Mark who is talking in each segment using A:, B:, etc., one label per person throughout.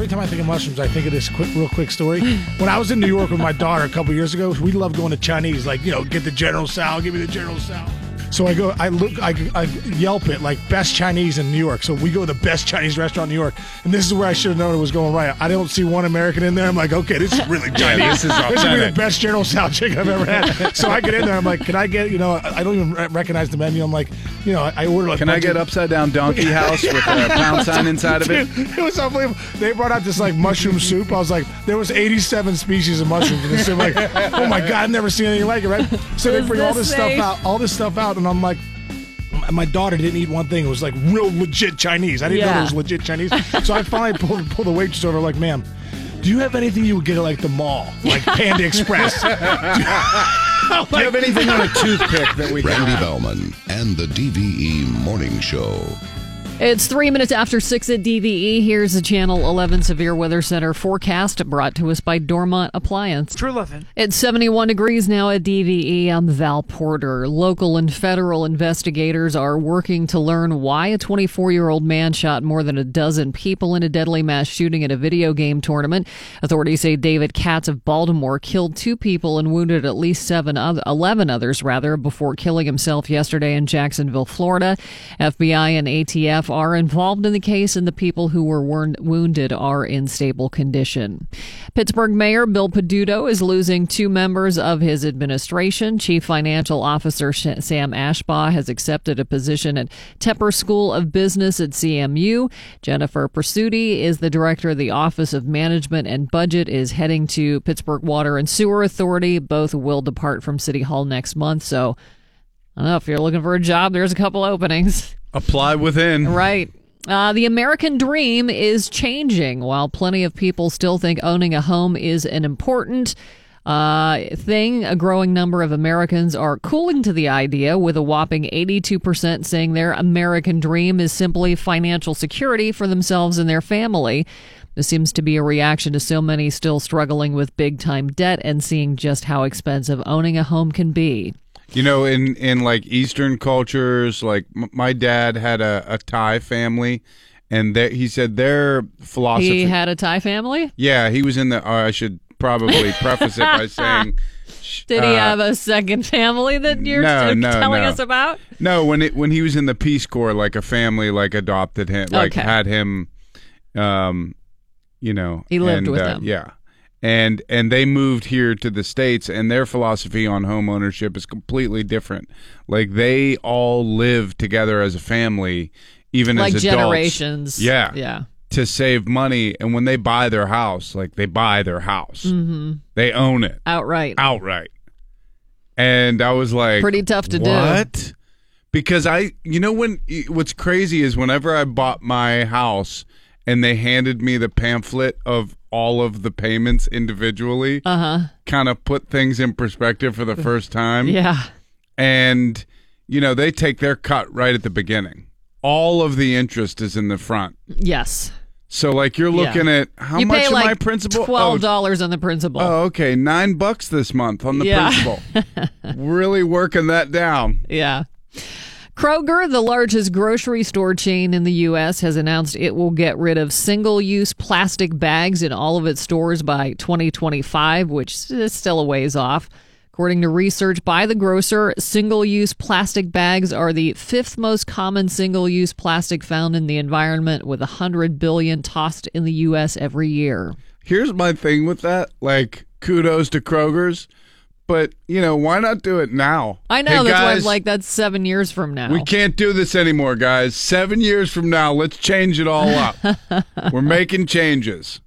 A: every time I think of mushrooms, I think of this quick, real quick story. When I was in New York with my daughter a couple years ago, we loved going to Chinese. Like, you know, get the General sal, give me the General Tso. So I go, I look, I, I Yelp it like best Chinese in New York. So we go to the best Chinese restaurant in New York, and this is where I should have known it was going right. I don't see one American in there. I'm like, okay, this is really Chinese.
B: this is
A: this is really the best General Tso chicken I've ever had. so I get in there. I'm like, can I get, you know, I I don't even recognize the menu. I'm like, you know, I order like.
B: Can I get
A: of-
B: upside down donkey house with a pound sign inside of it?
A: Dude, it was unbelievable. They brought out this like mushroom soup. I was like, there was 87 species of mushrooms in this soup. Like, oh my god, I've never seen anything like it. Right? So they bring all
C: this
A: this stuff out, all this stuff out, and I'm like. My daughter didn't eat one thing. It was like real legit Chinese. I didn't know it was legit Chinese. So I finally pulled, pulled the waitress over, like, ma'am, do you have anything you would get at like the mall, like Panda Express?
B: Do you have anything on a toothpick that we can
D: Randy
B: have?
D: Bauman and the DVE Morning Show.
C: It's three minutes after six at DVE. Here's the Channel 11 Severe Weather Center forecast brought to us by Dormont Appliance.
E: True loving.
C: It's 71 degrees now at DVE. I'm Val Porter. Local and federal investigators are working to learn why a 24 year old man shot more than a dozen people in a deadly mass shooting at a video game tournament. Authorities say David Katz of Baltimore killed two people and wounded at least seven other, 11 others rather before killing himself yesterday in Jacksonville, Florida. FBI and ATF are involved in the case, and the people who were wounded are in stable condition. Pittsburgh Mayor Bill Peduto is losing two members of his administration. Chief Financial Officer Sam Ashbaugh has accepted a position at Tepper School of Business at CMU. Jennifer Presutti is the director of the Office of Management and Budget, is heading to Pittsburgh Water and Sewer Authority. Both will depart from City Hall next month. So, I don't know if you're looking for a job, there's a couple openings.
B: Apply within.
C: Right. Uh, the American dream is changing. While plenty of people still think owning a home is an important uh, thing, a growing number of Americans are cooling to the idea, with a whopping 82% saying their American dream is simply financial security for themselves and their family. This seems to be a reaction to so many still struggling with big time debt and seeing just how expensive owning a home can be.
B: You know, in in like Eastern cultures, like m- my dad had a, a Thai family, and they, he said their philosophy.
C: He had a Thai family?
B: yeah, he was in the. Uh, I should probably preface it by saying,
C: Did he
B: uh,
C: have a second family that you're
B: no, no,
C: telling
B: no.
C: us about?
B: No, when it when he was in the Peace Corps, like a family like adopted him, like
C: Okay.
B: had him, um, you know,
C: He lived
B: and,
C: with
B: uh,
C: them.
B: Yeah, and and they moved here to the states, and their philosophy on home ownership is completely different. Like they all live together as a family, even
C: Like
B: as adults,
C: generations.
B: Yeah,
C: Yeah.
B: to save money, and when they buy their house, like they buy their house, mm-hmm. they own it
C: Outright.
B: outright. And I was like,
C: Pretty tough to do.
B: What? Because I, you know, when what's crazy is whenever I bought my house and they handed me the pamphlet of all of the payments individually,
C: Uh huh.
B: kind of put things in perspective for the first time.
C: Yeah.
B: And, you know, they take their cut right at the beginning. All of the interest is in the front.
C: Yes.
B: So, like, you're
C: Yeah.
B: looking at how
C: you
B: much
C: pay
B: of
C: like
B: my principal?
C: Twelve dollars on the principal.
B: Oh, okay. Nine bucks this month on the
C: Yeah.
B: principal. really working that down.
C: Yeah. Kroger, the largest grocery store chain in the U.S., has announced it will get rid of single use plastic bags in all of its stores by 2025, which is still a ways off. According to research by the grocer, single use plastic bags are the fifth most common single use plastic found in the environment, with 100 billion tossed in the U.S. every year.
B: Here's my thing with that. Like, kudos to Kroger's, but you know, why not do it now?
C: I know,
B: Hey,
C: that's why I'm like, that's seven years from now.
B: we can't do this anymore, guys. Seven years from now, let's change it all up. We're making changes.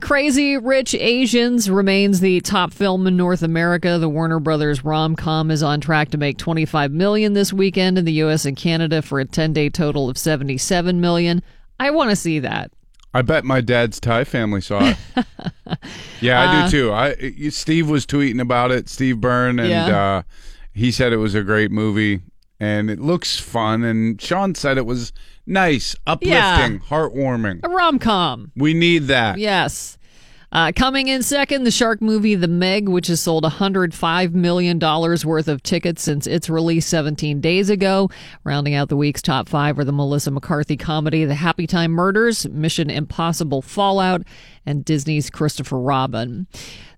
C: Crazy Rich Asians remains the top film in North America. The Warner Brothers rom-com is on track to make 25 million this weekend in the US and Canada for a 10-day total of 77 million. I want to see that.
B: I bet my dad's Thai family saw it. yeah, I
C: Uh,
B: do too. I Steve was tweeting about it. Steve Byrne, and
C: Yeah.
B: uh, he said it was a great movie and it looks fun. And Sean said it was nice, uplifting, heartwarming.
C: A rom-com.
B: We need that.
C: Yes. Uh, coming in second, the shark movie The Meg, which has sold $105 million worth of tickets since its release 17 days ago. Rounding out the week's top five are the Melissa McCarthy comedy The Happy Time Murders, Mission Impossible Fallout, and Disney's Christopher Robin.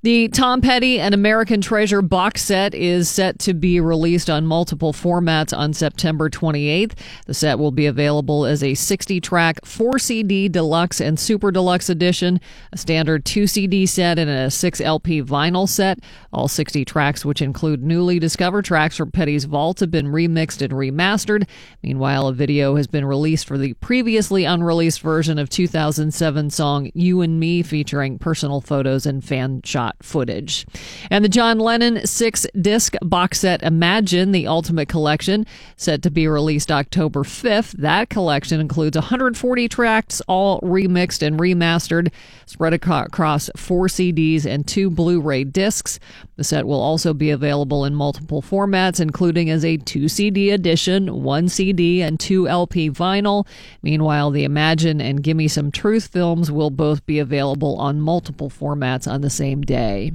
C: The Tom Petty and American Treasure box set is set to be released on multiple formats on September 28th. The set will be available as a 60 track 4 CD deluxe and super deluxe edition, a standard 2 CD set, and a 6 LP vinyl set. All 60 tracks, which include newly discovered tracks from Petty's vault, have been remixed and remastered. Meanwhile, a video has been released for the previously unreleased version of 2007 song You and Me featuring personal photos and fan shots footage. And the John Lennon six disc box set Imagine, the Ultimate Collection, set to be released October 5th. That collection includes 140 tracks, all remixed and remastered, spread across four CDs and two Blu ray discs. The set will also be available in multiple formats, including as a two CD edition, one CD, and two LP vinyl. Meanwhile, the Imagine and Gimme Some Truth films will both be available on multiple formats on the same day.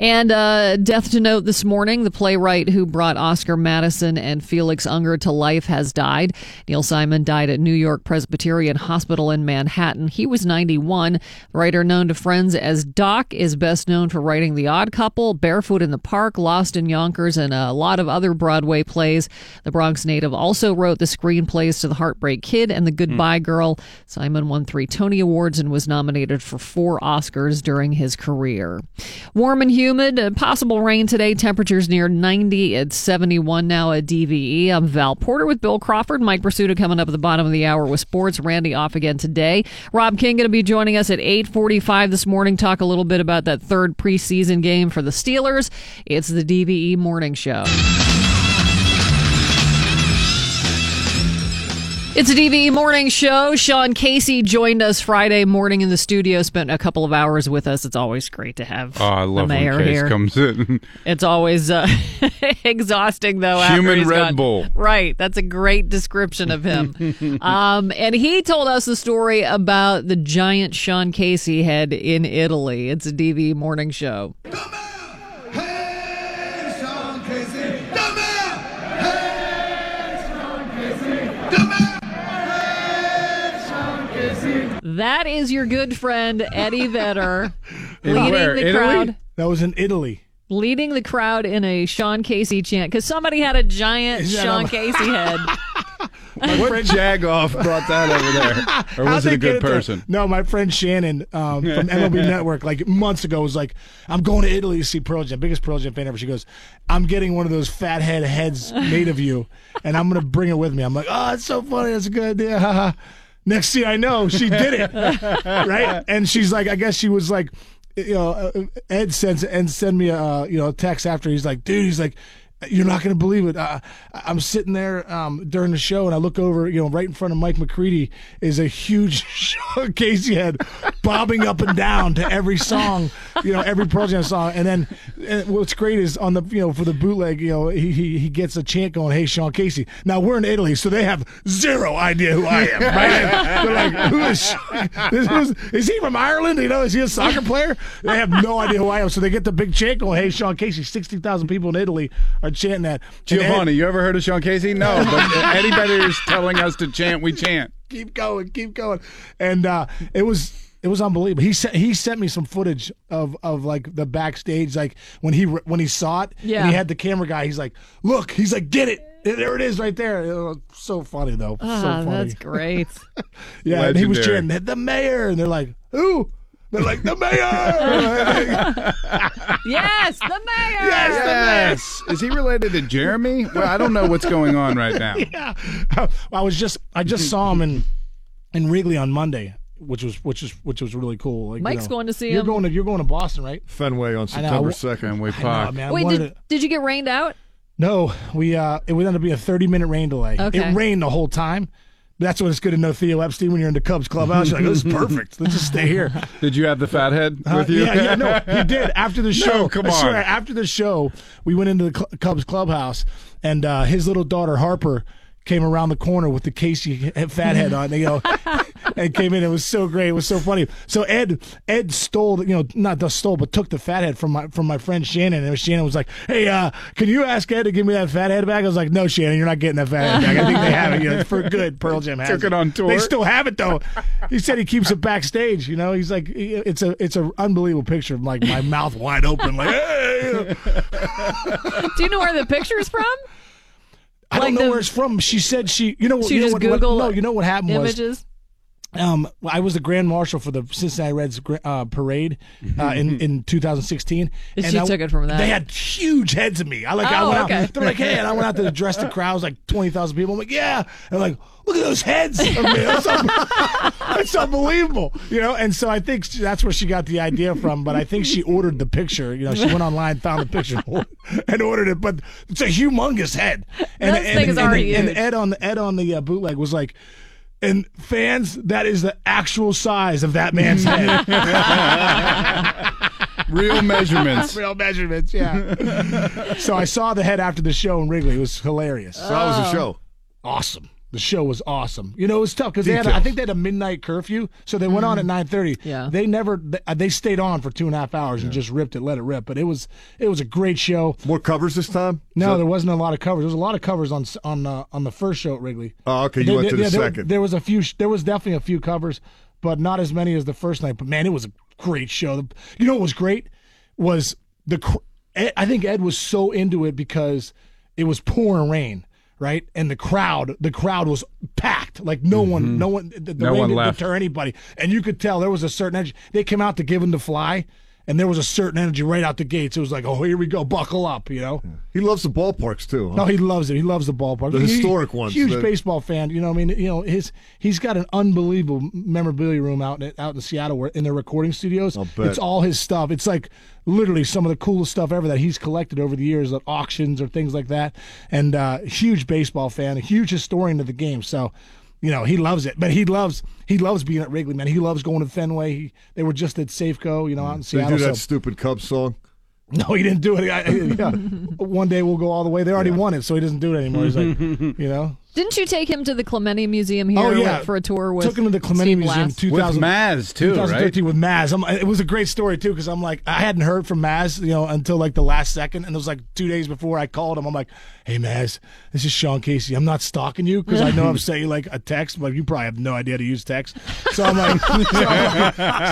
C: And uh, death to note this morning, the playwright who brought Oscar Madison and Felix Unger to life has died. Neil Simon died at New York Presbyterian Hospital in Manhattan. He was 91. The writer known to friends as Doc is best known for writing The Odd Couple, Barefoot in the Park, Lost in Yonkers, and a lot of other Broadway plays. The Bronx native also wrote the screenplays to The Heartbreak Kid and The Goodbye mm. Girl. Simon won three Tony Awards and was nominated for four Oscars during his career. Warm and humid. Possible rain today. Temperatures near 90. It's 71 now at DVE. I'm Val Porter with Bill Crawford. Mike Prisuta coming up at the bottom of the hour with sports. Randy off again today. Rob King going to be joining us at 8:45 this morning. Talk a little bit about that third preseason game for the Steelers. It's the DVE Morning Show. It's a DVE morning show. Sean Casey joined us Friday morning in the studio. Spent a couple of hours with us. It's always great to have.
B: Oh, I love
C: the mayor
B: when Case
C: here.
B: comes in.
C: It's always uh, exhausting though.
B: Human Red
C: gone.
B: Bull.
C: Right. That's a great description of him. um, and he told us the story about the giant Sean Casey head in Italy. It's a DVE morning show. That is your good friend Eddie Vedder leading
B: where?
C: the
B: Italy?
C: crowd,
A: That was in Italy.
C: leading the crowd in a Sean Casey chant because somebody had a giant Sean
A: a-
C: Casey head.
B: what friend jagoff brought that over there? Or was
A: How'd
B: it a
A: get
B: good
A: there?
B: person?
A: No, my friend Shannon um, from MLB Network, like months ago, was like, "I'm going to Italy to see Pearl Jam, biggest Pearl Jam fan ever." She goes, "I'm getting one of those fat head heads made of you, and I'm going to bring it with me." I'm like, "Oh, it's so funny. That's a good idea." Haha." Next thing I know, she did it, right? And she's like, I guess she was like, you know, uh, Ed sends and send me a uh, you know a text after. He's like, dude, he's like. You're not going to believe it. Uh, I'm sitting there um, during the show, and I look over. You know, right in front of Mike McCready is a huge Sean Casey head bobbing up and down to every song. You know, every Pearl Jam song. And then and what's great is on the you know for the bootleg, you know, he he, he gets a chant going, "Hey, Sean Casey." Now we're in Italy, so they have zero idea who I am. Right? They're like, "Who is Sean? Is, is, is he from Ireland? You know, is he a soccer player?" They have no idea who I am, so they get the big chant going, "Hey, Sean Casey." Sixty thousand people in Italy are chanting that. And Ed-
B: Giovanni, you ever heard of Sean Casey? No, but Eddie Vedder is telling us to chant. We chant.
A: keep going, keep going. And uh, it was it was unbelievable. He sent he sent me some footage of of like the backstage, like when he when he saw it.
C: Yeah.
A: And he had the camera guy. He's like, look, he's like, get it. There it is, right there. It was so funny though. so
C: Ah,
A: funny.
C: that's great.
A: yeah, and he was
B: Legendary.
A: chanting the mayor, and they're like, who? They're like the mayor.
C: yes, the mayor.
B: Yes. Is he related to Jeremy? Well, I don't know what's going on right now.
A: yeah. I was just I just saw him in in Wrigley on Monday. Which was which is which was really cool. Like, you
C: Mike's
A: know,
C: going to see
A: You're
C: him.
A: going to you're going to Boston, right?
E: Fenway on September second.
B: Fenway
A: I know, man.
C: Wait, did,
A: to-
C: did you get rained out?
A: No, we uh it would end up being a 30 minute rain delay.
C: Okay.
A: It rained the whole time. That's when it's good to know Theo Epstein when you're in the Cubs clubhouse. You're like, this is perfect. Let's just stay here.
B: Did you have the fathead
A: Uh,
B: with you?
A: Yeah, yeah, no, he did. After the show,
B: come
A: I swear,
B: on.
A: after the show, we went into the Cl- Cubs clubhouse, and uh, his little daughter Harper came around the corner with the Casey fathead on. They go, and came in. It was so great. It was so funny. So Ed Ed stole, you know, not the stole, but took the fathead from my from my friend Shannon. And Shannon was like, "Hey, uh, can you ask Ed to give me that fathead back?" I was like, "No, Shannon, you're not getting that fathead back. I think they have it. You know, for good. Pearl Jam has
B: Took it on tour?
A: They still have it though. He said he keeps it backstage. You know, he's like, it's a it's an unbelievable picture of like my mouth wide open, like. Hey.
C: Do you know where the picture's from?
A: I
C: Like
A: don't know
C: the-
A: where it's from. She said she, you know,
C: She
A: you know
C: just
A: what, what-
C: Google
A: no, you know what happened was
C: Images.
A: Um, I was the grand marshal for the Cincinnati Reds uh, parade uh, in in 2016.
C: And
A: and
C: she
A: I-
C: took it from that.
A: They had huge heads of me. I like. I
C: Oh,
A: went
C: okay.
A: out. They're like, hey, and I went out to address the crowds, like 20,000 people. I'm like, yeah. And like, look at those heads of me. That's, un- that's unbelievable, you know. And so I think that's where she got the idea from. But I think she ordered the picture. You know, she went online, found the picture, and ordered it. But it's a humongous head. And,
C: That thing is
A: and,
C: already
A: and,
C: huge.
A: Ed on the Ed on the uh, bootleg was like. And fans, that is the actual size of that man's head.
B: Real measurements.
A: Real measurements, yeah. so I saw the head after the show in Wrigley. It was hilarious.
E: So how was the oh. show?
A: awesome. The show was awesome. You know, it was tough because they had, I think they had a midnight curfew, so they went on at nine thirty.
C: Yeah.
A: they never they, they stayed on for two and a half hours and just ripped it, let it rip. But it was it was a great show.
E: More covers this time?
A: No,
E: So-
A: there wasn't a lot of covers. There was a lot of covers on on uh, on the first show at Wrigley.
E: Oh, okay. You
A: There-
E: went to
A: there-
E: the
A: there-
E: second.
A: There was a few. There was definitely a few covers, but not as many as the first night. But man, it was a great show. You know what was great was the. I think Ed was so into it because it was pouring rain, right? And the crowd, the crowd was packed. Like no one, mm-hmm. no one, the, the
B: No
A: rain
B: one
A: didn't
B: left.
A: deter anybody, and you could tell there was a certain energy. They came out to give him the fly. And there was a certain energy right out the gates. It was like, oh, here we go, buckle up, you know.
E: he loves the ballparks too. Huh?
A: No, he loves it. He loves the ballpark.
E: The
A: He-
E: historic ones,
A: Huge
E: the-
A: baseball fan. You know, I mean, you know, his he's got an unbelievable memorabilia room out in, out in Seattle, where in their recording studios. It's all his stuff. It's like literally some of the coolest stuff ever that he's collected over the years at auctions or things like that. And uh, huge baseball fan, a huge historian of the game. So. You know he loves it, but he loves he loves being at Wrigley, man. He loves going to Fenway. He, they were just at Safeco, you know, out in
E: Did
A: Seattle.
E: you do that
A: so-
E: stupid Cubs song?
A: no, he didn't do it. I, I- yeah. One day we'll go all the way. They already won it, so he doesn't do it anymore. He's like, you know.
C: Didn't you take him to the Clemente Museum here
A: Oh yeah,
C: for a tour with
A: took him to the
C: Clemente
A: Museum.
C: Blass?
A: 2000,
B: With Maz, too,
A: 2013 with Maz. I'm, it was a great story too because I'm like I hadn't heard from Maz, you know, until like the last second, and it was like two days before I called him. I'm like, Hey Maz, this is Sean Casey. I'm not stalking you because I know I've sent you like a text, but you probably have no idea to use text. So I'm like, so,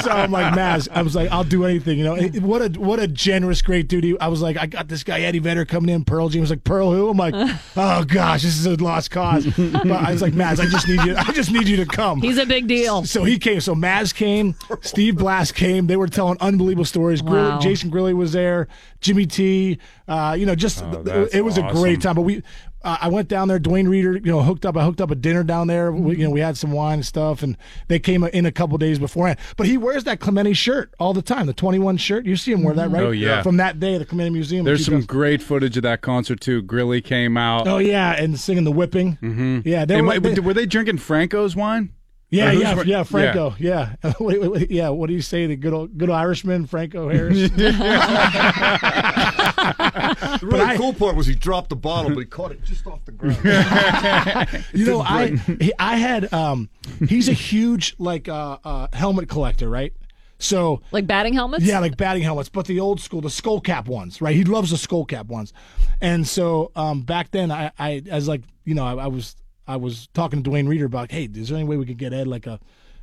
A: so I'm like Maz. I was like, I'll do anything, you know. It- what a what a generous, great dude. I was like, I got this guy Eddie Vedder coming in. Pearl Jam He was like, Pearl who? I'm like, oh gosh, this is a lost cause. But I was like, Maz, I just need you. I just need you to come.
C: He's a big deal.
A: So he came. So Maz came. Steve Blass came. They were telling unbelievable stories. Grill-
C: Wow.
A: Jason Grilli was there. Jimmy T. Uh, you know, just
B: Oh,
A: it,
B: that's
A: it was a great time. But we, uh, I went down there. Duane Rieder, you know, hooked up. I hooked up a dinner down there. We, you know, we had some wine and stuff, and they came in a couple days beforehand. But he wears that Clemente shirt all the time. The twenty one shirt. You see him wear that, right?
B: Oh, yeah.
A: From that day, at the Clemente Museum.
B: There's some
A: 2000.
B: great footage of that concert too. Grilli came out.
A: Oh yeah, and singing the whipping. Mm-hmm. Yeah, they were. they-
B: were they drinking Franco's wine?
A: Yeah, yeah, yeah, Franco, yeah. wait, wait, wait, yeah, what do you say? The good old, good Irishman, Franco Harris.
E: The really
A: I-
E: cool part was he dropped the bottle, but he caught it just off the ground.
A: you know, I he, I had um, he's a huge like uh, uh, helmet collector, right? So
C: Like batting helmets?
A: yeah, like batting helmets, but the old school, the skull cap ones, right? He loves the skull cap ones, and so um, back then, I, I as like you know, I, I was I was talking to Duane Rieder about, hey, is there any way we could get Ed like a,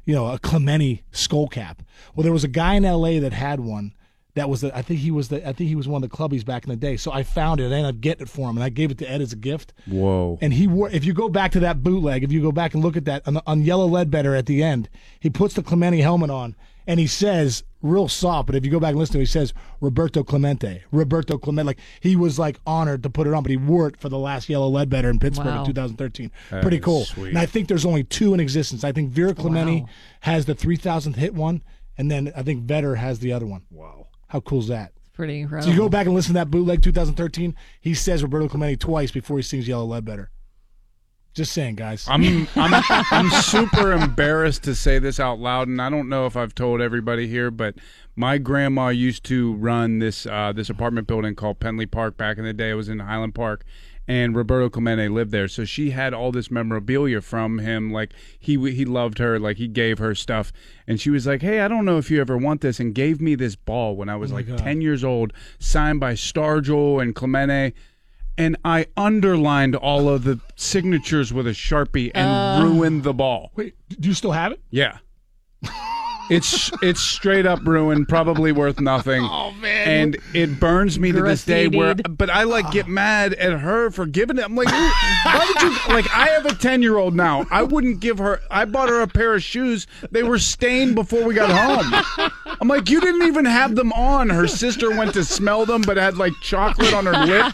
A: you know, a Clemente skull cap? Well, there was a guy in L.A. that had one. That was the, I think he was the I think he was one of the clubbies back in the day. So I found it and I ended up getting it for him and I gave it to Ed as a gift.
B: Whoa.
A: And he wore. If you go back to that bootleg, if you go back and look at that on, on Yellow Ledbetter at the end, he puts the Clemente helmet on and he says, real soft. But if you go back and listen to, it, he says Roberto Clemente, Roberto Clemente. Like he was like honored to put it on, but he wore it for the last Yellow Ledbetter in Pittsburgh
C: Wow.
A: in 2013. Pretty cool.
B: sweet.
A: And I think there's only two in existence. I think Vera Clemente
C: Wow.
A: has the 3,000th hit one, and then I think Vedder has the other one.
E: wow.
A: How cool is that?
C: Pretty
A: So you go back and listen to that bootleg 2013. He says Roberto Clemente twice before he sings Yellow Ledbetter. Just saying, guys.
B: I'm I'm I'm super embarrassed to say this out loud, and I don't know if I've told everybody here, but my grandma used to run this uh, this apartment building called Penley Park back in the day. It was in Highland Park, and Roberto Clemente lived there, so she had all this memorabilia from him. Like he he loved her, like he gave her stuff, and she was like, "Hey, I don't know if you ever want this," and gave me this ball when I was oh like
A: God.
B: ten years old, signed by Stargell and Clemente. And I underlined all of the signatures with a sharpie and uh. ruined the ball.
A: Wait, do you still have it?
B: Yeah. It's it's straight up ruined, probably worth nothing. Oh man! And it burns me to this day. Where, but I like get mad at her for giving it. I'm like, why would you? Like, I have a ten year old now. I wouldn't give her. I bought her a pair of shoes. They were stained before we got home. I'm like, you didn't even have them on. Her sister went to smell them, but had like chocolate on her lip,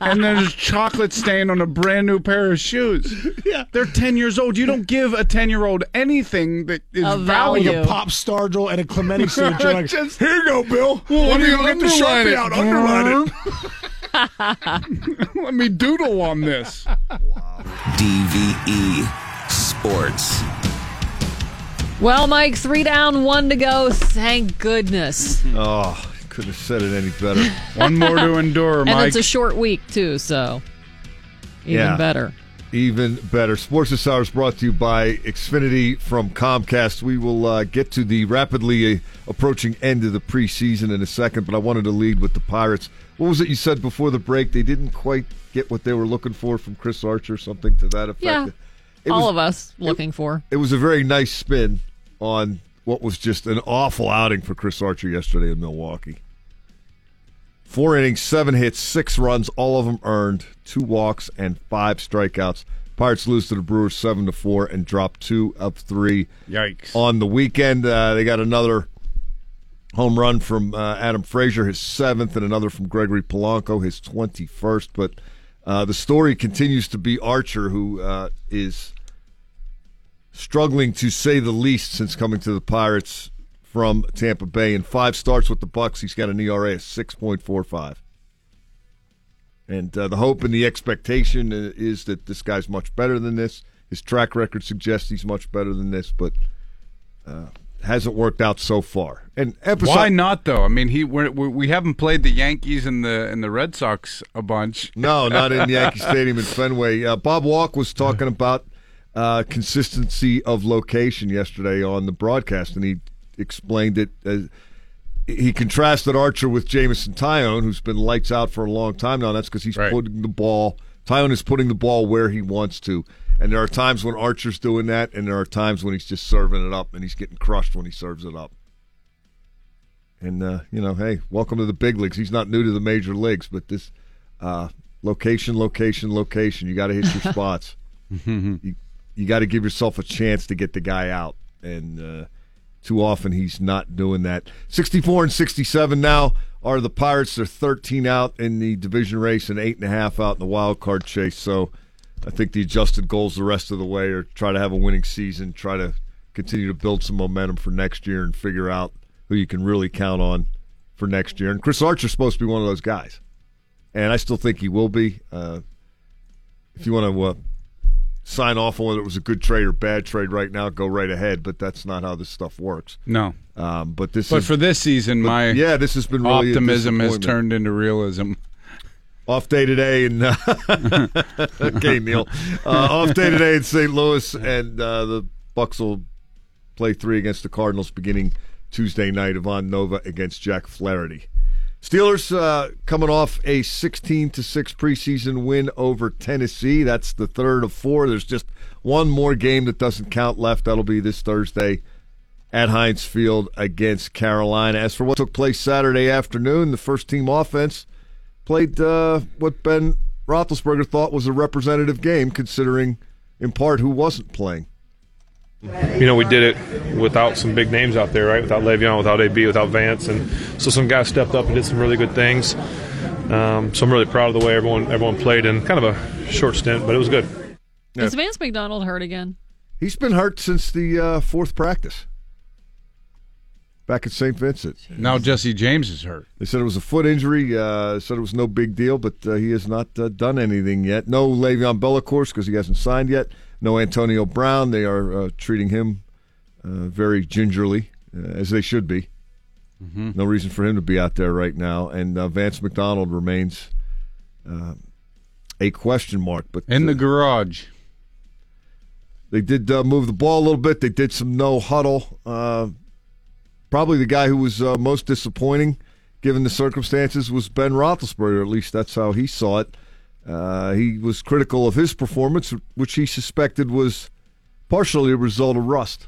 B: and there's chocolate stain on a brand new pair of shoes.
A: Yeah.
B: They're ten years old. You don't give a ten year old anything that is
C: Of
B: valuable.
C: value.
A: Pop Stargell and a Clemente signature. Like,
B: Just-
A: here you go, Bill.
B: Well,
A: Let me
B: you
A: get the
B: underline
A: Sharpie
B: it.
A: out. Underline it.
B: Let me doodle on this.
F: DVE Sports.
C: Well, Mike, three down, one to go. Thank goodness.
E: Oh, couldn't have said it any better.
B: One more to endure,
C: And
B: Mike.
C: it's a short week, too, so even
E: Yeah.
C: better.
E: Even better. Sports this hour is brought to you by Xfinity from Comcast. We will uh, get to the rapidly uh, approaching end of the preseason in a second, but I wanted to lead with the Pirates. What was it you said before the break? They didn't quite get what they were looking for from Chris Archer, something to that effect.
C: Yeah.
E: It
C: All
E: was,
C: of us looking for.
E: It was a very nice spin on what was just an awful outing for Chris Archer yesterday in Milwaukee. Four innings, seven hits, six runs, all of them earned, two walks and five strikeouts. Pirates lose to the Brewers seven to four and drop two of three
B: Yikes.
E: on the weekend. Uh, they got another home run from uh, Adam Frazier, his seventh, and another from Gregory Polanco, his twenty-first. But uh, the story continues to be Archer, who uh, is struggling to say the least since coming to the Pirates from Tampa Bay. In five starts with the Bucs, he's got an ERA of six point four five. And uh, the hope and the expectation is that this guy's much better than this. His track record suggests he's much better than this, but uh, hasn't worked out so far. And emphasize,
B: Why not though? I mean, he we're, we we haven't played the Yankees and the and the Red Sox a bunch.
E: No, not in Yankee Stadium in Fenway. Uh, Bob Walk was talking about uh, consistency of location yesterday on the broadcast, and he explained it. As, he contrasted Archer with Jameson Taillon, who's been lights out for a long time now. That's because he's
B: Right.
E: putting the ball. Tyone is putting the ball where he wants to, and there are times when Archer's doing that, and there are times when he's just serving it up, and he's getting crushed when he serves it up. And uh, you know, hey, welcome to the big leagues. He's not new to the major leagues, but this uh, location, location, location. You got to hit your spots. you you got to give yourself a chance to get the guy out, and uh, too often he's not doing that. Sixty-four and sixty-seven now are the Pirates. They're thirteen out in the division race and eight and a half out in the wild card chase. So I think the adjusted goals the rest of the way are try to have a winning season, try to continue to build some momentum for next year, and figure out who you can really count on for next year. And Chris Archer's supposed to be one of those guys, and I still think he will be. Uh, if you want to uh, sign off on whether it was a good trade or bad trade right now, go right ahead. But that's not how this stuff works.
B: No,
E: Um, but this
B: but
E: is
B: for this season, my
E: yeah, this has been really
B: optimism has turned into realism.
E: off day today and uh, okay neil uh, off day today in st louis and uh, the bucks will play three against the cardinals beginning tuesday night Ivan nova against jack flaherty steelers uh, coming off a 16 to 6 preseason win over tennessee that's the third of four there's just one more game that doesn't count left that'll be this thursday at Heinz Field against Carolina. As for what took place Saturday afternoon, the first team offense played uh, what Ben Roethlisberger thought was a representative game, considering in part who wasn't playing.
G: You know, we did it without some big names out there, right? Without Le'Veon, without AB, without Vance, and so some guys stepped up and did some really good things. Um, so I'm really proud of the way everyone everyone played in kind of a short stint, but it was good.
C: Is Vance McDonald hurt again?
E: He's been hurt since the uh, fourth practice back at St. Vincent.
B: Now Jesse James is hurt.
E: They said it was a foot injury. Uh, said it was no big deal, but uh, he has not uh, done anything yet. No Le'Veon Bell, of course, because he hasn't signed yet. No Antonio Brown. They are uh, treating him uh, very gingerly, uh, as they should be. No reason for him to be out there right now. And uh, Vance McDonald remains uh, a question mark. But
B: In the garage.
E: they did uh, move the ball a little bit. They did some no huddle. Uh, probably the guy who was uh, most disappointing, given the circumstances, was Ben Roethlisberger. At least that's how he saw it. Uh, he was critical of his performance, which he suspected was partially a result of rust.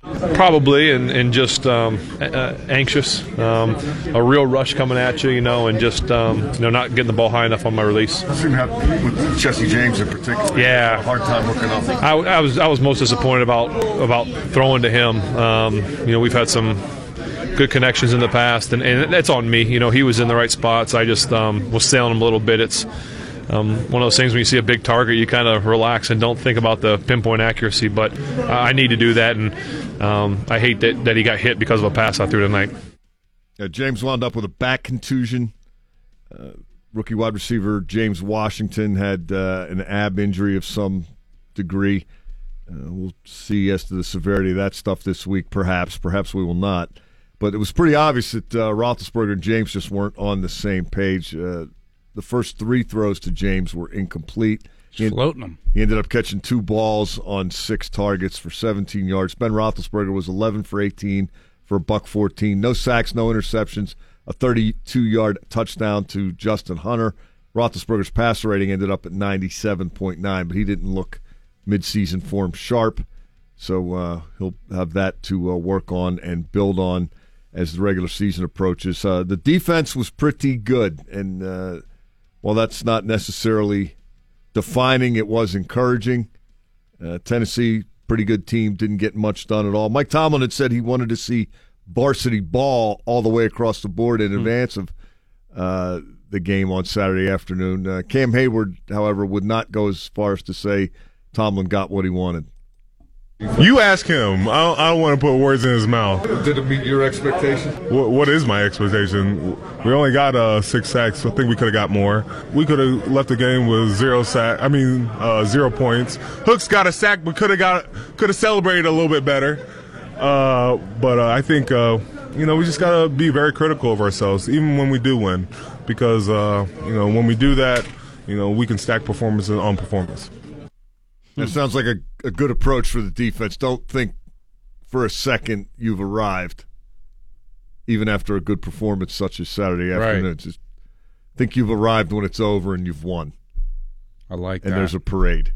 G: Probably, and, and just um, uh, anxious. Um, a real rush coming at you, you know, and just um, you know not getting the ball high enough on my release.
E: I Seem to have with Jesse James in particular.
G: Yeah.
E: hard time hooking up.
G: I, I was I was most disappointed about about throwing to him. Um, you know, we've had some good connections in the past, and, and that's on me. You know, he was in the right spots. I just um, was sailing him a little bit. It's um, one of those things when you see a big target, you kind of relax and don't think about the pinpoint accuracy. But I need to do that, and um, I hate that, that he got hit because of a pass I threw tonight.
E: Yeah, James wound up with a back contusion. Uh, rookie wide receiver James Washington had uh, an ab injury of some degree. Uh, we'll see as to the severity of that stuff this week, perhaps. Perhaps we will not. But it was pretty obvious that uh, Roethlisberger and James just weren't on the same page. Uh, the first three throws to James were incomplete. He,
B: Floating them.
E: he ended up catching two balls on six targets for 17 yards. Ben Roethlisberger was 11 for 18 for a buck 14. No sacks, no interceptions. A 32-yard touchdown to Justin Hunter. Roethlisberger's passer rating ended up at 97.9, but he didn't look midseason form sharp. So uh, he'll have that to uh, work on and build on as the regular season approaches. Uh, the defense was pretty good, and while that's not necessarily defining, it was encouraging. Uh, Tennessee, pretty good team, didn't get much done at all. Mike Tomlin had said he wanted to see varsity ball all the way across the board in advance of uh, the game on Saturday afternoon. Uh, Cam Heyward, however, would not go as far as to say Tomlin got what he wanted.
H: You ask him. I don't, I don't want to put words in his mouth.
E: Did it meet your expectations?
H: What, what is my expectation? We only got uh, six sacks. I think we could have got more. We could have left the game with zero sack. I mean, uh, zero points. Hooks got a sack, but could have got could have celebrated a little bit better. Uh, but uh, I think uh, you know we just gotta be very critical of ourselves, even when we do win, because uh, you know when we do that, you know we can stack performance on performance.
E: That hmm. sounds like a, a good approach for the defense. Don't think for a second you've arrived, even after a good performance such as Saturday afternoon. Just think you've arrived when it's over and you've won,
B: I like
E: and
B: that.
E: And there's a parade.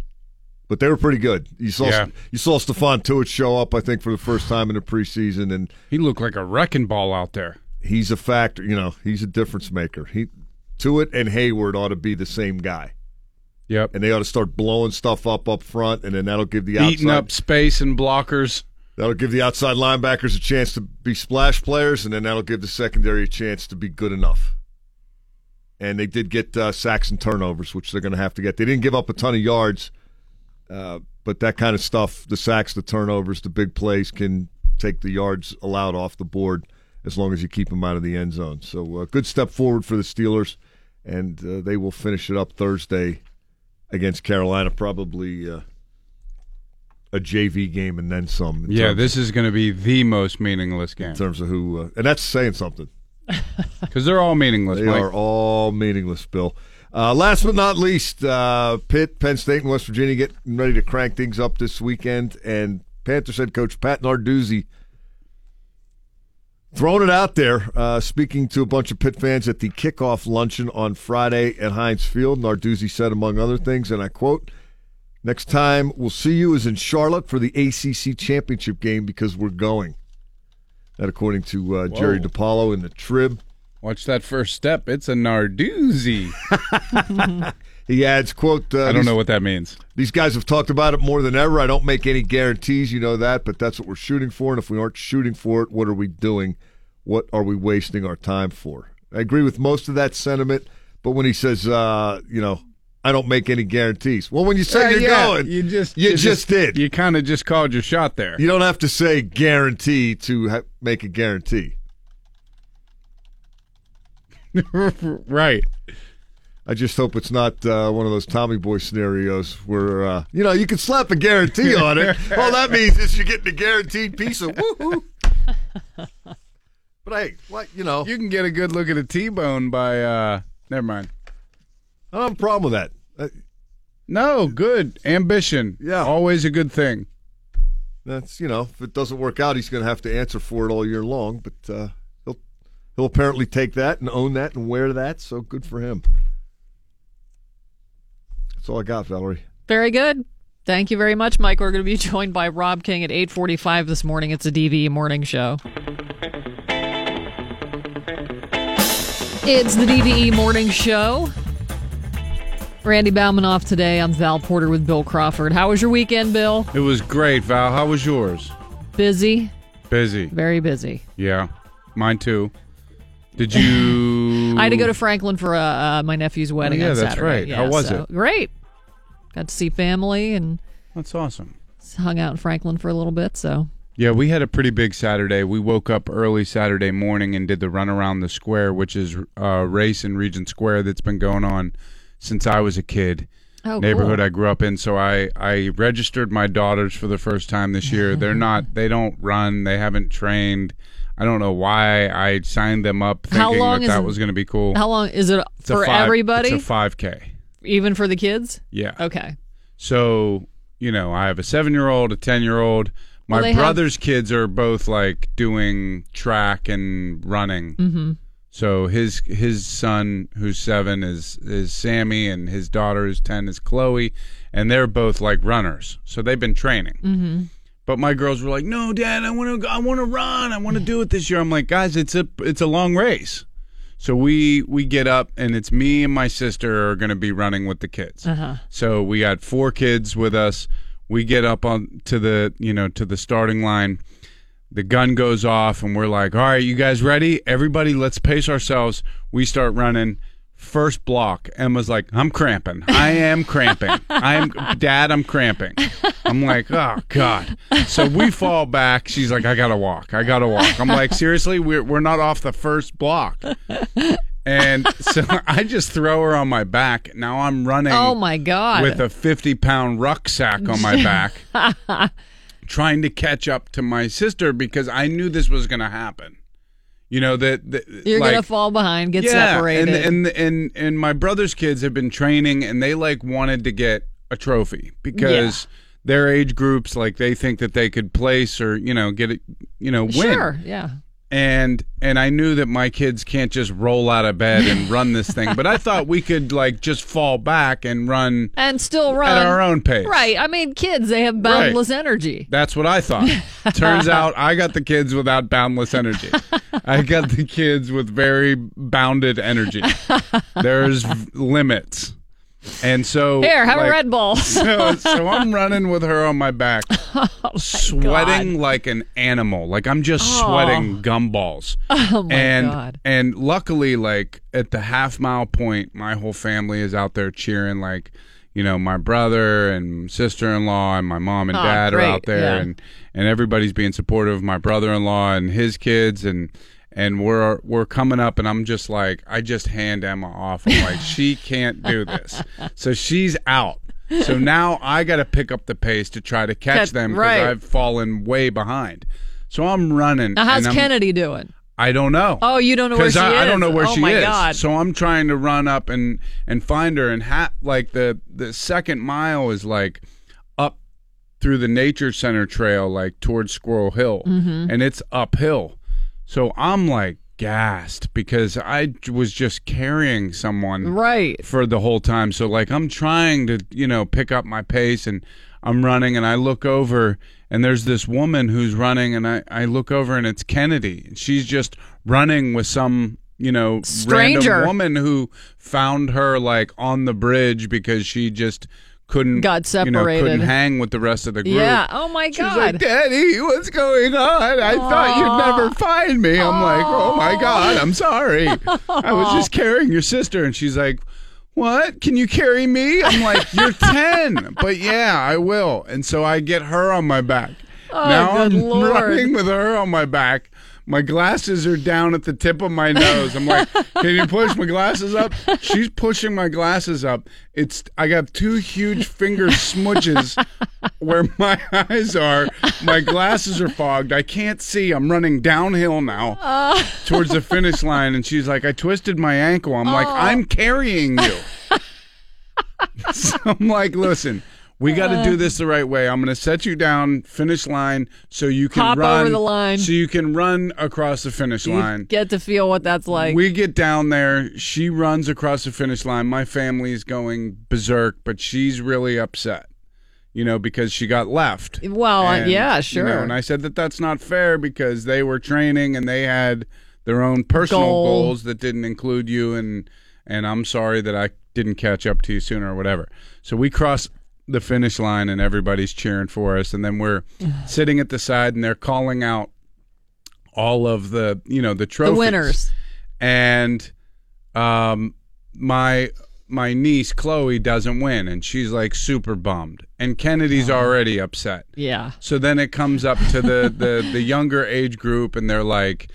E: But they were pretty good. You saw
B: Yeah.
E: you saw Stephon Tuitt show up, I think, for the first time in the preseason, and
B: he looked like a wrecking ball out there.
E: he's a factor. You know, he's a difference maker. He Tuitt and Heyward ought to be the same guy,
B: Yep.
E: and they ought to start blowing stuff up up front, and then that'll give the
B: Eating
E: outside
B: up space and blockers.
E: That'll give the outside linebackers a chance to be splash players, and then that'll give the secondary a chance to be good enough. And they did get uh, sacks and turnovers, which they're going to have to get. They didn't give up a ton of yards, uh, but that kind of stuff the sacks, the turnovers, the big plays can take the yards allowed off the board as long as you keep them out of the end zone. So, uh, good step forward for the Steelers, and uh, they will finish it up Thursday against Carolina, probably. Uh, a JV game and then some.
B: Yeah, this is going to be the most meaningless game
E: in terms of who, uh, and that's saying something.
B: because they're all meaningless.
E: They
B: Mike.
E: are all meaningless, Bill. Uh, last but not least, uh, Pitt, Penn State, and West Virginia getting ready to crank things up this weekend, and Panthers head coach Pat Narduzzi throwing it out there, uh, speaking to a bunch of Pitt fans at the kickoff luncheon on Friday at Heinz Field. Narduzzi said, among other things, and I quote. Next time we'll see you is in Charlotte for the ACC championship game because we're going. That according to uh, Jerry. DiPaolo in the Trib.
B: Watch that first step. It's a Narduzzi.
E: He adds, "quote uh,
B: I don't know what that means.
E: these guys have talked about it more than ever. I don't make any guarantees, you know that, but that's what we're shooting for. And if we aren't shooting for it, what are we doing? What are we wasting our time for?" I agree with most of that sentiment, but when he says, uh, "You know, I don't make any guarantees," well, when you say
B: Yeah,
E: you're
B: yeah,
E: going,
B: You just
E: you just did.
B: You kind of just called your shot there.
E: You don't have to say guarantee to ha- make a guarantee.
B: right.
E: I just hope it's not uh, one of those Tommy Boy scenarios where uh, you know you can slap a guarantee on it. All that means is you're getting a guaranteed piece of woohoo. But hey, what you know,
B: You can get a good look at a T-bone by. uh Never mind.
E: I don't have a problem with that.
B: No, good ambition.
E: Yeah.
B: always a good thing.
E: That's you know, if it doesn't work out, he's going to have to answer for it all year long. But uh, he'll he'll apparently take that and own that and wear that. So good for him. That's all I got, Valerie.
C: Very good. Thank you very much, Mike. We're going to be joined by Rob King at 8:45 this morning. It's a DVE morning show. It's the DVE morning show. Randy Bauman off today. I'm Val Porter with Bill Crawford. How was your weekend, Bill?
B: It was great, Val. How was yours?
C: Busy,
B: Busy.
C: very busy.
B: Yeah, mine too. Did you?
C: I had to go to Franklin for uh, uh, my nephew's wedding
B: yeah,
C: on
B: that's
C: Saturday.
B: right. How was
C: so-
B: it?
C: Great. Got to see family and
B: That's awesome.
C: hung out in Franklin for a little bit. So
B: Yeah, we had a pretty big Saturday. We woke up early Saturday morning and did the run around the square, which is a race in Regent Square that's been going on since I was a kid.
C: oh,
B: neighborhood
C: cool.
B: I grew up in. So I I registered my daughters for the first time this year. They're not they don't run. They haven't trained. I don't know why I signed them up
C: How
B: thinking
C: long
B: that that was going to be cool.
C: How long is it
B: It's
C: for
B: five-
C: everybody?
B: It's a five k.
C: even for the kids?
B: Yeah.
C: Okay.
B: So you know, I have a seven year old, a ten year old. My
C: Well, they have-
B: brother's kids are both like doing track and running. Mm-hmm. So his his son, who's seven, is is Sammy, and his daughter, who's ten, is Chloe, and they're both like runners. So they've been training. Mm-hmm. But my girls were like, "No, Dad, I want to I want to run. I want to do it this year." I'm like, "Guys, it's a it's a long race." So we we get up and it's me and my sister are going to be running with the kids.
C: Uh-huh.
B: So we got four kids with us. We get up on to the you know to the starting line. The gun goes off and we're like, "All right, you guys ready? Everybody, let's pace ourselves." We start running. First block, Emma's like, "I'm cramping. I am cramping. I'm Dad. I'm cramping." I'm like, "Oh God!" So we fall back. She's like, "I gotta walk. I gotta walk." I'm like, "Seriously? We're we're not off the first block." And so I just throw her on my back. Now I'm running
C: Oh my God.
B: with a 50 pound rucksack on my back, trying to catch up to my sister because I knew this was going to happen. You know that, that
C: You're
B: like,
C: gonna fall behind, get
B: yeah,
C: separated.
B: and and and and my brother's kids have been training, and they like wanted to get a trophy because their age groups like they think that they could place or you know get it, you know, win
C: Sure. Yeah.
B: And and I knew that my kids can't just roll out of bed and run this thing, but I thought we could like just fall back and run
C: And still run
B: at our own pace.
C: Right. I mean, kids, they have boundless energy.
B: That's what I thought. Turns out I got the kids without boundless energy. I got the kids with very bounded energy. There's v- limits. And so
C: Here, have
B: like,
C: a Red Bull.
B: so, so I'm running with her on my back, oh sweating like an animal. Like I'm just sweating gumballs.
C: oh my
B: and
C: God.
B: and luckily, like at the half mile point, my whole family is out there cheering. Like you know, my brother and sister in law and my mom and
C: Oh,
B: dad
C: great,
B: are out there,
C: yeah.
B: and and everybody's being supportive of my brother in law and his kids and. And we're we're coming up, and I'm just like, I just hand Emma off. I'm like, she can't do this, so she's out. So now I got to pick up the pace to try to catch them because
C: right.
B: I've fallen way behind. So I'm running.
C: Now, how's Kennedy doing?
B: I don't know.
C: Oh, you don't know where
B: because
C: she
B: I, I don't know where
C: Oh,
B: she
C: my
B: is.
C: God.
B: So I'm trying to run up and and find her. And ha- like the the second mile is like up through the nature center trail, like towards Squirrel Hill,
C: Mm-hmm.
B: and it's uphill. So I'm like gassed because I was just carrying someone
C: Right.
B: for the whole time. So like I'm trying to, you know, pick up my pace and I'm running and I look over and there's this woman who's running and I, I look over and it's Kennedy. She's just running with some, you know,
C: Stranger.
B: random woman who found her like on the bridge because she just couldn't
C: Got
B: you know, couldn't hang with the rest of the group.
C: Yeah. Oh my God.
B: like, Daddy, what's going on? I thought you'd never find me. I'm like, oh my God, I'm sorry. I was just carrying your sister. And she's like, what? Can you carry me? I'm like, you're 10. But yeah, I will. And so I get her on my back. Oh, now
C: Oh, good
B: I'm
C: Lord.
B: running with her on my back. My glasses are down at the tip of my nose. I'm like, can you push my glasses up? She's pushing my glasses up. It's I got two huge finger smudges where my eyes are. My glasses are fogged. I can't see. I'm running downhill now oh. towards the finish line. And she's like, I twisted my ankle. I'm like, oh. I'm carrying you. so I'm like, listen, we got to do this the right way. I'm going to set you down finish line so you can
C: Hop
B: run
C: over the line.
B: so you can run across the finish
C: You
B: line.
C: get to feel what that's like.
B: we get down there. She runs across the finish line. My family's going berserk, but she's really upset, you know, because she got left.
C: well, uh,
B: And,
C: yeah,
B: you
C: sure.
B: know, and I said that that's not fair because they were training and they had their own personal
C: Goal.
B: goals that didn't include you, and and I'm sorry that I didn't catch up to you sooner or whatever. So we cross the finish line and everybody's cheering for us, and then we're sitting at the side and they're calling out all of the you know the
C: the winners.
B: and um my my niece Chloe doesn't win and she's like super bummed and Kennedy's already upset.
C: Yeah.
B: So then it comes up to the the the younger age group and they're like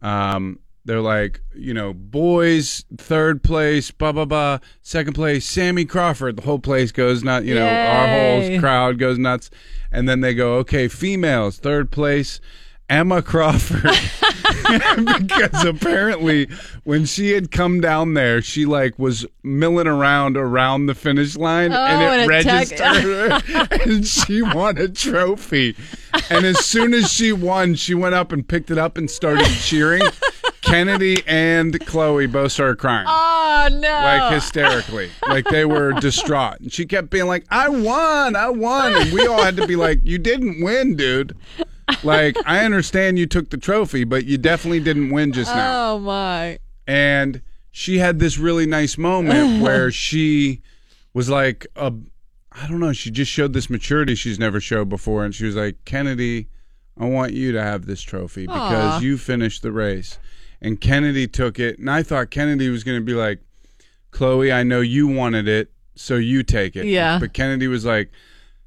B: um they're like, you know, boys third place, blah blah blah, second place, Sammy Crawford. The whole place goes nuts, you know, our whole crowd goes nuts. And then they go, okay, females, third place, Emma Crawford. because apparently when she had come down there, she like was milling around around the finish line
C: Oh,
B: and it
C: and it
B: registered her and she won a trophy. And as soon as she won, she went up and picked it up and started cheering. Kennedy and Chloe both started crying.
C: Oh no!
B: Like hysterically, like they were distraught, and she kept being like, "I won, I won," and we all had to be like, "You didn't win, dude." Like, I understand you took the trophy, but you definitely didn't win just now
C: oh my!
B: and she had this really nice moment where she was like a I don't know, she just showed this maturity she's never showed before and she was like, "Kennedy, I want you to have this trophy because
C: Aw.
B: you finished the race." And Kennedy took it, and I thought Kennedy was going to be like, "Chloe, I know you wanted it, so you take it."
C: Yeah.
B: But Kennedy was like,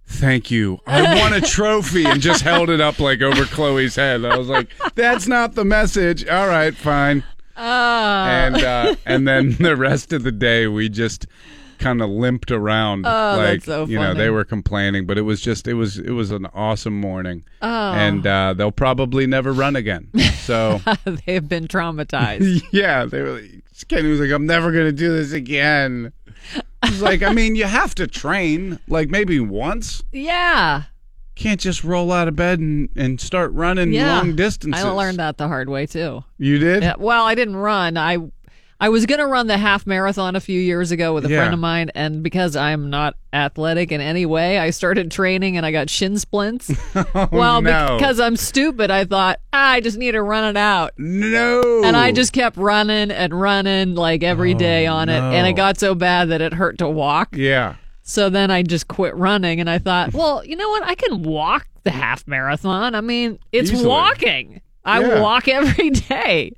B: Thank you. I won a trophy and just held it up like over Chloe's head. I was like, that's not the message. All right, fine
C: Oh,
B: and uh, and then the rest of the day we just kind of limped around
C: Oh,
B: like
C: that's so
B: you know they were complaining but it was just it was it was an awesome morning
C: Oh.
B: and uh, they'll probably never run again so
C: they have been traumatized.
B: yeah they were Kenny was like I'm never gonna do this again He's like I mean you have to train like maybe once
C: yeah,
B: can't just roll out of bed and, and start running
C: yeah.
B: long distances
C: I learned that the hard way too.
B: you did
C: Yeah, well, I didn't run. I I was gonna run the half marathon a few years ago with a
B: Yeah.
C: friend of mine, and because I'm not athletic in any way, I started training and I got shin splints.
B: oh,
C: well,
B: no.
C: because I'm stupid, I thought ah, I just need to run it out.
B: no
C: And I just kept running and running like every day on it. And it got so bad that it hurt to walk.
B: yeah
C: So then I just quit running and I thought, well, you know what? I can walk the half marathon. I mean, it's
B: Easily.
C: walking. I
B: Yeah.
C: walk every day.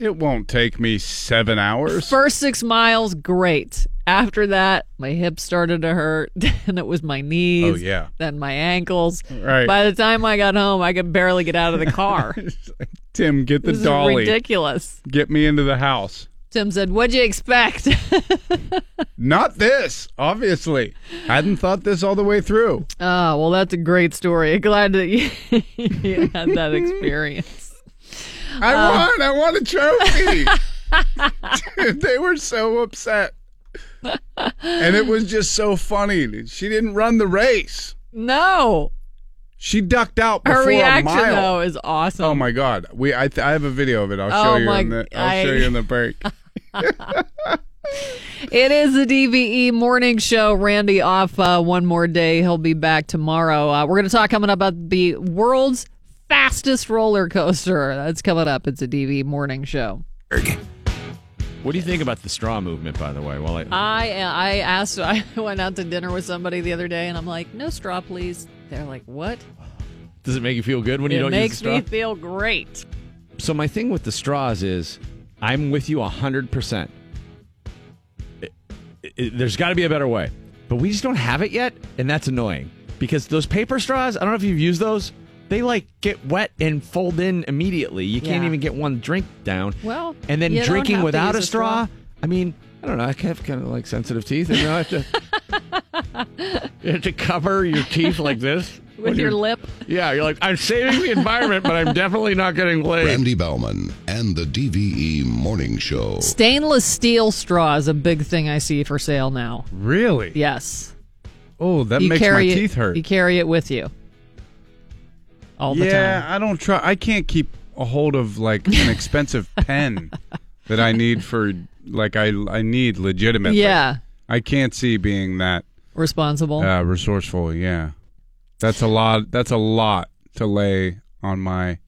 B: It won't take me seven hours.
C: First six miles, great. After that, my hips started to hurt. Then it was my knees.
B: Oh, yeah.
C: Then my ankles.
B: Right.
C: By the time I got home, I could barely get out of the car.
B: Tim, get the
C: this
B: dolly.
C: is ridiculous.
B: Get me into the house.
C: Tim said, What'd you expect?
B: Not this, obviously. Hadn't thought this all the way through.
C: Oh, well, that's a great story. Glad that you, you had that experience.
B: I
C: Uh.
B: won. I won a trophy. They were so upset. And it was just so funny. She didn't run the race.
C: No.
B: She ducked out before
C: Her reaction,
B: a mile.
C: though, is awesome.
B: Oh my god. We I, th- I have a video of it. I'll show
C: Oh
B: you in the I'll
C: I-
B: show you in the break.
C: It is the DVE morning show. Randy off uh, one more day. He'll be back tomorrow. Uh, we're going to talk coming up about the world's fastest roller coaster. That's coming up. It's a DVE morning show.
F: What do you think about the straw movement, by the way? Well, I,
C: I uh, I asked. I went out to dinner with somebody the other day, and I'm like, "No straw, please." They're like, "What?"
F: does it make you feel good when you don't
C: makes
F: use the straw?
C: me feel great.
F: So my thing with the straws is, I'm with you hundred percent. There's got to be a better way, but we just don't have it yet, and that's annoying because those paper straws. I don't know if you've used those. They like get wet and fold in immediately. You can't
C: Yeah.
F: even get one drink down.
C: Well,
F: and then
C: you don't
F: drinking
C: have to
F: without
C: use
F: a straw, I mean, I don't know. I have kind of like sensitive teeth, and you know, I have to, you have to cover your teeth like this.
C: with your lip.
F: Yeah, you're like, I'm saving the environment, but I'm definitely not getting laid.
D: Randy Bauman and the DVE Morning Show.
C: Stainless steel straw is a big thing I see for sale now.
B: Really?
C: Yes.
B: Oh, that
C: you
B: makes my
C: carry it,
B: teeth hurt.
C: You carry it with you all the
B: yeah,
C: time.
B: I don't try. I can't keep a hold of like an expensive pen that I need for like I I need legitimately.
C: Yeah.
B: I can't see being that
C: Responsible.
B: uh, resourceful. Yeah, that's a lot. That's a lot to lay on my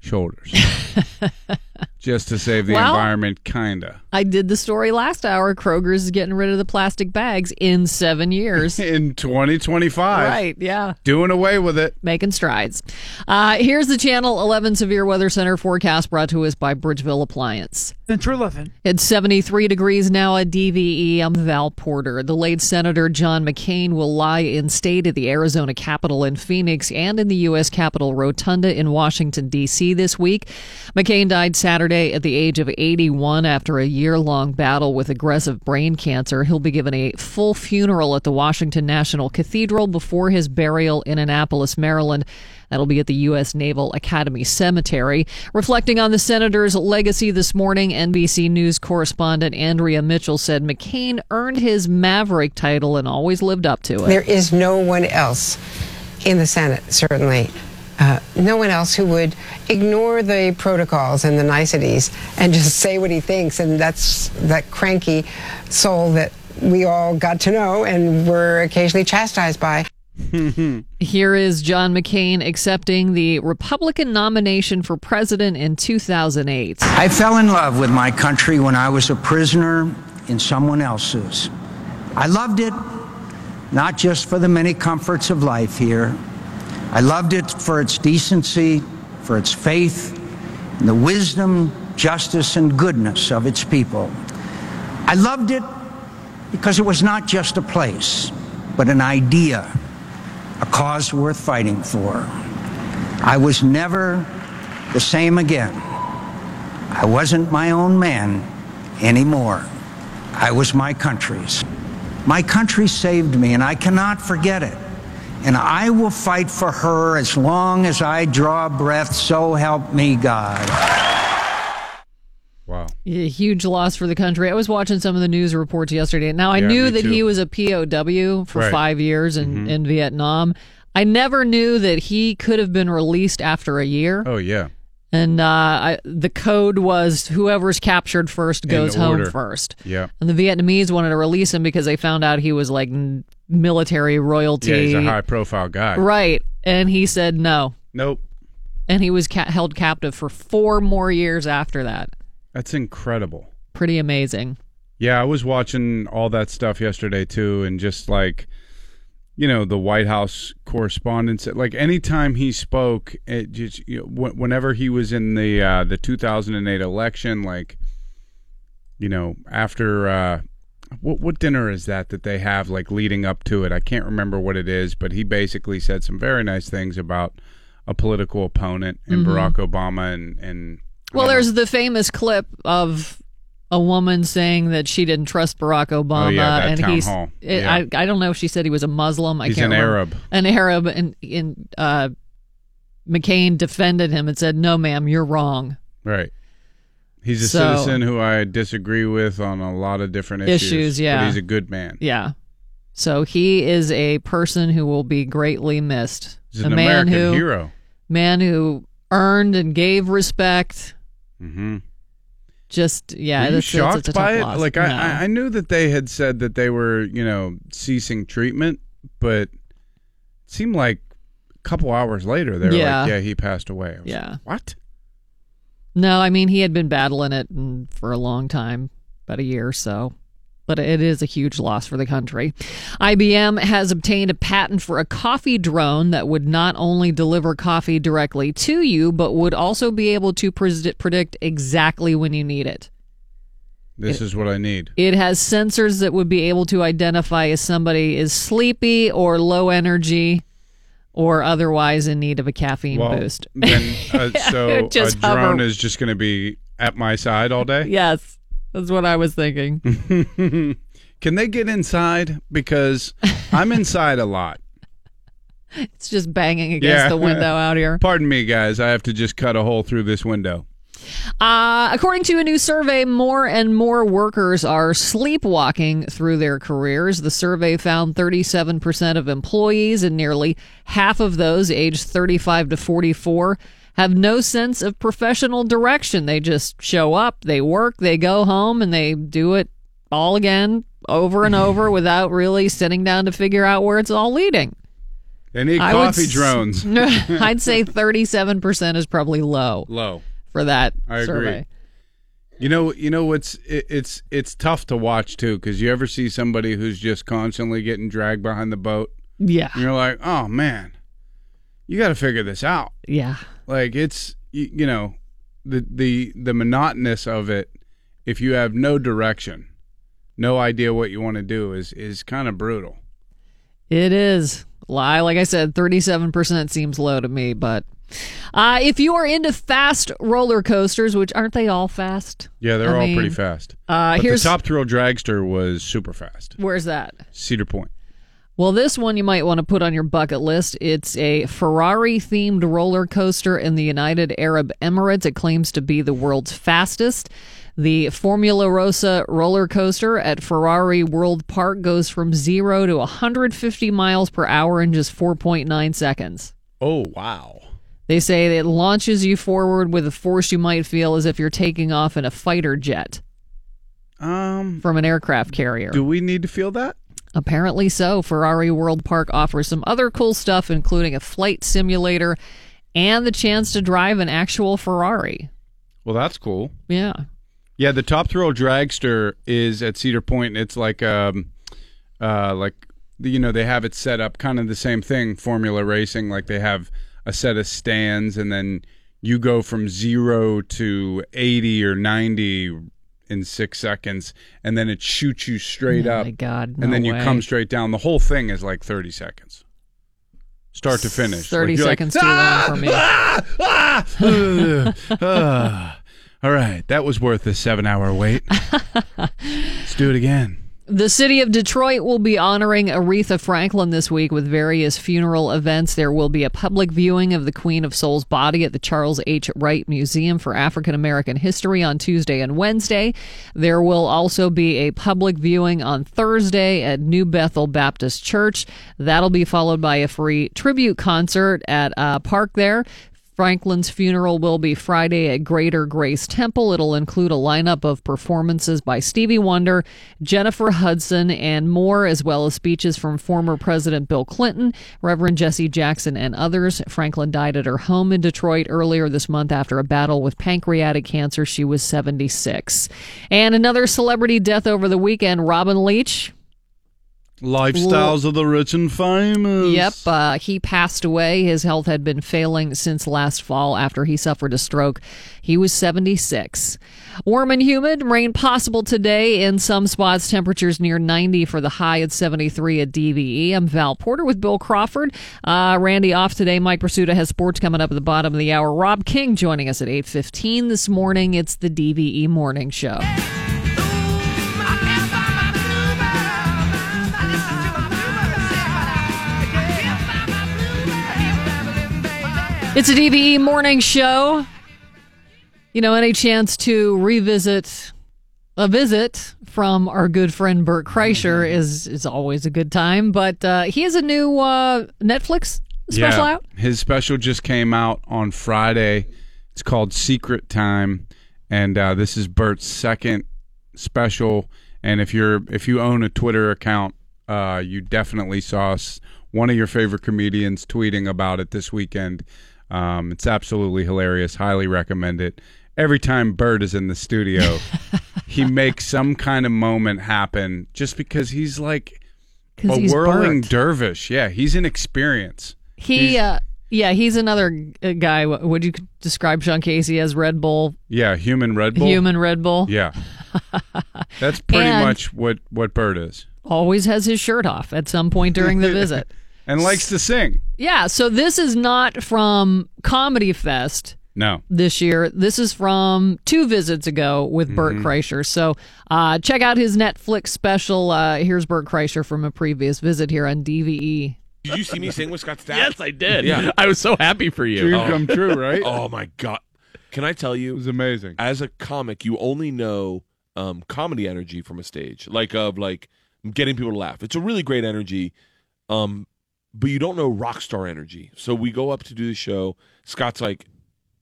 B: shoulders. Just to save the
C: Well-
B: environment, kinda.
C: I did the story last hour. Kroger's is getting rid of the plastic bags in seven years.
B: In 2025,
C: right. Yeah.
B: doing away with it.
C: making strides. Uh, here's the Channel 11 Severe Weather Center forecast brought to us by Bridgeville Appliance.
I: Central 11.
C: It's 73 degrees now at DVE. I'm Val Porter. The late Senator John McCain will lie in state at the Arizona Capitol in Phoenix and in the U.S. Capitol Rotunda in Washington, D.C. this week. McCain died Saturday at the age of 81 after a year long battle with aggressive brain cancer. He'll be given a full funeral at the Washington National Cathedral before his burial in Annapolis, Maryland. That'll be at the U.S. Naval Academy Cemetery. Reflecting on the senator's legacy this morning, NBC News correspondent Andrea Mitchell said McCain earned his Maverick title and always lived up to it.
J: There is no one else in the Senate, certainly. Uh, no one else who would ignore the protocols and the niceties and just say what he thinks. And that's that cranky soul that we all got to know and were occasionally chastised by.
C: Here is John McCain accepting the Republican nomination for president in 2008.
K: I fell in love with my country when I was a prisoner in someone else's. I loved it, not just for the many comforts of life here. I loved it for its decency, for its faith, and the wisdom, justice, and goodness of its people. I loved it because it was not just a place, but an idea, a cause worth fighting for. I was never the same again. I wasn't my own man anymore. I was my country's. My country saved me, and I cannot forget it. And I will fight for her as long as I draw breath, so help me God.
B: Wow.
C: A huge loss for the country. I was watching some of the news reports yesterday. Now I
B: Yeah,
C: knew that
B: too.
C: he was a POW for
B: Right.
C: five years in, mm-hmm. in Vietnam. I never knew that he could have been released after a year.
B: Oh yeah.
C: And uh, I, the code was whoever's captured first goes home
B: order.
C: first.
B: Yeah.
C: And the Vietnamese wanted to release him because they found out he was like n- military royalty.
B: Yeah, he's a high profile guy.
C: Right. And he said no.
B: Nope.
C: And he was ca- held captive for four more years after that.
B: That's incredible.
C: Pretty amazing.
B: Yeah, I was watching all that stuff yesterday too, and just like, you know, the White House correspondence. Like anytime he spoke, it just you know, wh- whenever he was in the uh, the 2008 election, like, you know, after uh, what what dinner is that that they have like leading up to it? I can't remember what it is, but he basically said some very nice things about a political opponent in
C: Mhm.
B: Barack Obama and and
C: Well, there's the famous clip of a woman saying that she didn't trust Barack Obama,
B: Oh, yeah,
C: and he's. it-
B: Yeah.
C: I I don't know if she said he was a Muslim. I
B: He's
C: can't
B: an
C: remember.
B: Arab.
C: An Arab, and in uh, McCain defended him and said, "No, ma'am, you're wrong."
B: Right. He's a
C: So-
B: citizen who I disagree with on a lot of different issues.
C: Issues, yeah.
B: But he's a good man.
C: Yeah. So he is a person who will be greatly missed.
B: He's
C: a
B: an
C: man
B: American
C: who,
B: hero.
C: Man who earned and gave respect.
B: Mm-hmm.
C: Just yeah,
B: Were you
C: that's,
B: shocked
C: a
B: by it?
C: loss.
B: Like
C: No.
B: I, I, knew that they had said that they were, you know, ceasing treatment, but it seemed like a couple hours later they were
C: Yeah.
B: like, "Yeah, he passed away."
C: Yeah.
B: like, what?
C: No, I mean he had been battling it for a long time, about a year or so. But it is a huge loss for the country. IBM has obtained a patent for a coffee drone that would not only deliver coffee directly to you, but would also be able to predict exactly when you need it.
B: This is what I need.
C: It has sensors that would be able to identify if somebody is sleepy or low energy or otherwise in need of a caffeine
B: well,
C: boost.
B: then uh, so a drone
C: hover.
B: is just going to be at my side all day.
C: Yes, that's what I was thinking.
B: Can they get inside? Because I'm inside a lot.
C: It's just banging against the window out here.
B: Pardon me, guys. I have to just cut a hole through this window.
C: Uh, according to a new survey, more and more workers are sleepwalking through their careers. The survey found 37% of employees and nearly half of those aged 35 to 44 have no sense of professional direction. They just show up, they work, they go home, and they do it all again over and over without really sitting down to figure out where it's all leading.
B: They need
C: I would
B: coffee
C: s-
B: drones.
C: I'd say 37% is probably low
B: Low.
C: for that
B: I agree. You know, you know what's it, it's it's tough to watch too because you ever see somebody who's just constantly getting dragged behind the boat,
C: Yeah.
B: you're like, oh man, you got to figure this out.
C: Yeah.
B: Like it's you, know, the the the monotonous of it. If you have no direction, no idea what you want to do, is is kind of brutal.
C: It is. Lie, like I said, 37% seems low to me, but uh, if you are into fast roller coasters, which aren't they all fast?
B: Yeah, they're
C: I
B: all
C: mean,
B: pretty fast.
C: Uh,
B: but
C: here's
B: the Top Thrill Dragster was super fast.
C: where's that?
B: Cedar Point.
C: Well, this one you might want to put on your bucket list. It's a Ferrari themed roller coaster in the United Arab Emirates. It claims to be the world's fastest. The Formula Rosa roller coaster at Ferrari World Park goes from 0 to 150 miles per hour in just 4.9 seconds.
B: Oh wow!
C: They say it launches you forward with a force you might feel as if you're taking off in a fighter jet
B: Um,
C: from an aircraft carrier.
B: do we need to feel that?
C: Apparently so. Ferrari World Park offers some other cool stuff, including a flight simulator and the chance to drive an actual Ferrari.
B: Well, that's cool.
C: Yeah.
B: Yeah, the Top Thrill Dragster is at Cedar Point. and It's like um, uh, like you know they have it set up kind of the same thing, Formula Racing. Like they have a set of stands, and then you go from zero to eighty or ninety in six seconds, and then it shoots you straight
C: Oh
B: up.
C: my God, no
B: and then you come straight down. The whole thing is like thirty seconds, start to finish.
C: 30
B: Like, you're like,
C: seconds too long for me.
B: ah, ah, ah. all right, that was worth a seven-hour wait. Let's do it again.
C: The city of Detroit will be honoring Aretha Franklin this week with various funeral events. There will be a public viewing of the Queen of Soul's body at the Charles H. Wright Museum for African American History on Tuesday and Wednesday. There will also be a public viewing on Thursday at New Bethel Baptist Church. That'll be followed by a free tribute concert at a park there. Franklin's funeral will be Friday at Greater Grace Temple. It'll include a lineup of performances by Stevie Wonder, Jennifer Hudson, and more, as well as speeches from former President Bill Clinton, Reverend Jesse Jackson, and others. Franklin died at her home in Detroit earlier this month after a battle with pancreatic cancer. She was 76. And another celebrity death over the weekend Robin Leach.
B: Lifestyles of the rich and famous.
C: Yep, uh, he passed away. His health had been failing since last fall after he suffered a stroke. He was 76. Warm and humid, rain possible today in some spots. Temperatures near 90 for the high at 73 at DVE. I'm Val Porter with Bill Crawford. Uh, Randy off today. Mike Prisuta has sports coming up at the bottom of the hour. Rob King joining us at 8:15 this morning. It's the DVE Morning Show. It's a DVE morning show. You know, any chance to revisit a visit from our good friend Bert Kreischer is is always a good time. But uh, he has a new uh, Netflix special
B: yeah.
C: out.
B: His special just came out on Friday. It's called Secret Time, and uh, this is Bert's second special. And if you're if you own a Twitter account, uh, you definitely saw one of your favorite comedians tweeting about it this weekend. Um, it's absolutely hilarious. Highly recommend it. Every time Bert is in the studio, he makes some kind of moment happen just because he's like a
C: he's
B: whirling
C: Bert.
B: dervish. Yeah, he's an experience.
C: He, uh, yeah, he's another uh, guy. What- Would you describe Sean Casey as Red Bull,
B: Yeah, human Red Bull.
C: human Red Bull?
B: Yeah. That's pretty
C: And-
B: much what what Bert is.
C: Always has his shirt off at some point during the visit.
B: And likes to sing.
C: Yeah, so this is not from Comedy Fest.
B: No.
C: this year. This is from two visits ago with Bert
B: Mm-hmm.
C: Kreischer. So uh, check out his Netflix special. Uh, here's Bert Kreischer from a previous visit here on DVE
I: Did you see me sing with Scott Stapp?
F: Yes, I did.
I: Yeah.
F: I was so happy for you.
B: Dream come true, right?
I: Oh my god! Can I tell you?
B: It was amazing.
I: As a comic, you only know um, comedy energy from a stage, like of like getting people to laugh. It's a really great energy, um, but you don't know rock star energy. So we go up to do the show. Scott's like,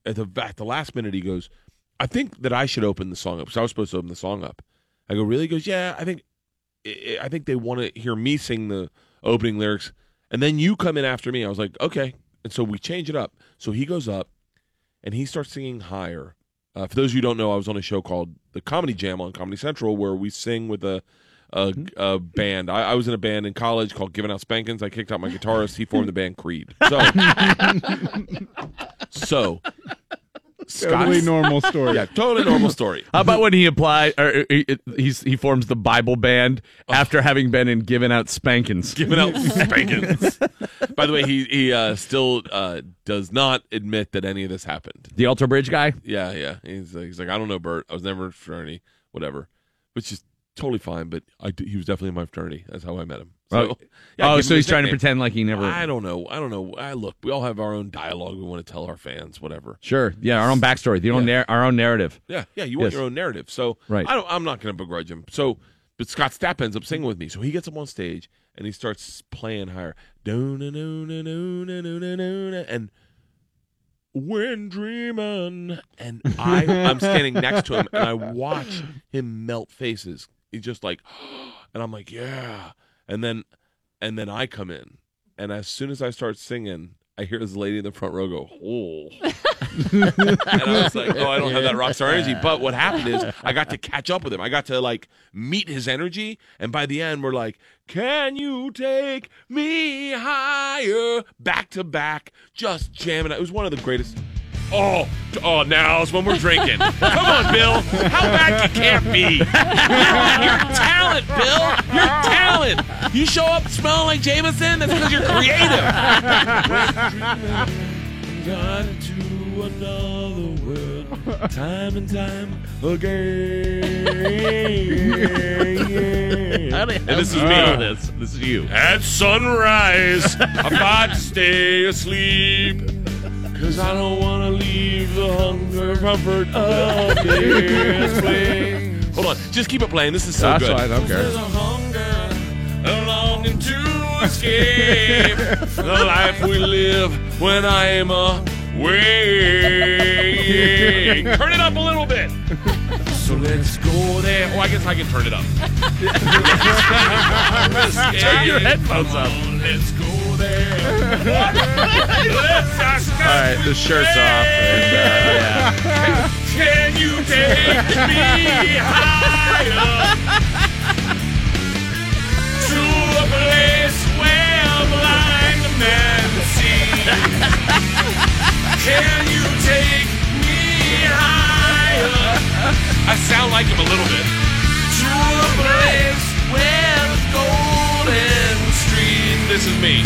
I: at the at the last minute, he goes, "I think that I should open the song up." So I was supposed to open the song up. I go, "Really?" He goes, "Yeah, I think, I think they want to hear me sing the opening lyrics, and then you come in after me." I was like, "Okay," and so we change it up. So he goes up, and he starts singing higher. Uh, for those of you who don't know, I was on a show called the Comedy Jam on Comedy Central where we sing with a a, a band. I, I was in a band in college called Giving Out Spankins. I kicked out my guitarist. He formed the band Creed. So, so
B: Totally
I: Scott's-
B: normal story.
I: Yeah, totally normal story.
F: How about when he applied, or he, he's, he forms the Bible band after having been in giving out spankings?
I: Giving out spankins. By the way, he he uh, still uh, does not admit that any of this happened.
F: The Alter Bridge guy?
I: Yeah, yeah. He's like, he's like, I don't know, Bert. I was never for any whatever. Which is totally fine, but I he was definitely in my fraternity. That's how I met him. Oh, so,
F: Oh.
I: yeah,
F: Oh, so he's trying to pretend like he never-
I: I don't know. I don't know. I look. We all have our own dialogue. We want to tell our fans, whatever.
F: Sure. Yeah, our own backstory, the own
I: Yeah.
F: nar- our own narrative.
I: Yeah, yeah. You want
F: Yes.
I: your own narrative. So
F: Right.
I: I don't. I'm not going to begrudge him. So, but Scott Stapp ends up singing with me. So he gets up on stage and he starts playing higher. And when dreaming, and I, I'm standing next to him and I watch him melt faces. He's just like, and I'm like, yeah. And then, and then I come in, and as soon as I start singing, I hear this lady in the front row go, oh. and I was like, oh, I don't have that rock star energy. But what happened is I got to catch up with him. I got to like meet his energy. And by the end, we're like, can you take me higher? Back to back, just jamming. It was one of the greatest. Oh, oh, now's when we're drinking. Come on, Bill. How bad you can't be? You're, you're talent, Bill. You're talent. You show up smelling like Jameson, that's because you're creative. Got into another world, time and time again.
F: How the
I: And this is me.
F: this? This is you.
I: At sunrise, I'm about to stay asleep. Cause I don't wanna leave the hunger comfort of this place. Hold on, just keep it playing. This is so
B: That's
I: good.
B: fine, I don't.
I: There's a hunger, a longing to escape the life we live when I'm away. Turn it up a little bit. So let's go there. Oh, I guess I can turn it up.
F: Turn your headphones up.
I: Let's go
F: All right, the shirt's off. And, uh, yeah.
I: Can you take me higher to a place where blind men see? Can you take me higher? I sound like him a little bit. To a place where the golden stream. This is me.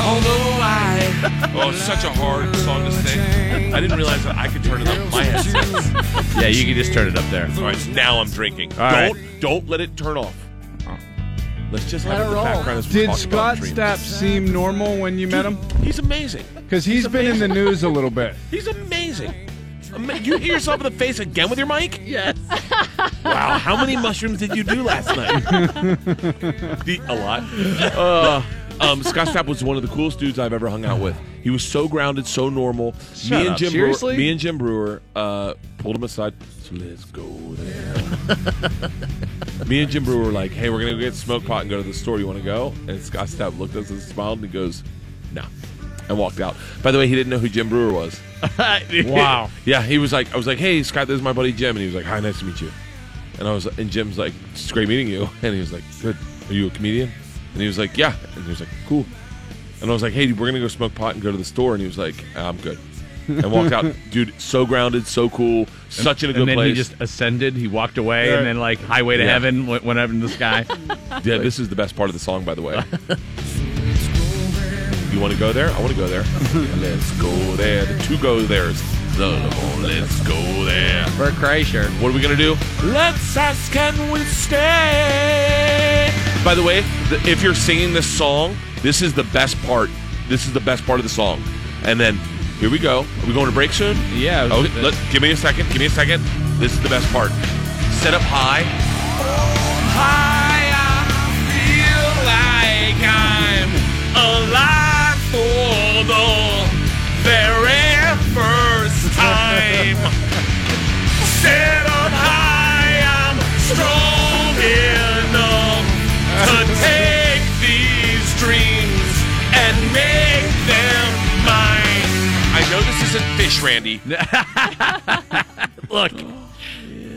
I: Although I oh, it's such a hard song to sing. I didn't realize that I could turn it up my headset.
F: Yeah, you can just turn it up there.
I: All right, now I'm drinking.
F: All
I: don't
F: right.
I: don't let it turn off. Let's just
C: Let
I: have
C: it
I: the
C: roll.
I: background as we
B: Did Scott
I: about.
B: Stapp seem normal when you met him?
I: He's amazing.
B: Because he's been in the news a little bit.
I: He's amazing. You hit yourself in the face again with your mic?
C: Yes.
I: Wow, how many mushrooms did you do last night? The- a lot. Uh, um, Scott Stapp was one of the coolest dudes I've ever hung out with. He was so grounded, so normal.
F: Shut
I: me and
F: up.
I: Jim
F: Seriously?
I: Breuer, me and Jim Breuer uh, pulled him aside. So let's go there. me and Jim Breuer were like, "Hey, we're gonna go get smoke pot and go to the store. You want to go?" And Scott Stapp looked at us and smiled and he goes, "No," and walked out. By the way, he didn't know who Jim Breuer was.
F: wow.
I: Yeah, he was like, I was like, "Hey, Scott, this is my buddy Jim," and he was like, "Hi, nice to meet you." And I was, and Jim's like, "It's great meeting you," and he was like, "Good. Are you a comedian?" And he was like, "Yeah," and he was like, "Cool." And I was like, "Hey, we're gonna go smoke pot and go to the store," and he was like, "I'm good," and walked out. Dude, so grounded, so cool, such in a good
F: and then
I: place.
F: he just ascended. He walked away,
B: Yeah.
F: and then like highway to
I: Yeah.
F: heaven went, went up in the sky.
I: yeah, this is the best part of the song, by the way. you want to go there? I want to go there. let's go there. The two go there's. The let's go there.
F: Bert Kreischer.
I: What are we gonna do? Let's ask, can we stay? By the way, the, if you're singing this song This is the best part. This is the best part of the song. And then here we go. Are we going to break soon?
F: Yeah.
I: Oh, let, give me a second. Give me a second. This is the best part. Set up high. High, I feel like I'm alive for the very I know this isn't fish, Randy.
F: Look,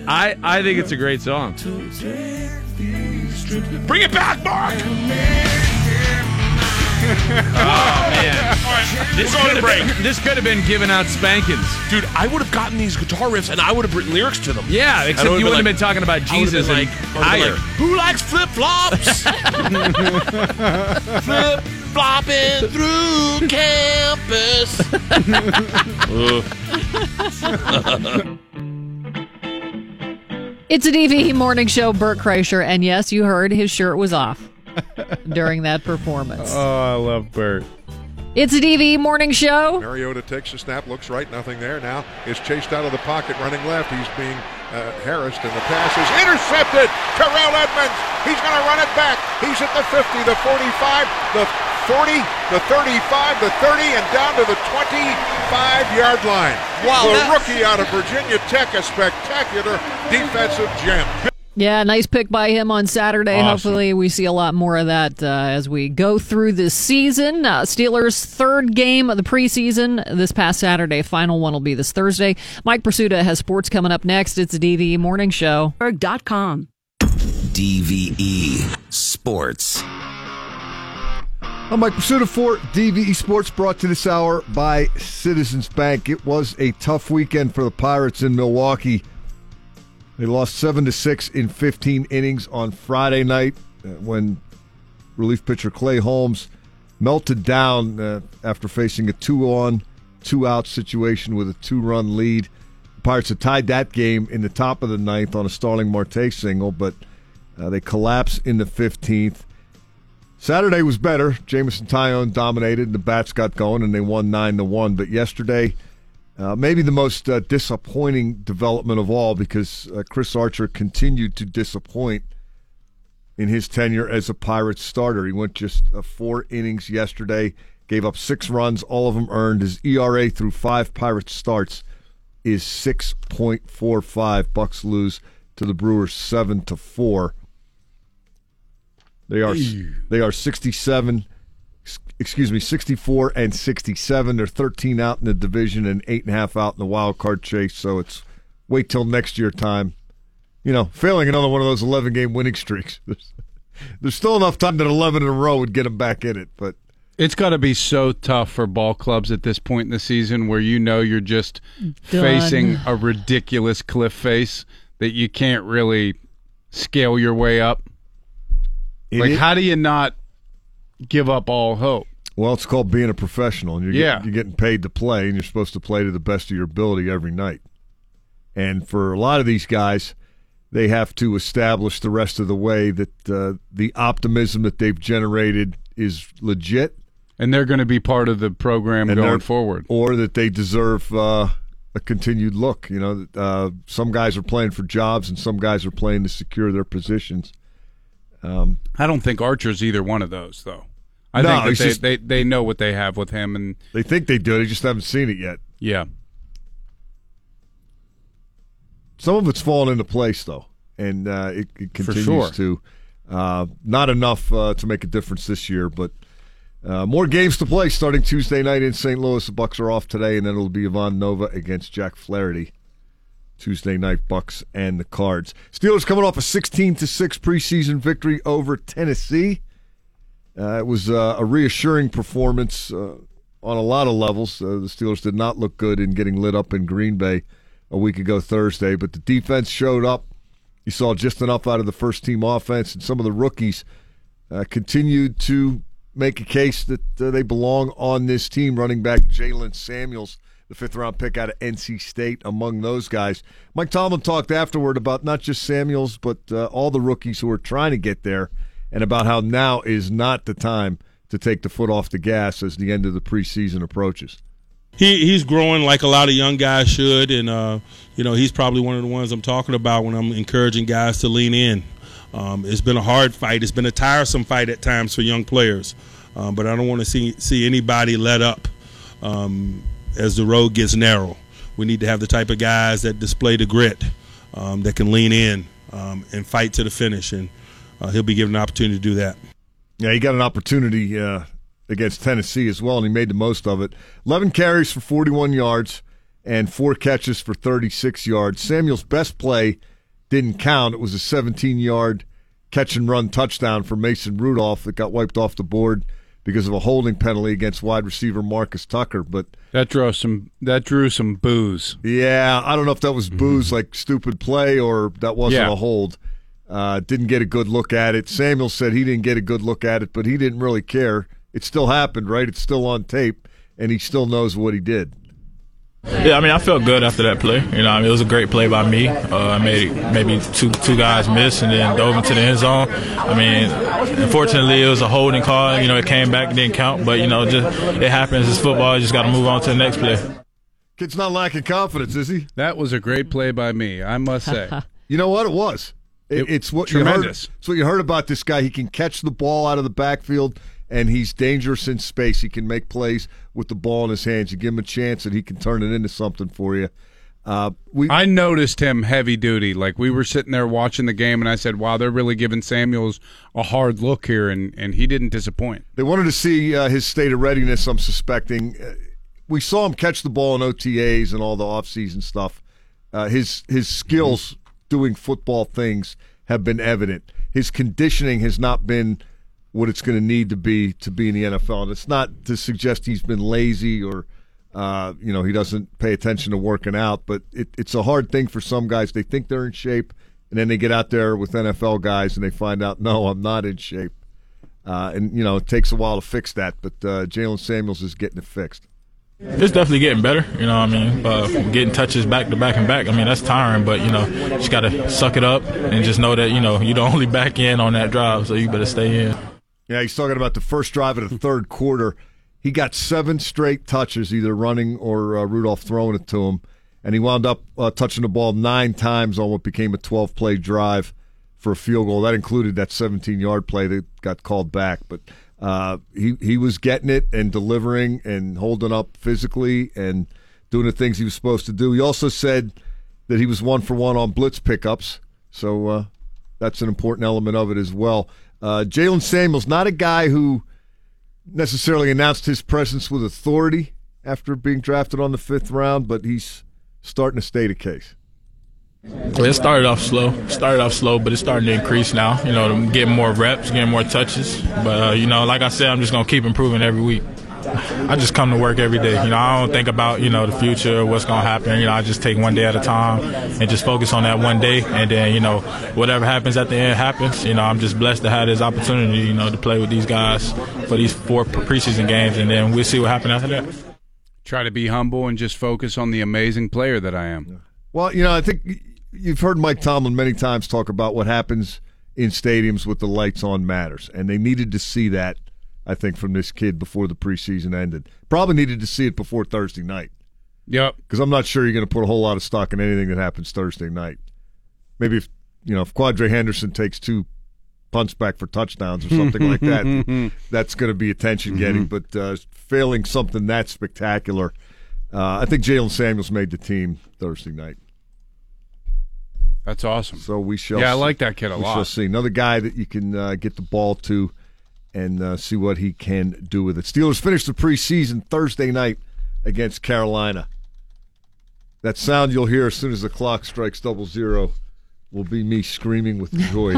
F: I I think it's a great song.
I: Bring it back, Mark.
F: Oh man, this
I: We're going
F: could
I: to break.
F: have been, this could have been giving out spankings.
I: Dude, I would have gotten these guitar riffs and I would have written lyrics to them.
F: Yeah, except
I: I
F: you
I: would've
F: wouldn't
I: been
F: have been talking about Jesus and
I: like, I
F: higher.
I: like, Who likes flip flops? flip flopping through campus.
C: It's a DVE morning show, Bert Kreischer, and yes, you heard his shirt was off during that performance.
B: Oh, I love Bert.
C: It's a DVE morning show.
L: Mariota takes a snap, looks right, nothing there. Now is chased out of the pocket, running left. He's being uh, harassed, and the pass is intercepted. Terrell Edmunds, he's going to run it back. He's at the 50, the 45, the 40, the 35, the 30, and down to the 25-yard line.
I: Wow,
L: the rookie out of Virginia Tech, a spectacular defensive gem.
C: Yeah, nice pick by him on Saturday.
B: Awesome.
C: Hopefully, we see a lot more of that uh, as we go through this season. Uh, Steelers' third game of the preseason this past Saturday. Final one will be this Thursday. Mike Prisuta has sports coming up next. It's a DVE morning show.
M: com.
N: DVE E Sports.
E: I'm Mike Prisuta for DVE Sports, brought to this hour by Citizens Bank. It was a tough weekend for the Pirates in Milwaukee. They lost seven to six in 15 innings on Friday night uh, when relief pitcher Clay Holmes melted down uh, after facing a two-on, two-out situation with a two-run lead. The Pirates had tied that game in the top of the ninth on a Starling Marte single, but uh, they collapsed in the 15th. Saturday was better. Jameson Taillon dominated, and the bats got going, and they won nine to one. But yesterday, uh, maybe the most uh, disappointing development of all, because uh, Chris Archer continued to disappoint in his tenure as a Pirates starter. He went just uh, four innings yesterday, gave up six runs, all of them earned. His ERA through five Pirates starts is six point four five. Bucs lose to the Brewers seven to four. They are they are 67 excuse me 64 and 67 they're 13 out in the division and eight and a half out in the wild card chase. So it's wait till next year time. You know failing another one of those 11 game winning streaks. There's, there's still enough time that 11 in a row would get them back in it but
B: It's got to be so tough for ball clubs at this point in the season where you know you're just
C: Done.
B: facing a ridiculous cliff face that you can't really scale your way up.
E: It
B: like,
E: is-
B: how do you not give up all hope?
E: well it's called being a professional and you're,
B: Yeah.
E: getting, you're getting paid to play and you're supposed to play to the best of your ability every night and for a lot of these guys they have to establish the rest of the way that uh, the optimism that they've generated is legit
B: And they're going to be part of the program
E: and
B: going forward.
E: or that they deserve uh, a continued look. You know, uh, some guys are playing for jobs, and some guys are playing to secure their positions. Um,
B: I don't think Archer's either one of those, though. I
E: No,
B: think they,
E: just-
B: they they know what they have with him, and
E: they think they do; they just haven't seen it yet.
B: yeah,
E: Some of it's fallen into place, though, and uh, it, it continues
B: sure.
E: to. Uh, not enough uh, to make a difference this year, but uh, more games to play starting Tuesday night in St. Louis. The Bucs are off today, and then it'll be Ivan Nova against Jack Flaherty. Tuesday night, Bucs and the Cards. Steelers coming off a 16 to six preseason victory over Tennessee. Uh, it was uh, a reassuring performance uh, on a lot of levels. Uh, the Steelers did not look good in getting lit up in Green Bay a week ago Thursday, but the defense showed up. You saw just enough out of the first team offense, and some of the rookies uh, continued to make a case that uh, they belong on this team. Running back Jaylen Samuels, the fifth round pick out of NC State, among those guys. Mike Tomlin talked afterward about not just Samuels, but uh, all the rookies who are trying to get there, and about how now is not the time to take the foot off the gas as the end of the preseason approaches.
M: he he's growing like a lot of young guys should, and uh, you know he's probably one of the ones I'm talking about when I'm encouraging guys to lean in. Um, it's been a hard fight. It's been a tiresome fight at times for young players, um, but I don't want to see see anybody let up um, as the road gets narrow. We need to have the type of guys that display the grit, um, that can lean in um, and fight to the finish, and uh, he'll be given an opportunity to do that.
E: Yeah, he got an opportunity uh, against Tennessee as well, and he made the most of it. 11 carries for 41 yards and four catches for 36 yards. Samuel's best play didn't count. It was a 17 yard catch and run touchdown for Mason Rudolph that got wiped off the board because of a holding penalty against wide receiver Marcus Tucker. But
B: That drew some. That drew some booze.
E: yeah, I don't know if that was booze, like stupid play, or that wasn't
B: Yeah.
E: a hold. Uh, didn't get a good look at it. Samuel said he didn't get a good look at it, but he didn't really care. It still happened, right? It's still on tape, and he still knows what he did.
O: Yeah, I mean, I felt good after that play. You know, I mean, it was a great play by me. Uh, I made maybe two two guys miss and then dove into the end zone. I mean, unfortunately, it was a holding call. You know, it came back, and didn't count, but you know, just it happens. It's football. You just got to move on to the next play.
E: Kid's not lacking confidence, is he?
B: That was a great play by me, I must say.
E: You know what? It was. It,
B: It-
E: it's what
B: tremendous.
E: You heard, it's what you heard about this guy. He can catch the ball out of the backfield, and he's dangerous in space. He can make plays with the ball in his hands. You give him a chance, and he can turn it into something for you. Uh, we
B: I noticed him heavy duty. Like we were sitting there watching the game, and I said, "Wow, they're really giving Samuels a hard look here," and and he didn't disappoint.
E: They wanted to see uh, his state of readiness, I'm suspecting. Uh, we saw him catch the ball in OTAs and all the offseason stuff. Uh, his his skills doing football things have been evident. His conditioning has not been what it's going to need to be to be in the NFL. And it's not to suggest he's been lazy or uh, you know he doesn't pay attention to working out, but it, it's a hard thing for some guys. They think they're in shape, and then they get out there with NFL guys and they find out, no, I'm not in shape. Uh, and you know it takes a while to fix that, but uh, Jaylen Samuels is getting it fixed.
O: It's definitely getting better. You know, what I mean, uh, getting touches back to back and back. I mean, that's tiring, but you know, just got to suck it up and just know that you know you're the only back in on that drive, so you better stay in.
E: Yeah, he's talking about the first drive of the third quarter. He got seven straight touches, either running or uh, Rudolph throwing it to him, and he wound up uh, touching the ball nine times on what became a 12 play drive for a field goal. That included that 17 yard play that got called back, but. Uh, he he was getting it and delivering and holding up physically and doing the things he was supposed to do. He also said that he was one for one on blitz pickups, so uh, that's an important element of it as well. Uh, Jaylen Samuels, not a guy who necessarily announced his presence with authority after being drafted on the fifth round, but he's starting to state a case.
O: It started off slow. Started off slow, but it's starting to increase now. You know, getting more reps, getting more touches. But uh, you know, like I said, I'm just gonna keep improving every week. I just come to work every day. You know, I don't think about you know the future, what's gonna happen. You know, I just take one day at a time and just focus on that one day. And then you know, whatever happens at the end happens. You know, I'm just blessed to have this opportunity. You know, to play with these guys for these four preseason games, and then we'll see what happens after that.
B: Try to be humble and just focus on the amazing player that I am.
E: Well, you know, I think you've heard Mike Tomlin many times talk about what happens in stadiums with the lights on matters, and they needed to see that. I think from this kid before the preseason ended. Probably needed to see it before Thursday night.
B: Yep.
E: Because I'm not sure you're going to put a whole lot of stock in anything that happens Thursday night. Maybe if you know if Quadree Henderson takes two punts back for touchdowns or something like that, that's going to be attention getting. But uh, failing something that spectacular, uh, I think Jaylen Samuels made the team Thursday night.
B: That's awesome.
E: So we shall.
B: Yeah, I like that kid a
E: we
B: lot.
E: shall see another guy that you can uh, get the ball to and uh, see what he can do with it. Steelers finished the preseason Thursday night against Carolina. That sound you'll hear as soon as the clock strikes double zero will be me screaming with joy.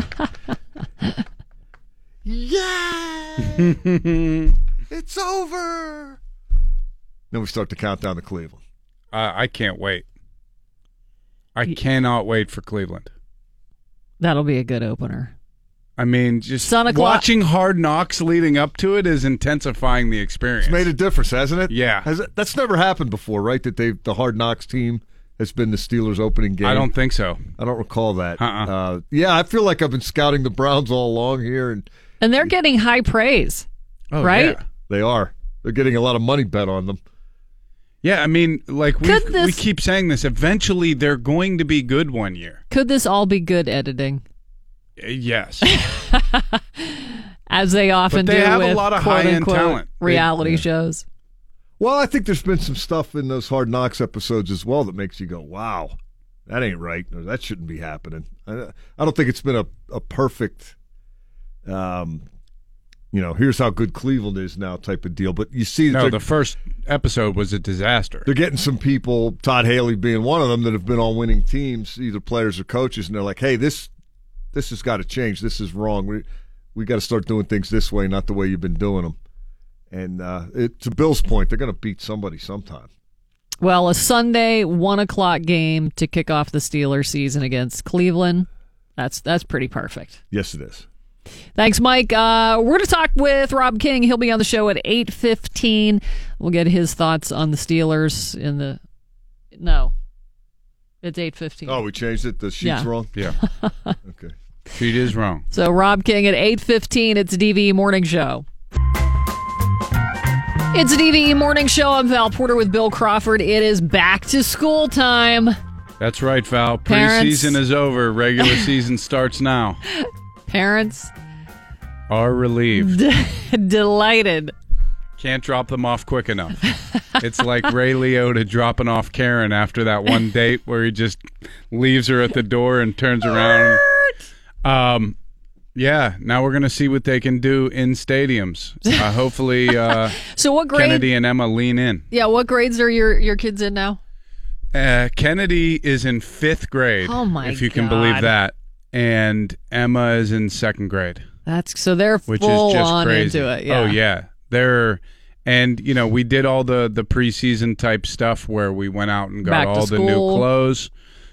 E: yeah, it's over. Then we start to count down to Cleveland.
B: Uh, I can't wait. I cannot wait for Cleveland.
C: That'll be a good opener.
B: I mean, just
C: Son o'clock-
B: watching Hard Knocks leading up to it is intensifying the experience.
E: It's made a difference, hasn't it?
B: Yeah.
E: Has it, that's never happened before, right? That they the Hard Knocks team has been the Steelers' opening game.
B: I don't think so.
E: I don't recall that.
B: Uh-uh.
E: Uh, yeah, I feel like I've been scouting the Browns all along here, and
C: And they're getting high praise.
B: Oh,
C: right?
B: yeah.
E: They are. They're getting a lot of money bet on them.
B: Yeah, I mean, like we
C: Could
B: we keep saying this. Eventually, they're going to be good one year.
C: Could this all be good editing?
B: Uh, Yes,
C: As they often
B: But they
C: do
B: have a lot of
C: quote
B: high-end talent.
C: Reality
E: yeah.
C: shows.
E: Well, I think there's been some stuff in those Hard Knocks episodes as well that makes you go, "Wow, that ain't right," or "That shouldn't be happening." I, I don't think it's been a, a perfect, um, you know, here's how good Cleveland is now type of deal. But you see,
B: no. The first episode was a disaster.
E: they're getting some people, Todd Haley being one of them, that have been on winning teams, either players or coaches, and they're like, "Hey, this this has got to change. This is wrong. We we got to start doing things this way, not the way you've been doing them." And uh, it, to Bill's point, they're going to beat somebody sometime.
C: Well, a Sunday one o'clock game to kick off the Steelers season against Cleveland. That's that's pretty perfect.
E: Yes, it is.
C: Thanks, Mike. Uh, we're going to talk with Rob King. He'll be on the show at eight fifteen. We'll get his thoughts on the Steelers in the. No, it's eight fifteen.
E: Oh, we changed it. The sheet's
C: Yeah.
E: wrong.
B: Yeah,
E: Okay.
B: Sheet is wrong.
C: So Rob King at 8:15 it's a DVE morning show. It's a DVE morning show. I'm Val Porter with Bill Crawford. It is back to school time.
B: That's right, Val.
C: Parents-
B: Preseason is over. Regular season starts now.
C: Parents
B: Are relieved.
C: delighted.
B: Can't drop them off quick enough. It's like Ray Liotta dropping off Karen after that one date where he just leaves her at the door and turns around. Um, yeah. Now we're gonna see what they can do in stadiums. Uh, hopefully, uh,
C: So what grade?
B: Kennedy and Emma lean in.
C: Yeah, what grades are your your kids in now?
B: Uh, Kennedy is in fifth grade.
C: Oh, my
B: If you can believe that, and Emma is in second grade.
C: That's so they're
B: which
C: full
B: is just
C: on
B: crazy.
C: into it. Yeah.
B: Oh yeah, they're and you know we did all the the preseason type stuff where we went out and got
C: Back
B: all the new clothes.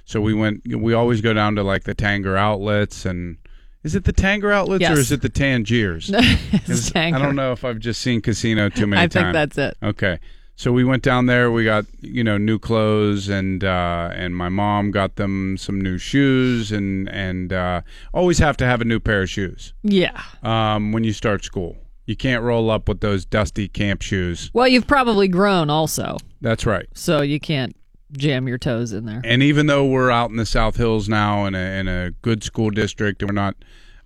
B: So we went. We always go down to like the Tanger outlets and. Is it the Tanger outlets or is it the Tangiers?
C: It's Tanger.
B: I don't know if I've just seen Casino too many
C: I
B: times.
C: I think that's it.
B: Okay. So we went down there. We got you know new clothes, and uh, and my mom got them some new shoes, and and uh, always have to have a new pair of shoes
C: Yeah.
B: um, when you start school. You can't roll up with those dusty camp shoes.
C: Well, you've probably grown also,
B: That's right.
C: so you can't jam your toes in there.
B: And even though we're out in the South Hills now in a in a good school district, and we're not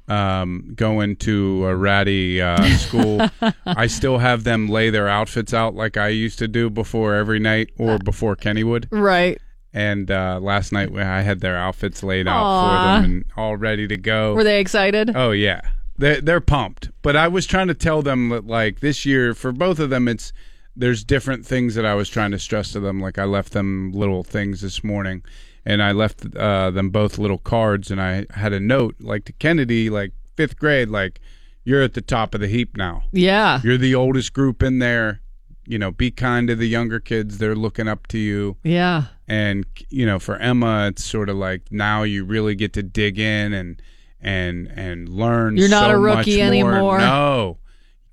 B: um, going to a ratty uh, school, I still have them lay their outfits out like I used to do before every night or before Kenny would.
C: Right.
B: And uh, last night I had their outfits laid out for them and all ready to go.
C: Were they excited?
B: Oh yeah, they're they're pumped. But I was trying to tell them that like this year for both of them, it's there's different things that I was trying to stress to them. Like I left them little things this morning, and I left uh, them both little cards, and I had a note like to Kennedy, like fifth grade, like you're at the top of the heap now.
C: Yeah.
B: You're the oldest group in there. You know, be kind to the younger kids. They're looking up to you
C: Yeah.
B: and you know for emma it's sort of like now you really get to dig in and and and learn
C: You're not
B: so
C: a rookie
B: more.
C: anymore.
B: no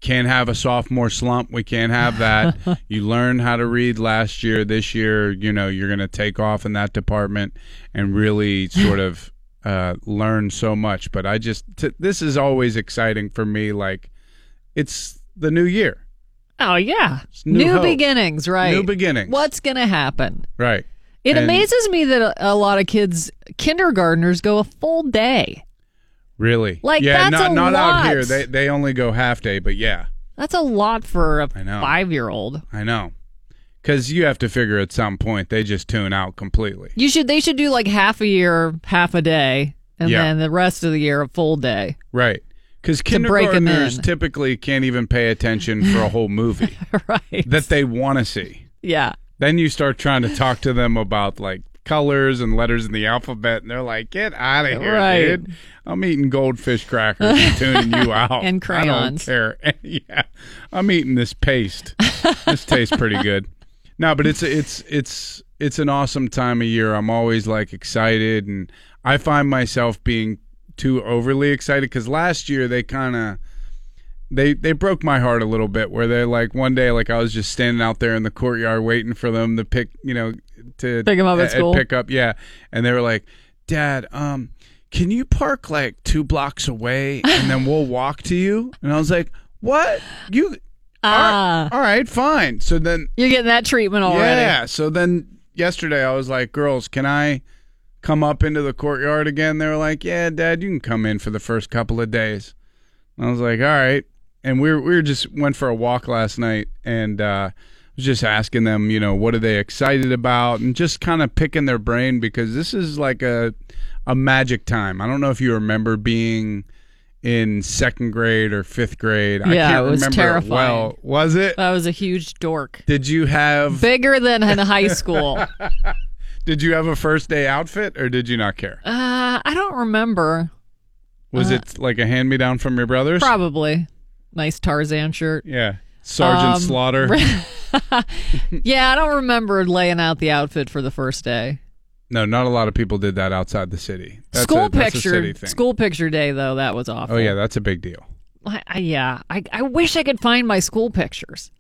B: can't have a sophomore slump we can't have that you learn how to read last year this year you know you're going to take off in that department and really sort of uh, learn so much but i just t- this is always exciting for me like it's the new year
C: Oh yeah.
B: new
C: New, beginnings, right?
B: New beginnings.
C: What's going to happen?
B: right
C: It
B: And-
C: amazes me that a, a lot of kids, kindergartners, go a full day.
B: Really?
C: Like,
B: yeah,
C: that's
B: not
C: a
B: not
C: lot.
B: out here. They they only go half day, but yeah,
C: That's a lot for a
B: I know.
C: five year old.
B: I know. Because you have to figure at some point they just tune out completely.
C: You should. They should do like half a year, half a day, and
B: Yeah.
C: then the rest of the year a full day.
B: Right. Because
C: To break 'em
B: kindergartners
C: in.
B: typically can't even pay attention for a whole movie
C: right.
B: that they want to see.
C: Yeah.
B: Then you start trying to talk to them about like colors and letters in the alphabet, and they're like, "Get out of here,
C: Right.
B: dude! I'm eating goldfish crackers and tuning you out
C: And crayons.
B: I don't care. yeah, I'm eating this paste. this tastes pretty good. No, but it's it's it's it's an awesome time of year. I'm always like excited, and I find myself being too overly excited because last year they kind of they they broke my heart a little bit where they're like one day like I was just standing out there in the courtyard waiting for them to pick you know to
C: Pick 'em up at school?
B: pick up yeah and they were like dad um can you park like two blocks away and then we'll walk to you and I was like What you?
C: Ah.
B: all right, fine. So then
C: You're getting that treatment already.
B: Yeah. So then yesterday I was like, girls, can I come up into the courtyard again? They were like, yeah, dad, you can come in for the first couple of days. I was like, all right. And we were, we were just went for a walk last night and uh, was just asking them, you know, what are they excited about and just kind of picking their brain because this is like a, a magic time. I don't know if you remember being in second grade or fifth grade. I
C: Yeah,
B: can't
C: it was
B: remember
C: terrifying.
B: well. Was it?
C: I was a huge dork.
B: Did you have
C: Bigger than in high school.
B: Did you have a first day outfit or did you not care?
C: Uh, I don't remember.
B: Was
C: Uh,
B: it like a hand me down from your brothers?
C: Probably. Nice Tarzan shirt.
B: Yeah. Sergeant
C: Um,
B: Slaughter.
C: yeah, I don't remember laying out the outfit for the first day.
B: No, not a lot of people did that outside the city. That's
C: school
B: a,
C: picture, school picture day though, that was awful.
B: Oh yeah, that's a big deal.
C: I, I, yeah, I, I wish I could find my school pictures.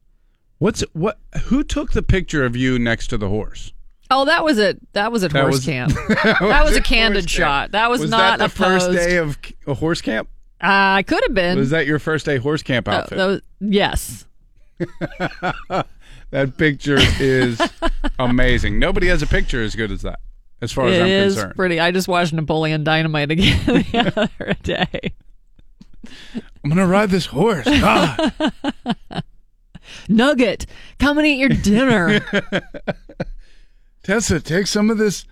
B: What's what? Who took the picture of you next to the horse?
C: Oh, that was it. That was at
B: That
C: horse
B: was-
C: camp.
B: that
C: that was a candid shot.
B: camp.
C: That was,
B: Was
C: not
B: that the first day of a horse camp?
C: Uh, could have been.
B: Was that your first day horse camp
C: Uh,
B: outfit?
C: that was- yes.
B: that picture is amazing. Nobody has a picture as good as that, as far as
C: It
B: I'm
C: is
B: concerned.
C: pretty. I just watched Napoleon Dynamite again the other day.
B: I'm gonna ride this horse. God.
C: Nugget, come and eat your dinner.
B: Tessa, take some of this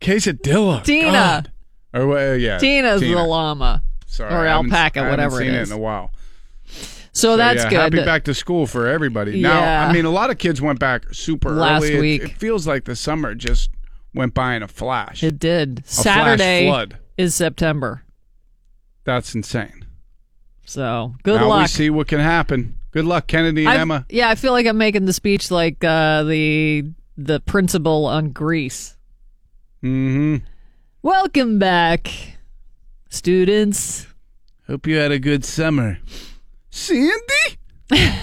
B: quesadilla.
C: Tina.
B: God. Or well, yeah,
C: Tina's the llama.
B: Sorry,
C: or alpaca, whatever
B: seen
C: it
B: it
C: is.
B: in a while.
C: So, that's
B: yeah,
C: good.
B: Happy back to school for everybody. Now,
C: Yeah.
B: I mean, a lot of kids went back super
C: Last
B: early. It-
C: week.
B: It, feels like the summer just went by in a flash.
C: It did.
B: A
C: Saturday
B: flood.
C: is September.
B: That's insane.
C: So good luck.
B: now we see what can happen. Good luck, Kennedy and
C: I've-
B: Emma.
C: Yeah, I feel like I'm making the speech like uh, the the principal on Grease.
B: Mm-hmm.
C: Welcome back, students.
B: Hope you had a good summer. Sandy?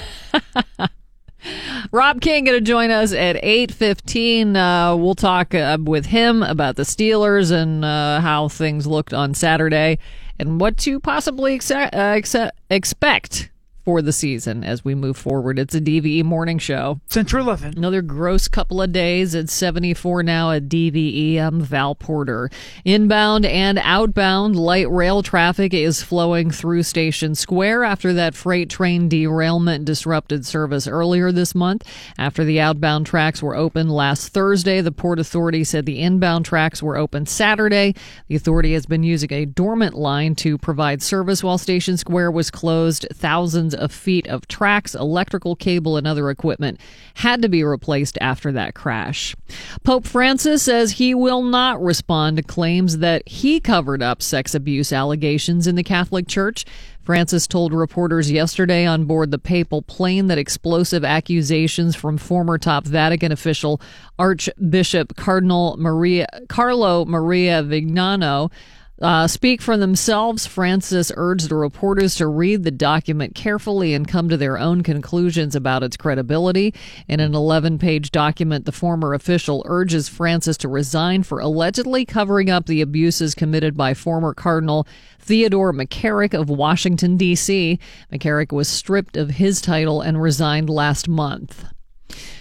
C: Rob King going to join us at 8:15. Uh, we'll talk uh, with him about the Steelers and uh, how things looked on Saturday and what to possibly exe- uh, exe- expect for the season as we move forward. It's a DVE morning show.
P: Central 11.
C: Another gross couple of days. It's 74 now at DVE. I'm Val Porter. Inbound and outbound light rail traffic is flowing through Station Square after that freight train derailment disrupted service earlier this month. After the outbound tracks were open last Thursday, the Port Authority said the inbound tracks were open Saturday. The authority has been using a dormant line to provide service while Station Square was closed. Thousands of feet of tracks, electrical cable, and other equipment had to be replaced after that crash. Pope Francis says he will not respond to claims that he covered up sex abuse allegations in the Catholic Church. Francis told reporters yesterday on board the papal plane that explosive accusations from former top Vatican official Archbishop Cardinal Maria Carlo Maria Viganò uh, speak for themselves. Francis urged the reporters to read the document carefully and come to their own conclusions about its credibility. In an 11 page document, the former official urges Francis to resign for allegedly covering up the abuses committed by former Cardinal Theodore McCarrick of Washington, D.C. McCarrick was stripped of his title and resigned last month.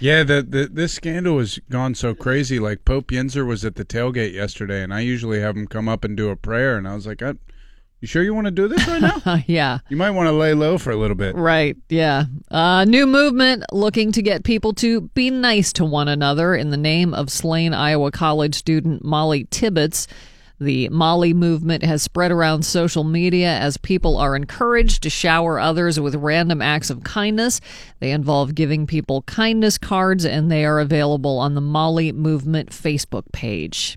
B: Yeah, the, the this scandal has gone so crazy. Like Pope Yinzer was at the tailgate yesterday, and I usually have him come up and do a prayer, and I was like, I, "You sure you want to do this right now?
C: yeah.
B: You might want to lay low for a little bit."
C: Right, yeah. Uh, new movement looking to get people to be nice to one another in the name of slain Iowa College student Molly Tibbetts. The Molly movement has spread around social media as people are encouraged to shower others with random acts of kindness. They involve giving people kindness cards, and they are available on the Molly Movement Facebook page.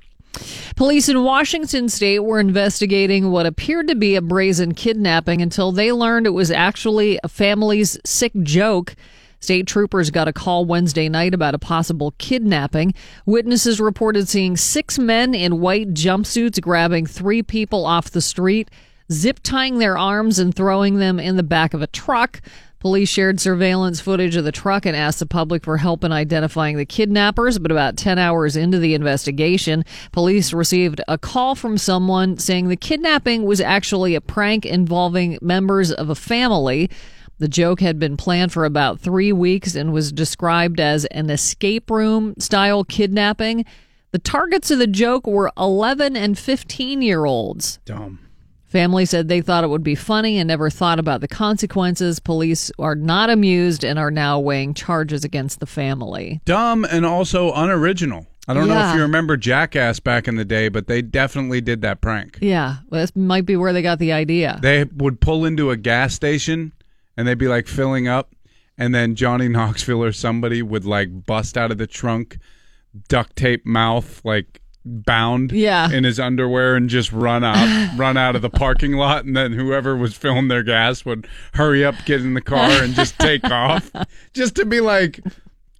C: Police in Washington state were investigating what appeared to be a brazen kidnapping until they learned it was actually a family's sick joke. State troopers got a call Wednesday night about a possible kidnapping. Witnesses reported seeing six men in white jumpsuits grabbing three people off the street, zip tying their arms and throwing them in the back of a truck. Police shared surveillance footage of the truck and asked the public for help in identifying the kidnappers. But about 10 hours into the investigation, police received a call from someone saying the kidnapping was actually a prank involving members of a family. The joke had been planned for about three weeks and was described as an escape room style kidnapping. The targets of the joke were 11 and 15 year olds.
B: Dumb.
C: Family said they thought it would be funny and never thought about the consequences. Police are not amused and are now weighing charges against the family.
B: Dumb and also unoriginal. I don't know if you remember Jackass back in the day, but they definitely did that prank.
C: Yeah, well, this might be where they got the idea.
B: They would pull into a gas station and they'd be like filling up, and then Johnny Knoxville or somebody would like bust out of the trunk, duct tape mouth, like bound
C: Yeah.
B: in his underwear and just run out run out of the parking lot and then whoever was filling their gas would hurry up get in the car and just take off just to be like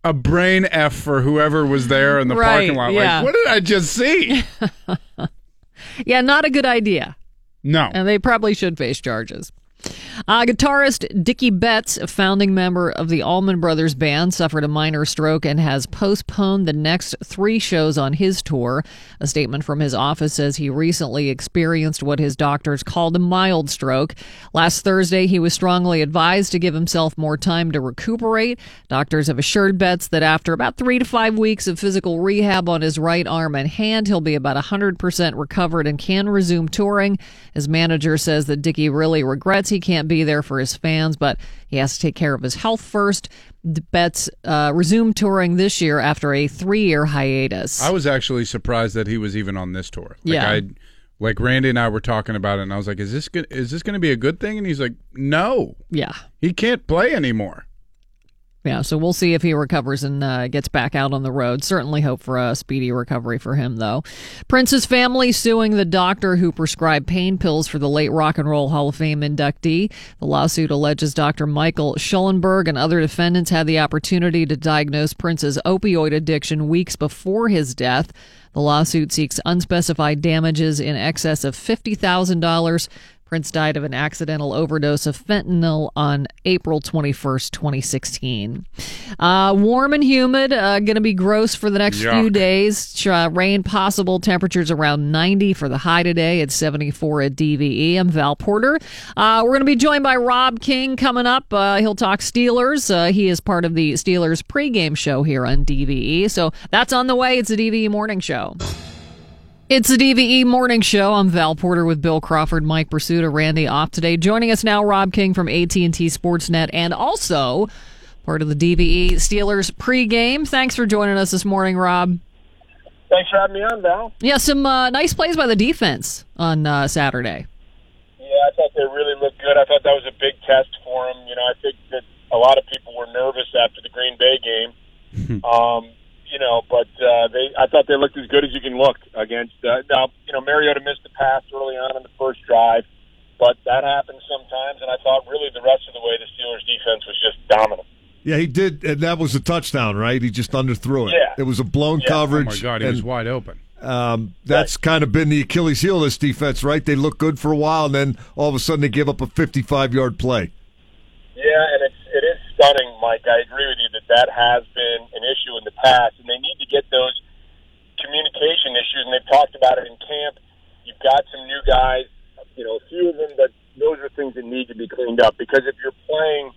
B: a brain f for whoever was there in the
C: Right,
B: parking lot
C: yeah.
B: like what did i just see
C: Yeah, not a good idea.
B: no
C: And they probably should face charges. Uh, guitarist Dickie Betts, a founding member of the Allman Brothers Band, suffered a minor stroke and has postponed the next three shows on his tour. A statement from his office says he recently experienced what his doctors called a mild stroke. Last Thursday, he was strongly advised to give himself more time to recuperate. Doctors have assured Betts that after about three to five weeks of physical rehab on his right arm and hand, he'll be about 100% recovered and can resume touring. His manager says that Dickie really regrets he can't be there for his fans, but he has to take care of his health first. The Betts uh, resumed touring this year after a three year hiatus.
B: I was actually surprised that he was even on this tour. Like
C: Yeah.
B: I like Randy and I were talking about it and I was like, Is this good is this gonna be a good thing? And he's like, No.
C: Yeah.
B: He can't play anymore.
C: Yeah, so we'll see if he recovers and uh, gets back out on the road. Certainly hope for a speedy recovery for him, though. Prince's family suing the doctor who prescribed pain pills for the late Rock and Roll Hall of Fame inductee. The lawsuit alleges Dr. Michael Schulenberg and other defendants had the opportunity to diagnose Prince's opioid addiction weeks before his death. The lawsuit seeks unspecified damages in excess of $50,000. Prince died of an accidental overdose of fentanyl on April 21st, 2016. Uh, warm and humid, uh, going to be gross for the next few days. Uh, rain possible, temperatures around 90 for the high today. It's 74 at DVE. I'm Val Porter. Uh, we're going to be joined by Rob King coming up. Uh, he'll talk Steelers. Uh, he is part of the Steelers pregame show here on DVE. So that's on the way. It's a DVE morning show. It's the DVE Morning Show. I'm Val Porter with Bill Crawford, Mike Prisuta, Randy off today. Joining us now, Rob King from AT&T Sportsnet, and also part of the DVE Steelers pregame. Thanks for joining us this morning, Rob.
P: Thanks for having me on, Val.
C: Yeah, some uh, nice plays by the defense on uh, Saturday.
P: Yeah, I thought they really looked good. I thought that was a big test for them. You know, I think that a lot of people were nervous after the Green Bay game. um, you know, but uh, they, I thought they looked as good as you can look against. Uh, now, you know, Mariota missed the pass early on in the first drive, but that happens sometimes. And I thought really the rest of the way the Steelers' defense was just dominant.
E: Yeah, he did, and that was a touchdown, right? He just underthrew it.
P: Yeah.
E: It was a blown
P: Yeah.
E: coverage.
B: Oh my god, he
E: and,
B: was wide open.
E: Um, that's kind of been the Achilles heel of this defense, right? They look good for a while, and then all of a sudden they give up a 55 yard play.
P: Yeah, and it is stunning, Mike. I agree with you that that has been an issue in the past, and they need to get those communication issues. And they've talked about it in camp. You've got some new guys, you know, a few of them, but those are things that need to be cleaned up. Because if you're playing,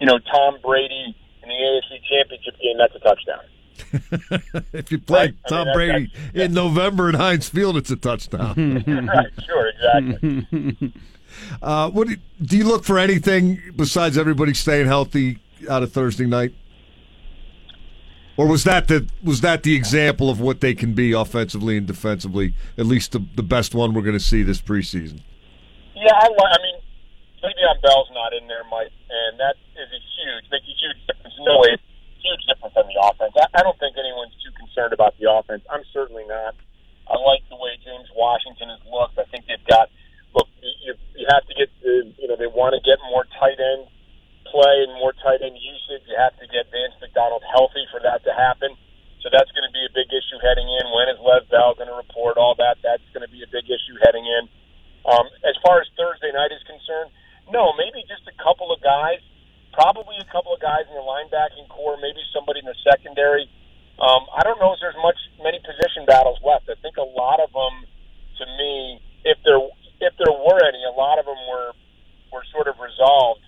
P: you know, Tom Brady in the AFC Championship game, that's a touchdown.
E: if you play
P: Right. I
E: Tom
P: mean,
E: Brady
P: that's-
E: in November in Heinz Field, it's a touchdown.
P: right? Sure, exactly.
E: uh, what do, do you look for anything besides everybody staying healthy out of Thursday night? Or was that the was that the example of what they can be offensively and defensively? At least the, the best one we're going to see this preseason.
P: Yeah, I, I mean, Le'Veon Bell's not in there, Mike, and that is a huge, makes a huge difference. No way, huge difference on the offense. I, I don't think anyone's too concerned about the offense. I'm certainly not. I like the way James Washington has looked. I think they've got. Have to get the. You know, they want to get more tight end play and more tight end usage. You have to get Vance McDonald healthy for that to happen. So that's going to be a big issue heading in. When is Lev Bell going to report all that? That's going to be a big issue heading in. Um, as far as Thursday night is concerned, no, maybe just a couple of guys, probably a couple of guys in the linebacking core, maybe somebody in the secondary. Um, I don't know if there's much many position battles left. I think a lot of them, to me, if there if there were any, a lot of them were were sort of resolved.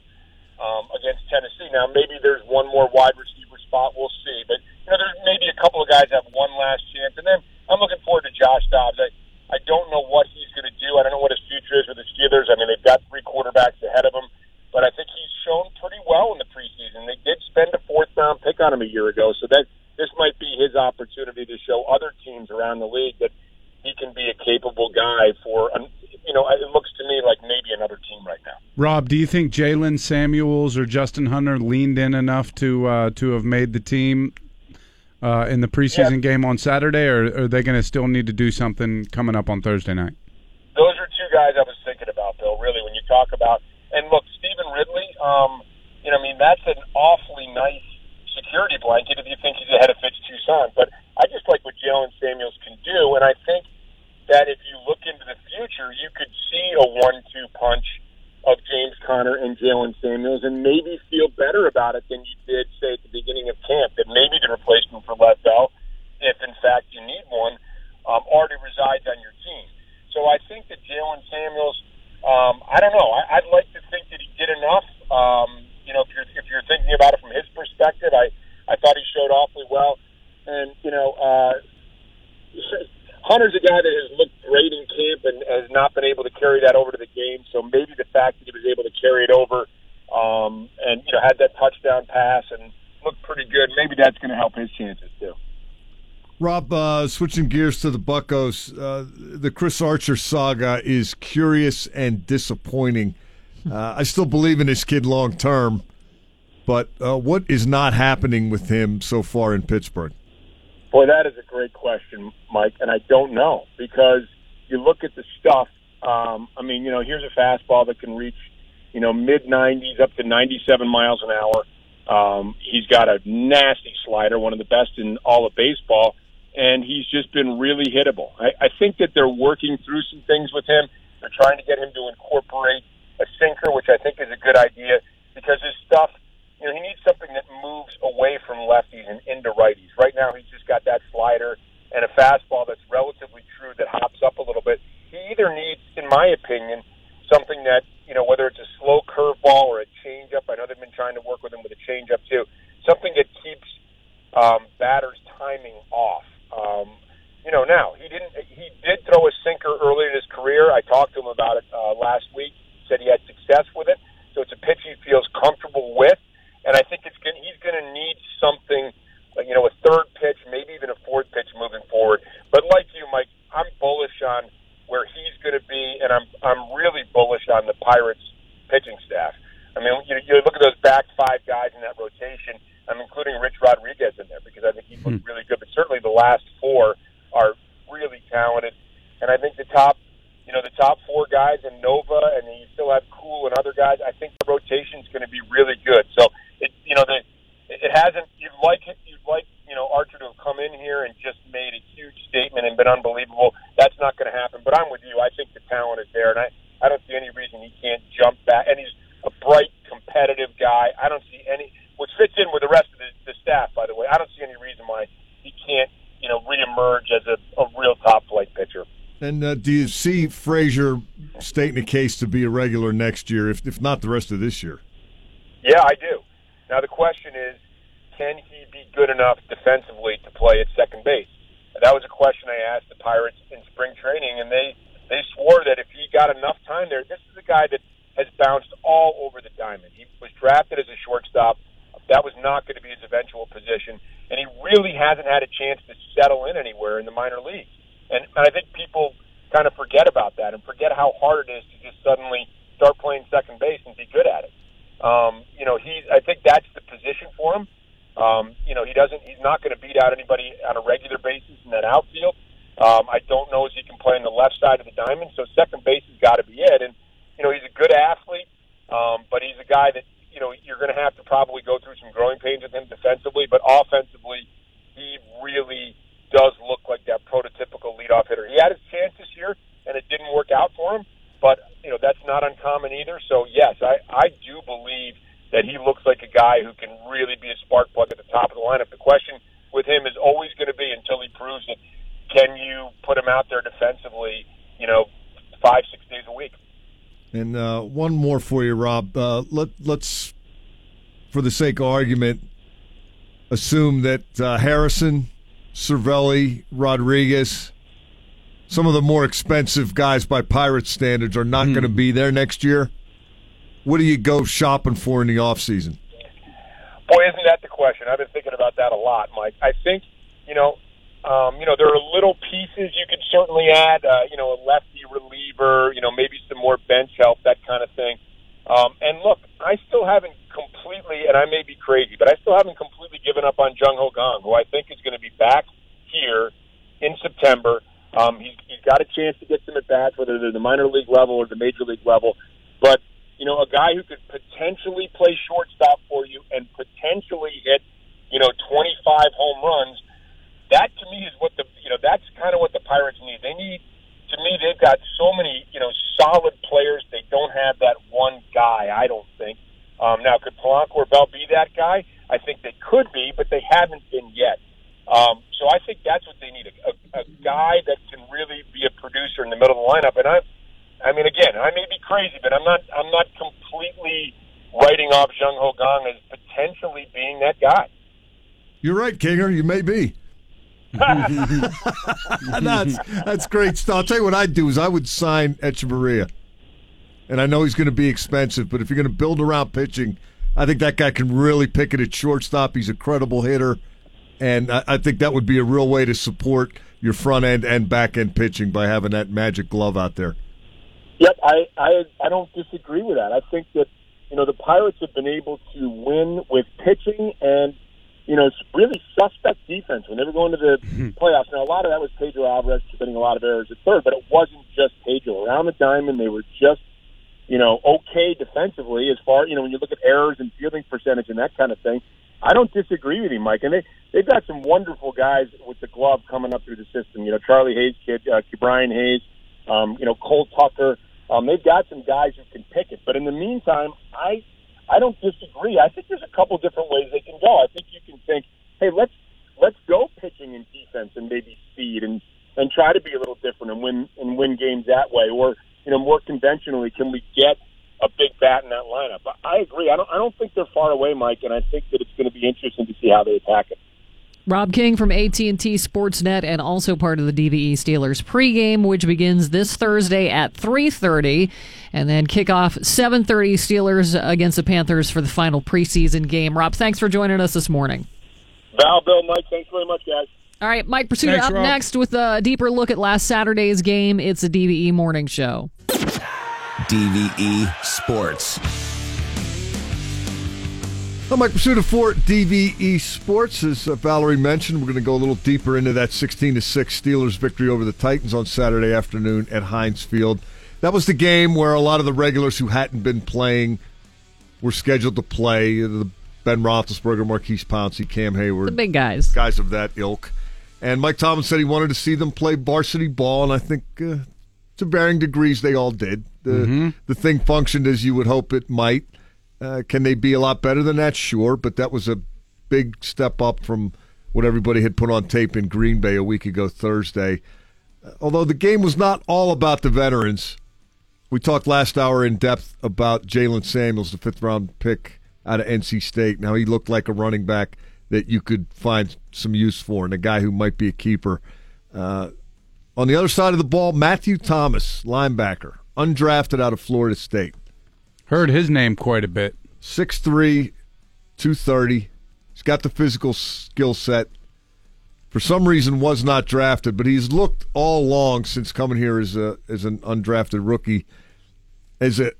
P: Um, against Tennessee. Now maybe there's one more wide receiver spot. We'll see, but you know, there's maybe a couple of guys have one last chance, and then I'm looking forward to Josh Dobbs. I I don't know what he's going to do. I don't know what his future is with the Steelers. I mean, they've got three quarterbacks ahead of him, but I think he's shown pretty well in the preseason. They did spend a fourth round pick on him a year ago, so that this might be his opportunity to show other teams around the league that he can be a capable guy for. You know, it looks to me like maybe another team right now.
B: Rob, do you think Jaylen Samuels or Justin Hunter leaned in enough to uh, to have made the team uh, in the preseason game on Saturday, or are they going to still need to do something coming up on Thursday night?
P: those are two guys I was thinking about, Bill. Really, when you talk about and look, Stevan Ridley. Um, you know, I mean, that's an awfully nice security blanket if you think he's ahead of Fitz Toussaint. But I just like what Jaylen Samuels can do, and I think that if you look into the future, you could see a one-two punch of James Conner and Jaylen Samuels, and maybe feel better about it than you did, say, at the beginning of camp. That maybe the replacement for Lev Bell, if in fact you need one, um, already resides on your team. So I think that Jaylen Samuels, um, I don't know. I, I'd like to think that he did enough. Um, you know, if you're if you're thinking about it from his perspective, I I thought he showed awfully well, and you know, uh, Hunter's a guy that has looked great in camp and has not been able to carry that over to the game. So maybe the fact that he was able to carry it over, um, and you know, had that touchdown pass and looked pretty good, maybe that's going to help his chances too.
E: Rob, uh, switching gears to the Buckos, uh, the Chris Archer saga is curious and disappointing. Uh, I still believe in this kid long term, but uh, what is not happening with him so far in Pittsburgh?
P: Boy, that is a great question, Mike, and I don't know because you look at the stuff. Um, I mean, you know, here's a fastball that can reach, you know, mid 90s up to 97 miles an hour. Um, he's got a nasty slider, one of the best in all of baseball, and he's just been really hittable. I, I think that they're working through some things with him. They're trying to get him to incorporate a sinker, which I think is a good idea because his stuff, you know, he needs something that moves away from lefties and into righties. Right now, he's just got that slider and a fastball that's relatively true that hops up a little bit. He either needs, in my opinion, something that you know, whether it's a slow curveball or a changeup. I know they've been trying to work with him with a changeup too. Something that keeps um, batters' timing off. Um, you know, now he didn't. He did throw a sinker early in his career. I talked to him about it uh, last week. Said he had success with it, so it's a pitch he feels comfortable with. And I think it's gonna, he's going to need something, you know, a third pitch, maybe even a fourth pitch moving forward. But like you, Mike, I'm bullish on where he's going to be, and I'm I'm really bullish on the Pirates pitching staff. I mean, you, you look at those back five guys in that rotation. I'm including Rich Rodriguez in there because I think he looked hmm. really good. But certainly the last four are really talented, and I think the top, you know, the top four guys in Nova, and then you still have Kuhl and other guys. I think the rotation is going to be really good. So it, you know, the it hasn't. You'd like it. You'd like you know Archer to have come in here and just made a huge statement and been unbelievable. That's not going to happen. But I'm with you. I think the talent is there, and I I don't see any reason he can't jump back. And he's a bright, competitive guy. I don't see any, which fits in with the rest of the, the staff, by the way. I don't see any reason why he can't, you know, reemerge as a, a real top flight pitcher.
E: And uh, do you see Frazier stating a case to be a regular next year, if, if not the rest of this year?
P: Yeah, I do. Now the question is, can he be good enough defensively to play at second base? That was a question I asked the Pirates in spring training, and they they swore that if he got enough time there, this is a guy that has bounced all over the diamond. He was drafted as a shortstop. That was not going to be his eventual position, and he really hasn't had a chance to settle in anywhere in the minor leagues. And, and I think people kind of forget about that and forget how hard it is to just suddenly start playing second base and be good at it. Um, you know, he's. I think that's the position for him. Um, you know, he doesn't. He's not going to beat out anybody on a regular basis in that outfield. Um, I don't know if he can play on the left side of the diamond. So second base has got to be it. And you know, he's a good athlete, um, but he's a guy that you know you're going to have to probably go through some growing pains with him defensively, but offensively, he really does look like that prototypical leadoff hitter. He had his chance this year, and it didn't work out for him. But you know that's not uncommon either. So yes, I I do believe that he looks like a guy who can really be a spark plug at the top of the lineup. The question with him is always going to be until he proves it. Can you put him out there defensively? You know, five six days a week.
E: And uh, one more for you, Rob. Uh, let let's for the sake of argument, assume that uh, Harrison, Cervelli, Rodriguez, some of the more expensive guys by Pirate standards are not going to be there next year, what do you go shopping for in the offseason?
P: Boy, isn't that the question? I've been thinking about that a lot, Mike. I think, you know, um, you know, there are little pieces you could certainly add. Uh, you know, a lefty reliever. You know, maybe some more bench help, that kind of thing. Um, and look, I still haven't completely, and I may be crazy, but I still haven't completely given up on Jung Ho Kang, who I think is going to be back here in September. Um, he's, he's got a chance to get some at bats, whether they're the minor league level or the major league level. But you know, a guy who could potentially play shortstop for you and potentially hit, you know, 25 home runs. That to me is what the you know that's kind of what the Pirates need. They need to me they've got so many you know solid players. They don't have that one guy. I don't think. Um, now could Polanco or Bell be that guy? I think they could be, but they haven't been yet. Um, so I think that's what they need a, a, a guy that can really be a producer in the middle of the lineup. And I, I mean, again, I may be crazy, but I'm not. I'm not completely writing off Jung Ho Kang as potentially being that guy.
E: You're right, Kinger. You may be. that's that's great stuff. I'll tell you what I'd do is I would sign Hechavarria, and I know he's going to be expensive, but if you're going to build around pitching, I think that guy can really pick it at shortstop. He's a credible hitter, and I, I think that would be a real way to support your front end and back end pitching by having that magic glove out there.
P: Yep, I, I I don't disagree with that. I think that you know the Pirates have been able to win with pitching and you know it's really suspect defense when they were going to the playoffs. Now a lot of that was Pedro Alvarez committing a lot of errors at third, but it wasn't just Pedro. Around the diamond, they were just you know okay defensively as far you know when you look at errors and fielding percentage and that kind of thing. I don't disagree with you, Mike. And they they've got some wonderful guys with the glove coming up through the system. You know Charlie Hayes, kid, uh, Brian Hayes, um, you know Cole Tucker. Um, they've got some guys who can pick it, but in the meantime, I I don't disagree. I think there's a couple different ways they can go. I think you can think, hey, let's let's go pitching and defense and maybe speed and and try to be a little different and win and win games that way. Or you know, more conventionally, can we get a big bat in that lineup? I agree. I don't I don't think they're far away, Mike, and I think that it's going to be interesting to see how they attack it.
C: Rob King from AT&T Sportsnet and also part of the DVE Steelers pregame, which begins this Thursday at 3.30 and then kickoff 7.30 Steelers against the Panthers for the final preseason game. Rob, thanks for joining us this morning.
P: Val, Bill, Mike, thanks very much, guys.
C: All right, Mike Prisuta
P: Thanks,
C: up
P: Rob.
C: next with a deeper look at last Saturday's game. It's a DVE morning show.
N: DVE Sports.
E: I'm Mike Prisuta Fort DVE Sports. As uh, Valerie mentioned, we're going to go a little deeper into that 16 to 6 Steelers victory over the Titans on Saturday afternoon at Heinz Field. That was the game where a lot of the regulars who hadn't been playing were scheduled to play. The Ben Roethlisberger, Maurkice Pouncey, Cam Heyward,
C: The big guys.
E: guys of that ilk. And Mike Tomlin said he wanted to see them play varsity ball, and I think uh, to varying degrees they all did. The
B: Mhm.
E: the thing functioned as you would hope it might. Uh, can they be a lot better than that? Sure, but that was a big step up from what everybody had put on tape in Green Bay a week ago Thursday. Uh, Although the game was not all about the veterans, we talked last hour in depth about Jaylen Samuels, the fifth round pick out of NC State. Now he looked like a running back that you could find some use for, and a guy who might be a keeper. Uh, on the other side of the ball, Matthew Thomas, linebacker, undrafted out of Florida State.
B: Heard his name quite a bit.
E: 6'3", 230. He's got the physical skill set. For some reason, was not drafted, but he's looked all along since coming here as a as an undrafted rookie as a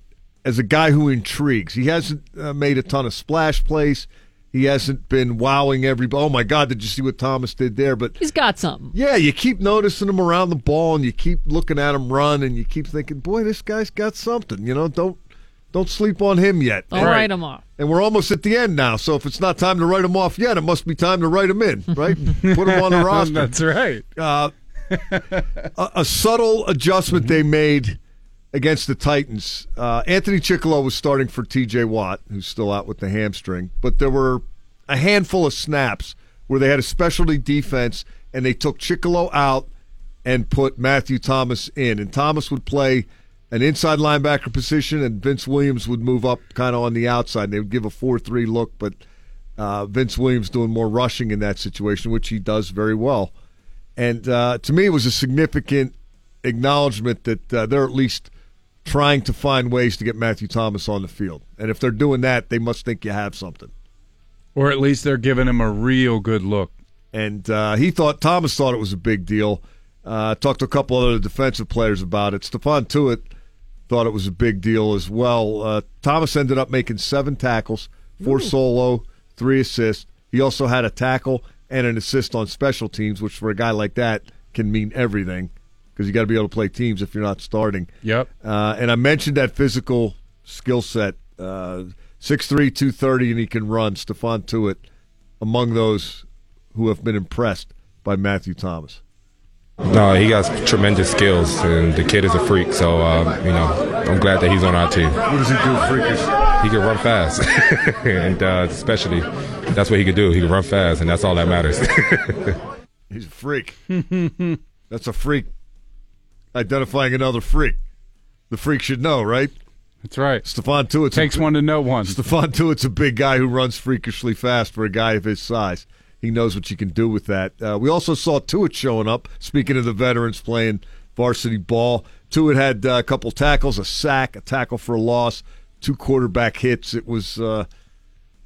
E: as a guy who intrigues. He hasn't uh, made a ton of splash plays. He hasn't been wowing everybody. Oh my God! Did you see what Thomas did there? But
C: he's got something.
E: Yeah, you keep noticing him around the ball, and you keep looking at him run, and you keep thinking, "Boy, this guy's got something." You know, don't don't sleep on him yet.
C: Don't write him off.
E: And we're almost at the end now, so if it's not time to write him off yet, it must be time to write him in, right? Put him on the roster.
B: That's right.
E: Uh, a, a subtle adjustment they made against the Titans. Uh, Anthony Chickillo was starting for T.J. Watt, who's still out with the hamstring, but there were a handful of snaps where they had a specialty defense and they took Chickillo out and put Matthew Thomas in, and Thomas would play an inside linebacker position, and Vince Williams would move up kind of on the outside. And they would give a four-three look, but uh, Vince Williams doing more rushing in that situation, which he does very well. And uh, to me, it was a significant acknowledgement that uh, they're at least trying to find ways to get Matthew Thomas on the field. And if they're doing that, they must think you have something.
B: Or at least they're giving him a real good look.
E: And uh, he thought Thomas thought it was a big deal. Uh, talked to a couple other defensive players about it. Stephon Tuitt thought it was a big deal as well. Uh, Thomas ended up making seven tackles, four solo, three assists. He also had a tackle and an assist on special teams, which for a guy like that can mean everything because you got to be able to play teams if you're not starting.
B: Yep.
E: Uh, and I mentioned that physical skill set, uh, 6'3", 230, and he can run. Stephon Tuitt among those who have been impressed by Matthew Thomas.
Q: No, he got tremendous skills, and the kid is a freak. So, uh, you know, I'm glad that he's on our team.
E: What does he do, freakish?
Q: He can run fast, and uh, especially that's what he can do. He can run fast, and that's all that matters.
E: He's a freak. That's a freak identifying another freak. The freak should know, right?
B: That's right.
E: Stephon Tuitt
B: Takes one to know one.
E: Stephon Tuitt's a big guy who runs freakishly fast for a guy of his size. He knows what you can do with that. Uh, we also saw Tuitt showing up. Speaking of the veterans playing varsity ball, Tuitt had uh, a couple tackles, a sack, a tackle for a loss, two quarterback hits. It was uh,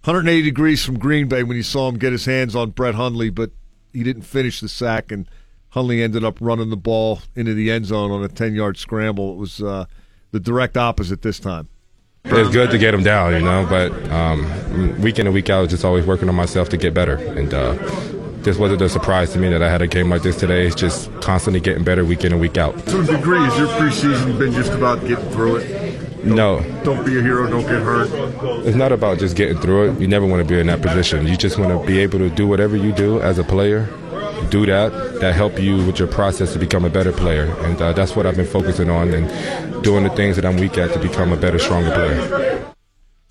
E: 180 degrees from Green Bay when you saw him get his hands on Brett Hundley, but he didn't finish the sack, and Hundley ended up running the ball into the end zone on a 10 yard scramble. It was uh, the direct opposite this time.
Q: It's good to get him down, you know, but um, week in and week out, just always working on myself to get better. And uh, this wasn't a surprise to me that I had a game like this today. It's just constantly getting better week in and week out.
E: To a degree, has your preseason been just about getting through it?
Q: No,
E: Don't be a hero, don't get hurt.
Q: it's not about just getting through it. You never want to be in that position. You just want to be able to do whatever you do as a player. Do that. That help you with your process to become a better player, and uh, that's what I've been focusing on and doing the things that I'm weak at to become a better, stronger player.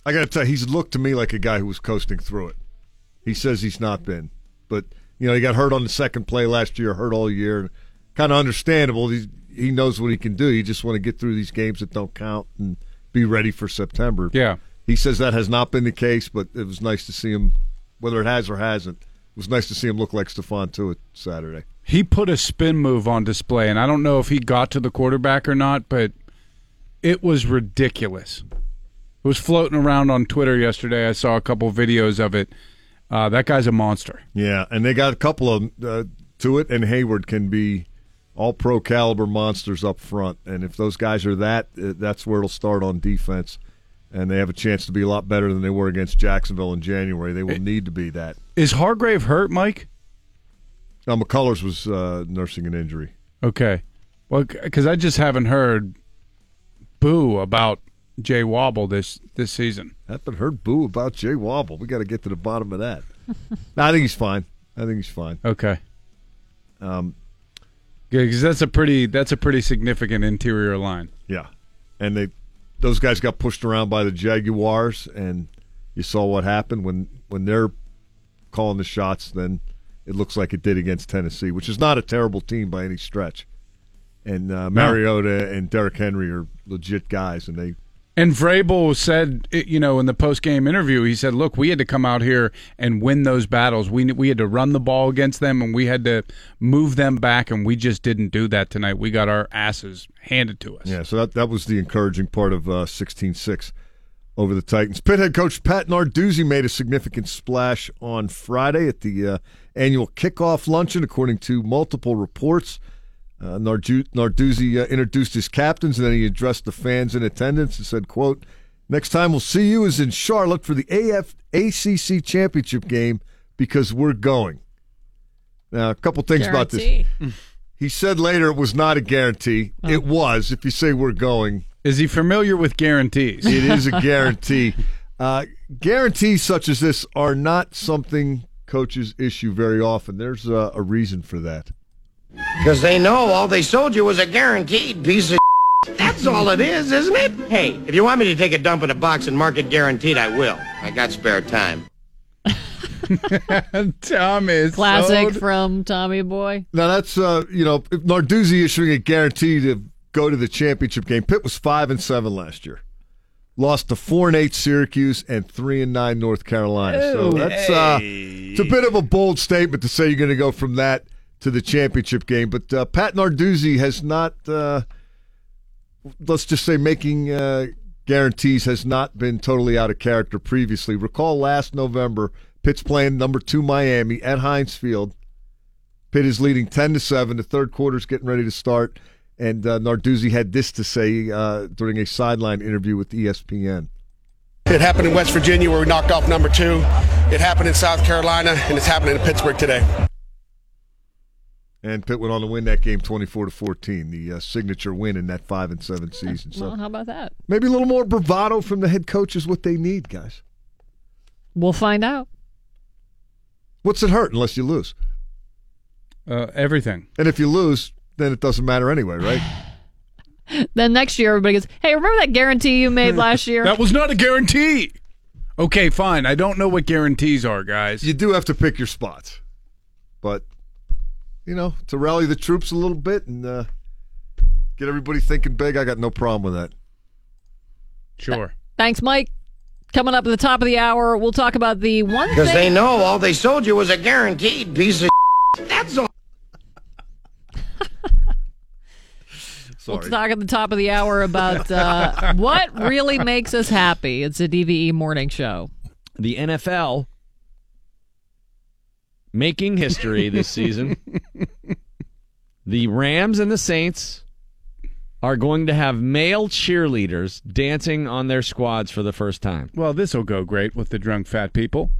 E: I got to tell you, he's looked to me like a guy who was coasting through it. He says he's not been. But, you know, he got hurt on the second play last year, hurt all year. Kind of understandable. He's, he knows what he can do. You just want to get through these games that don't count and be ready for September.
B: Yeah.
E: He says that has not been the case, but it was nice to see him, whether it has or hasn't, it was nice to see him look like Stephon Tuitt Saturday.
B: He put a spin move on display, and I don't know if he got to the quarterback or not, but it was ridiculous. It was floating around on Twitter yesterday. I saw a couple videos of it. Uh, that guy's a monster.
E: Yeah, and they got a couple of uh, Tuitt, and Heyward can be all pro caliber monsters up front. And if those guys are that, uh, that's where it'll start on defense. And they have a chance to be a lot better than they were against Jacksonville in January. They will need to be that.
B: Is Hargrave hurt, Mike?
E: Now, McCullers was uh, nursing an injury.
B: Okay. Well, because I just haven't heard boo about Jay Wobble this this season.
E: I haven't heard boo about Jay Wobble. We got to get to the bottom of that. no, I think he's fine. I think he's fine.
B: Okay.
E: Um,
B: because that's a pretty that's a pretty significant interior line.
E: Yeah, and they those guys got pushed around by the Jaguars, and you saw what happened when when they're calling the shots. Then it looks like it did against Tennessee, which is not a terrible team by any stretch. And uh, Mariota and Derrick Henry are legit guys, and they
B: And Vrabel said, you know, in the post game interview, he said, "Look, we had to come out here and win those battles. We we had to run the ball against them, and we had to move them back, and we just didn't do that tonight. We got our asses handed to us."
E: Yeah, so that that was the encouraging part of uh, 16-6 over the Titans. Pitt head coach Pat Narduzzi made a significant splash on Friday at the uh, annual kickoff luncheon, according to multiple reports. Uh, Nardu- Narduzzi uh, introduced his captains, and then he addressed the fans in attendance and said, "quote Next time we'll see you is in Charlotte for the AF ACC championship game because we're going." Now, a couple things about this. He said later it was not a guarantee. It was. If you say we're going,
B: Is he familiar with guarantees?
E: it is a guarantee. Uh, guarantees such as this are not something coaches issue very often. There's a, a reason for that.
R: Because they know all they sold you was a guaranteed piece of That's all it is, isn't it? Hey, if you want me to take a dump in a box and mark it guaranteed, I will. I got spare time.
B: Tom is
C: Classic
B: so-
C: from Tommy Boy.
E: Now that's uh, you know if Narduzzi issuing a guarantee to go to the championship game. Pitt was five and seven last year. Lost to four and eight Syracuse and three and nine North Carolina. so
B: Ew.
E: that's uh, it's a bit of a bold statement to say you're going to go from that to the championship game. But uh, Pat Narduzzi has not, uh, let's just say, making uh, guarantees has not been totally out of character previously. Recall last November, Pitt's playing number two Miami at Heinz Field. Pitt is leading ten to seven. The third quarter's getting ready to start, and uh, Narduzzi had this to say uh, during a sideline interview with ESPN.
S: It happened in West Virginia where we knocked off number two. It happened in South Carolina, and it's happening in Pittsburgh today.
E: And Pitt went on to win that game, twenty-four to fourteen, the uh, signature win in that five and seven season. So
C: Well, how about that?
E: maybe a little more bravado from the head coach is what they need, guys.
C: We'll find out.
E: What's it hurt unless you lose?
B: Uh, everything.
E: And if you lose, then it doesn't matter anyway, right?
C: Then next year, everybody goes, "Hey, remember that guarantee you made last year?"
B: That was not a guarantee. Okay, fine. I don't know what guarantees are, guys.
E: You do have to pick your spots, but you know to rally the troops a little bit and uh, get everybody thinking big. I got no problem with that.
B: Sure.
C: Thanks, Mike. Coming up at the top of the hour, we'll talk about the one
R: Because
C: thing.
R: they know all they sold you was a guaranteed piece of That's all. Sorry.
C: We'll talk at the top of the hour about uh, what really makes us happy. It's a DVE morning show.
F: The NFL making history this season. the Rams and the Saints are going to have male cheerleaders dancing on their squads for the first time.
B: Well, this will go great with the drunk fat people.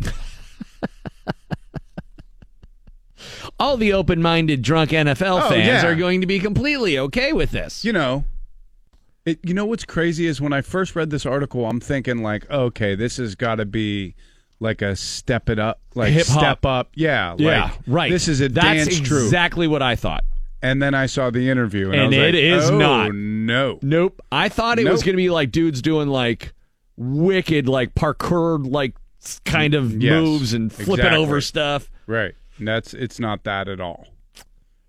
F: All the open-minded drunk NFL
B: Oh,
F: fans
B: yeah.
F: are going to be completely okay with this.
B: You know, it, you know what's crazy is when I first read this article, I'm thinking like, okay, this has got to be like a step it up, like
F: Hip-hop.
B: step up, yeah,
F: Yeah,
B: like,
F: right.
B: This is a
F: That's
B: dance troupe.
F: exactly what I thought.
B: And then I saw the interview, and, I
F: And
B: was
F: it
B: like,
F: is
B: oh,
F: not.
B: No,
F: Nope. I thought it was going to be like dudes doing like wicked, like parkour, like kind of
B: Yes,
F: moves and flipping
B: exactly.
F: over stuff.
B: right? And that's it's not that at all.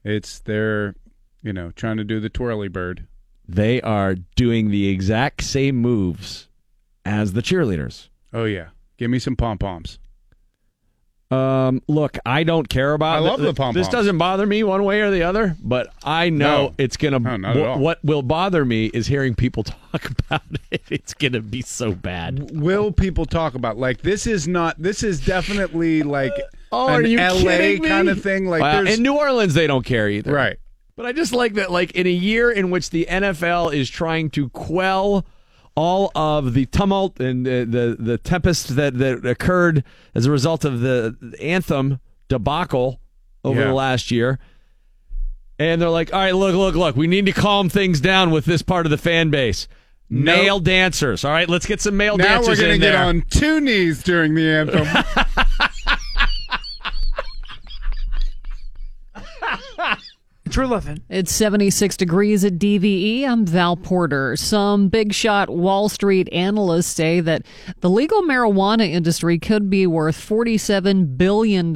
B: It's they're you know trying to do the twirly bird.
F: They are doing the exact same moves as the cheerleaders.
B: Oh yeah, give me some pom poms.
F: Um, look, I don't care about.
B: I love
F: th-
B: the pom-poms.
F: This doesn't bother me one way or the other, but I know
B: No.
F: it's gonna.
B: No, not at all.
F: What will bother me is hearing people talk about it. It's gonna be so bad.
B: Will people talk about like this? Is not this is definitely like
F: Oh,
B: an
F: are you
B: LA kind of thing. Like
F: Well, in New Orleans, they don't care either.
B: right.
F: But I just like that, like in a year in which the NFL is trying to quell all of the tumult and the the, the tempest that, that occurred as a result of the anthem debacle over
B: Yeah.
F: the last year. And they're like, all right, look, look, look, we need to calm things down with this part of the fan base.
B: Nope.
F: Male dancers. All right, let's get some male dancers.
B: Now we're gonna
F: in
B: get
F: there.
B: on two knees during the anthem.
T: True loving.
C: It's 76 degrees at DVE. I'm Val Porter. Some big shot Wall Street analysts say that the legal marijuana industry could be worth $47 billion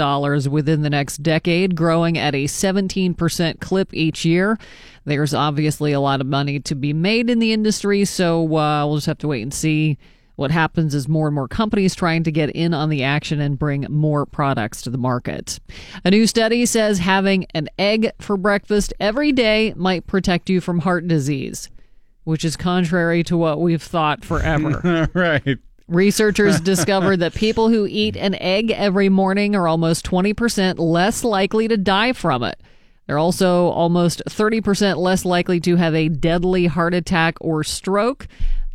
C: within the next decade, growing at a 17% clip each year. There's obviously a lot of money to be made in the industry, so uh, we'll just have to wait and see what happens is more and more companies trying to get in on the action and bring more products to the market. A new study says having an egg for breakfast every day might protect you from heart disease, which is contrary to what we've thought forever.
B: right.
C: Researchers discovered that people who eat an egg every morning are almost 20% less likely to die from it. They're also almost 30% less likely to have a deadly heart attack or stroke.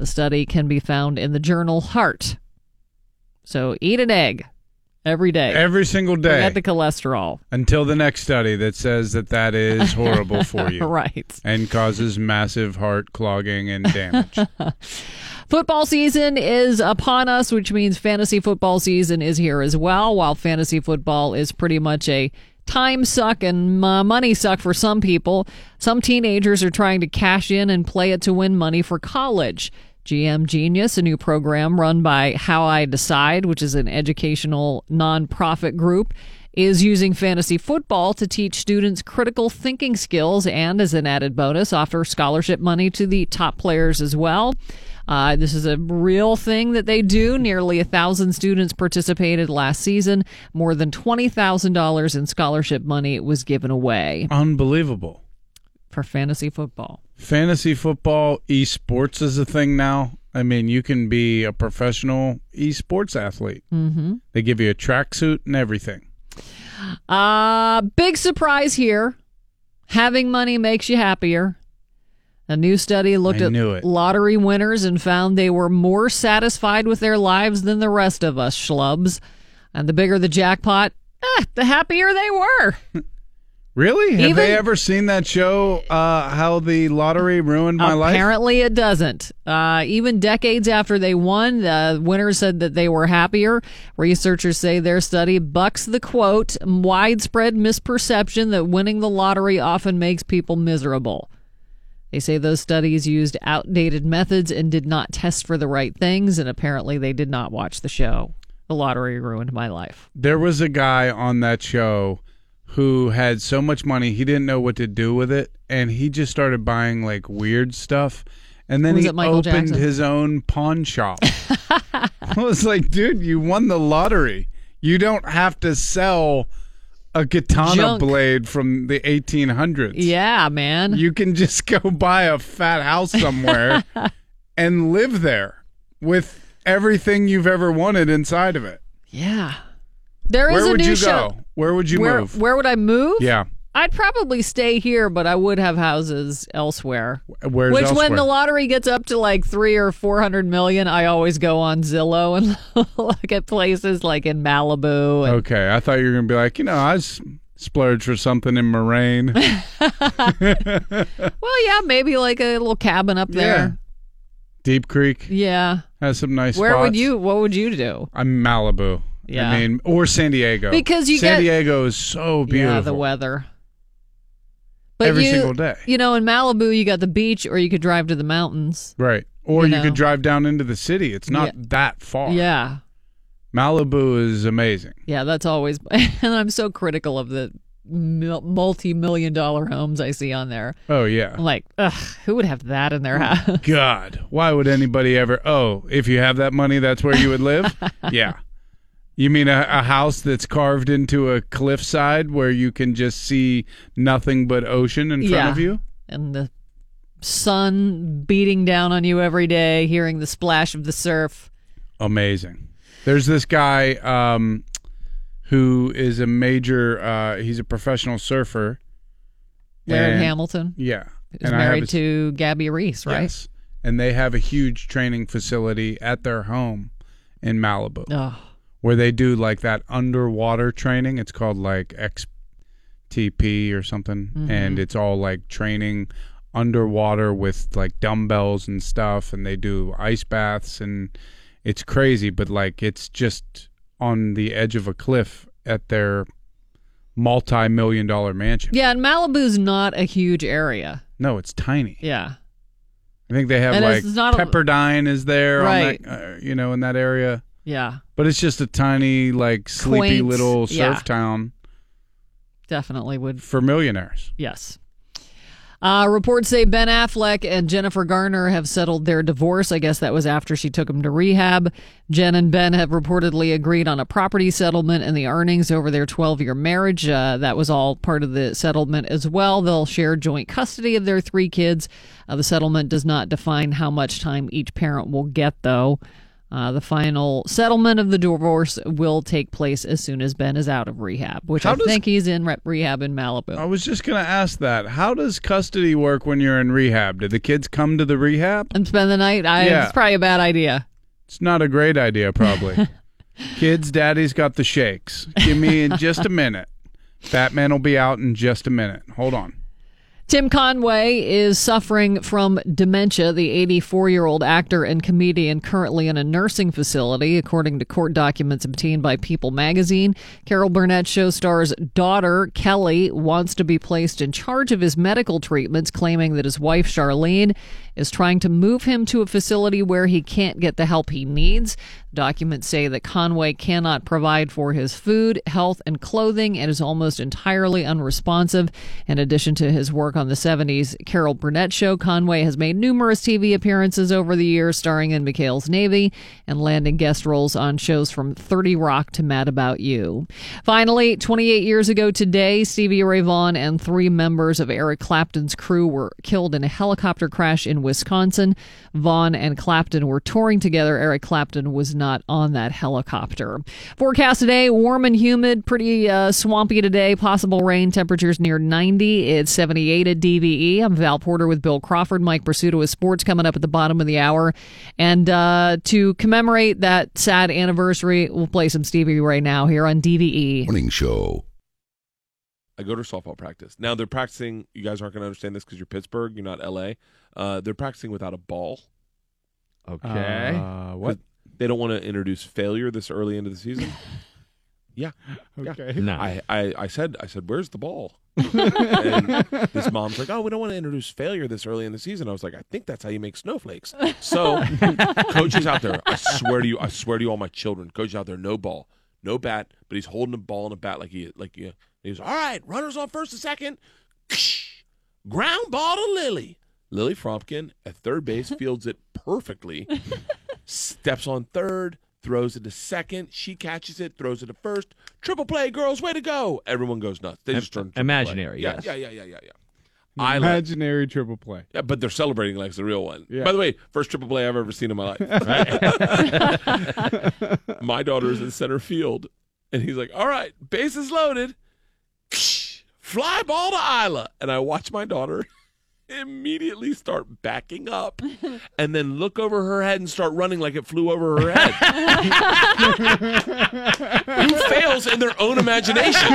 C: The study can be found in the journal Heart. So eat an egg every day.
B: Every single day.
C: Forget the cholesterol.
B: Until the next study that says that that is horrible for you.
C: Right.
B: And causes massive heart clogging and damage.
C: Football season is upon us, which means fantasy football season is here as well. While fantasy football is pretty much a time suck and uh, money suck for some people, some teenagers are trying to cash in and play it to win money for college. GM Genius, a new program run by How I Decide, which is an educational nonprofit group, is using fantasy football to teach students critical thinking skills and, as an added bonus, offer scholarship money to the top players as well. Uh, this is a real thing that they do. Nearly a thousand students participated last season. More than twenty thousand dollars in scholarship money was given away
B: Unbelievable.
C: For fantasy football.
B: Fantasy football, esports is a thing now. I mean, you can be a professional esports athlete.
C: Mm-hmm.
B: They give you a tracksuit and everything.
C: Uh, big surprise here. Having money makes you happier. A new study looked at
B: it.
C: lottery winners and found they were more satisfied with their lives than the rest of us schlubs. And the bigger the jackpot, eh, the happier they were.
B: Really? Have
C: Even-
B: they ever seen that show, uh, How the Lottery Ruined My Life?
C: Apparently, it doesn't. Uh, even decades after they won, the winners said that they were happier. Researchers say their study bucks the quote widespread misperception that winning the lottery often makes people miserable. They say those studies used outdated methods and did not test for the right things, and apparently, they did not watch the show. The lottery ruined my life.
B: There was a guy on that show who had so much money he didn't know what to do with it, and he just started buying like weird stuff. And then he
C: it
B: opened
C: Jackson?
B: his own pawn shop. I was like, dude, you won the lottery. You don't have to sell a katana
C: Junk.
B: blade from the 1800s.
C: Yeah, man.
B: You can just go buy a fat house somewhere and live there with everything you've ever wanted inside of it.
C: Yeah. There is
B: Where
C: a
B: would
C: new
B: you
C: show.
B: go? Where would you
C: where,
B: move?
C: Where would I move?
B: Yeah.
C: I'd probably stay here, but I would have houses elsewhere.
B: Where's
C: Which, when the lottery gets up to like three or four hundred million, I always go on Zillow and look at places like in Malibu. And,
B: Okay, I thought you were gonna be like, you know, I s- splurged for something in Moraine.
C: Well, yeah, maybe like a little cabin up there.
B: Deep Creek
C: Yeah.
B: has some nice.
C: Where would you? What would you do?
B: I'm Malibu.
C: Yeah.
B: I mean, or San Diego.
C: Because you
B: San
C: get-
B: Diego is so beautiful.
C: Yeah, the weather.
B: But Every
C: you,
B: single day.
C: You know, in Malibu, you got the beach, or you could drive to the mountains.
B: Right. Or
C: You
B: you,
C: know.
B: could drive down into the city. It's not
C: Yeah.
B: that far.
C: Yeah.
B: Malibu is amazing.
C: Yeah, that's always. And I'm so critical of the multi-million dollar homes I see on there.
B: Oh yeah.
C: I'm like, ugh, who would have that in their oh, house?
B: God, why would anybody ever? Oh, if you have that money, that's where you would live. yeah. You mean a, a house that's carved into a cliffside where you can just see nothing but ocean in front
C: yeah.
B: of you?
C: and the sun beating down on you every day, hearing the splash of the surf.
B: Amazing. There's this guy um, who is a major. Uh, he's a professional surfer. And-
C: Hamilton.
B: Yeah,
C: Is
B: And I have
C: married
B: his-
C: to Gabby Reece, right?
B: Yes. And they have a huge training facility at their home in Malibu
C: Oh.
B: Where they do like that underwater training. It's called like XTP or something.
C: Mhm.
B: And it's all like training underwater with like dumbbells and stuff. And they do ice baths and it's crazy, but like it's just on the edge of a cliff at their multi million dollar mansion.
C: Yeah, and Malibu's not a huge area.
B: No, it's tiny.
C: Yeah.
B: I think they have
C: And
B: like
C: not a-
B: Pepperdine is there,
C: Right.
B: on that, uh, you know, in that area.
C: Yeah,
B: But it's just a tiny, like sleepy
C: Quaint,
B: little surf
C: yeah.
B: town
C: definitely would.
B: for millionaires.
C: Yes. Uh, reports say Ben Affleck and Jennifer Garner have settled their divorce. I guess that was after she took him to rehab. Jen and Ben have reportedly agreed on a property settlement and the earnings over their 12 year marriage. Uh, that was all part of the settlement as well. They'll share joint custody of their three kids. Uh, the settlement does not define how much time each parent will get, though. Uh, the final settlement of the divorce will take place as soon as Ben is out of rehab, which
B: How
C: I
B: does-
C: think he's in re- rehab in Malibu.
B: I was just going to ask that. How does custody work when you're in rehab? Do the kids come to the rehab?
C: and spend the night. I,
B: Yeah.
C: It's probably a bad idea.
B: It's not a great idea, probably. kids, daddy's got the shakes. Give me in just a minute. Batman will be out in just a minute. Hold on.
C: Tim Conway is suffering from dementia. The 84 year old actor and comedian currently in a nursing facility, according to court documents obtained by People magazine. Carol Burnett show star's daughter, Kelly, wants to be placed in charge of his medical treatments, claiming that his wife, Charlene, is trying to move him to a facility where he can't get the help he needs. Documents say that Conway cannot provide for his food, health, and clothing and is almost entirely unresponsive. In addition to his work on the 70s Carol Burnett show, Conway has made numerous TV appearances over the years, starring in McHale's Navy and landing guest roles on shows from 30 Rock to Mad About You. Finally, 28 years ago today, Stevie Ray Vaughan and three members of Eric Clapton's crew were killed in a helicopter crash in Wisconsin. Vaughan and Clapton were touring together. Eric Clapton was not on that helicopter. Forecast today warm and humid, pretty uh, swampy today. Possible rain, temperatures near 90. It's 78 at DVE. I'm Val Porter with Bill Crawford. Mike Prisuta with sports coming up at the bottom of the hour. And uh, to commemorate that sad anniversary, we'll play some Stevie right now here on DVE.
D: Morning show.
I: I go to softball practice. Now they're practicing. You guys aren't going to understand this because you're Pittsburgh. You're not LA. Uh, they're practicing without a ball.
F: Okay.
B: Uh, what?
I: They don't want to introduce failure this early into the season. yeah.
B: Okay.
I: Yeah. I, I, I said I said where's the ball? and this mom's like, oh, we don't want to introduce failure this early in the season. I was like, I think that's how you make snowflakes. So, coach is out there. I swear to you, I swear to you, all my children. Coach is out there, no ball, no bat, but he's holding a ball and a bat like he like yeah. He's all right. Runners on first and second. Ground ball to Lily. Lily Fromkin at third base fields it perfectly. steps on third, throws it to second. She catches it, throws it to first. Triple play, girls, way to go! Everyone goes nuts. They just turn triple play.
F: Imaginary,
I: Yeah,
F: yes.
I: yeah, yeah, yeah, yeah, yeah. I like-
B: Imaginary triple play.
I: yeah, but they're celebrating like it's the real one.
B: Yeah.
I: By the way, first triple play I've ever seen in my life. my daughter's in center field, and he's like, "All right, bases loaded, fly ball to Isla," and I watch my daughter immediately start backing up, and then look over her head and start running like it flew over her head. Who fails in their own imagination?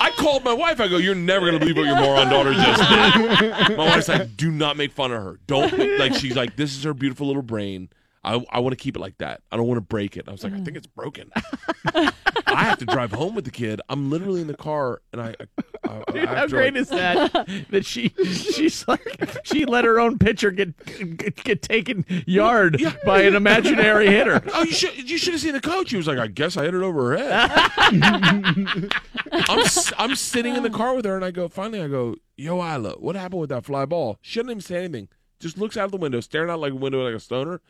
I: I called my wife. I go, "You're never gonna believe what your moron daughter just did." My wife's like, "Do not make fun of her. Don't like." She's like, "This is her beautiful little brain. I I want to keep it like that. I don't want to break it." I was like, "I think it's broken." I have to drive home with the kid. I'm literally in the car, and I. I, I,
F: Dude, how great
I: like-
F: is that? that she she's like she let her own pitcher get get, get taken yard by an imaginary hitter.
I: Oh, you should you should have seen the coach. He was like, "I guess I hit it over her head." I'm I'm sitting in the car with her, and I go. Finally, I go, "Yo, Isla, what happened with that fly ball?" She doesn't even say anything. Just looks out the window, staring out like a window like a stoner.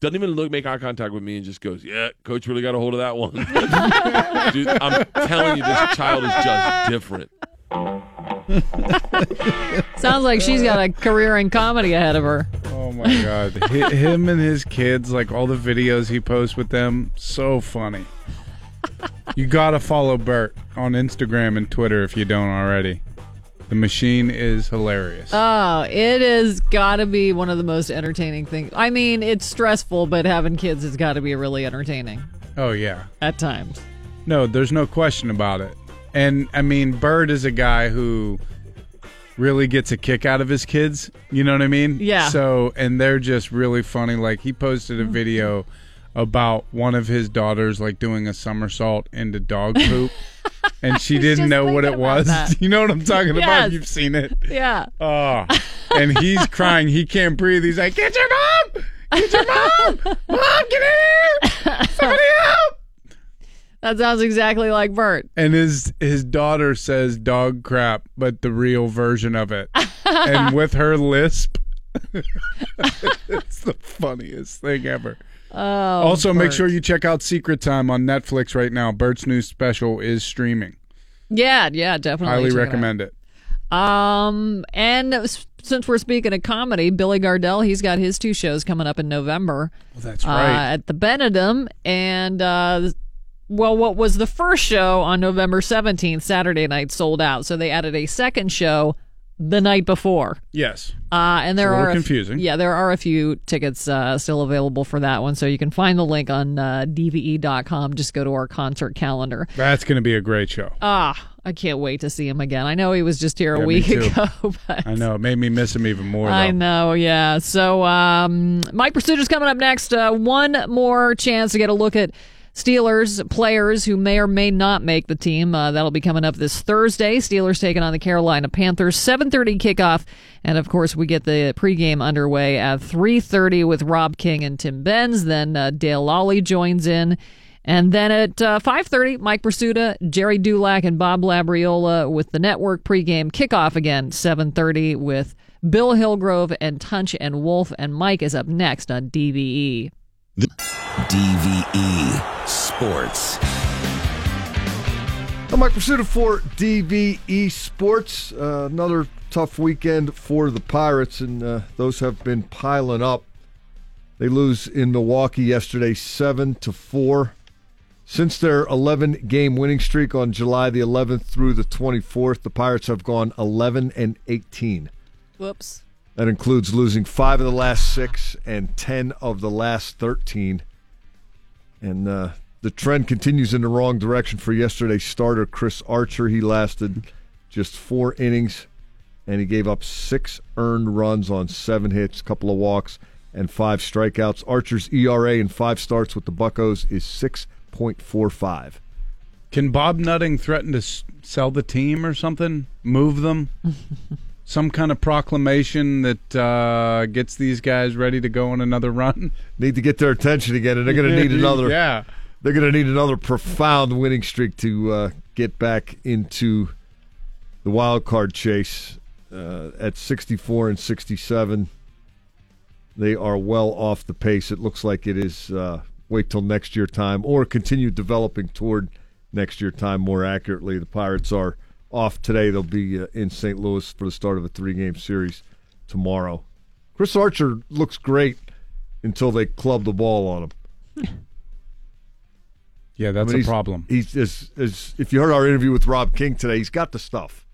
I: Doesn't even look, make eye contact with me, and just goes, "Yeah, coach really got a hold of that one." Dude, I'm telling you, this child is just different.
C: Sounds like she's got a career in comedy ahead of her.
B: Oh my god, Hi- him and his kids, like all the videos he posts with them, so funny. You gotta follow Bert on Instagram and Twitter if you don't already. The machine is hilarious.
C: Oh, it has got to be one of the most entertaining things. I mean, it's stressful, but having kids has got to be really entertaining
B: Oh yeah,
C: at times.
B: no, there's no question about it. And I mean, Bert is a guy who really gets a kick out of his kids. You know what I mean?
C: Yeah.
B: So, and they're just really funny. Like he posted a video about one of his daughters like doing a somersault into dog poop, and she didn't know what it was.
C: that.
B: you know what I'm talking
C: Yes.
B: about? You've seen it.
C: Yeah.
B: Oh, and he's crying. He can't breathe. He's like, "Get your mom! Get your mom! Mom, get in here! Somebody help!"
C: That sounds exactly like Bert.
B: And his his daughter says dog crap, but the real version of it. and with her lisp. it's the funniest thing ever.
C: Oh,
B: also, make sure you check out Secret Time on Netflix right now. Bert's new special is streaming.
C: Yeah, yeah, definitely.
B: Highly
C: check it
B: recommend it.
C: Um, and since we're speaking of comedy, Billy Gardell, he's got his two shows coming up in November.
B: Well, that's
C: uh,
B: right.
C: at the Benedum, and uh, well, what was the first show on November seventeenth, Saturday night, sold out. So they added a second show the night before.
B: Yes.
C: Uh, and there
B: It's a
C: are
B: confusing.
C: yeah, there are a few tickets uh, still available for that one, so you can find the link on uh, dve.com. Just go to our concert calendar.
B: That's going to be a great show.
C: Ah, I can't wait to see him again. I know he was just here a
B: Yeah, me
C: week ago, but
B: I know. It made me miss him even more, though.
C: I know, yeah. So, um, Mike Prisuta is coming up next. Uh, one more chance to get a look at Steelers players who may or may not make the team. Uh, that'll be coming up this Thursday. Steelers taking on the Carolina Panthers. 7:30 kickoff, and of course we get the pregame underway at 3:30 with Rob King and Tim Benz. Then uh, Dale Lawley joins in. And then at uh, 5.30, Mike Prisuta, Jerry Dulac, and Bob Labriola with the network pregame kickoff again, 7.30 with Bill Hillgrove and Tunch and Wolf. And Mike is up next on DVE.
N: DVE Sports.
E: I'm Mike Prisuta for DVE Sports. Uh, another tough weekend for the Pirates, and uh, those have been piling up. They lose in Milwaukee yesterday, seven to four. Since their 11 game winning streak on July the 11th through the 24th, the Pirates have gone 11 and 18.
C: Whoops.
E: That includes losing five of the last six and 10 of the last 13. And uh, the trend continues in the wrong direction for yesterday's starter, Chris Archer. He lasted just four innings, and he gave up six earned runs on seven hits, a couple of walks, and five strikeouts. Archer's ERA in five starts with the Buckos is 6.45.
B: Can Bob Nutting threaten to sell the team or something? Move them? Some kind of proclamation that uh, gets these guys ready to go on another run?
E: Need to get their attention again, and they're going to need another.
B: yeah.
E: They're going to need another profound winning streak to uh, get back into the wild card chase. Uh, at 64 and 67, they are well off the pace. It looks like it is uh, wait till next year time or continue developing toward next year time more accurately. The Pirates are off today. They'll be uh, in St. Louis for the start of a three game series tomorrow. Chris Archer looks great until they club the ball on him.
B: Yeah, that's
E: I mean,
B: a problem.
E: He's as, as if you heard our interview with Rob King today, he's got the stuff.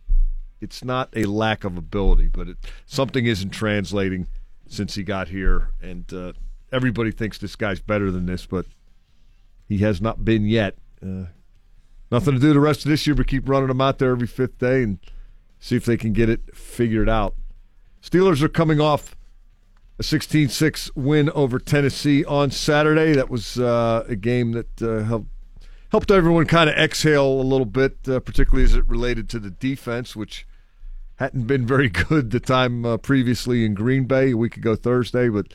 E: It's not a lack of ability, but it, something isn't translating since he got here, and uh, everybody thinks this guy's better than this, but he has not been yet. Uh, nothing to do the rest of this year but keep running them out there every fifth day and see if they can get it figured out. Steelers are coming off a 16-6 win over Tennessee on Saturday. That was uh, a game that uh, helped helped everyone kind of exhale a little bit, uh, particularly as it related to the defense, which hadn't been very good the time uh, previously in Green Bay a week ago Thursday, but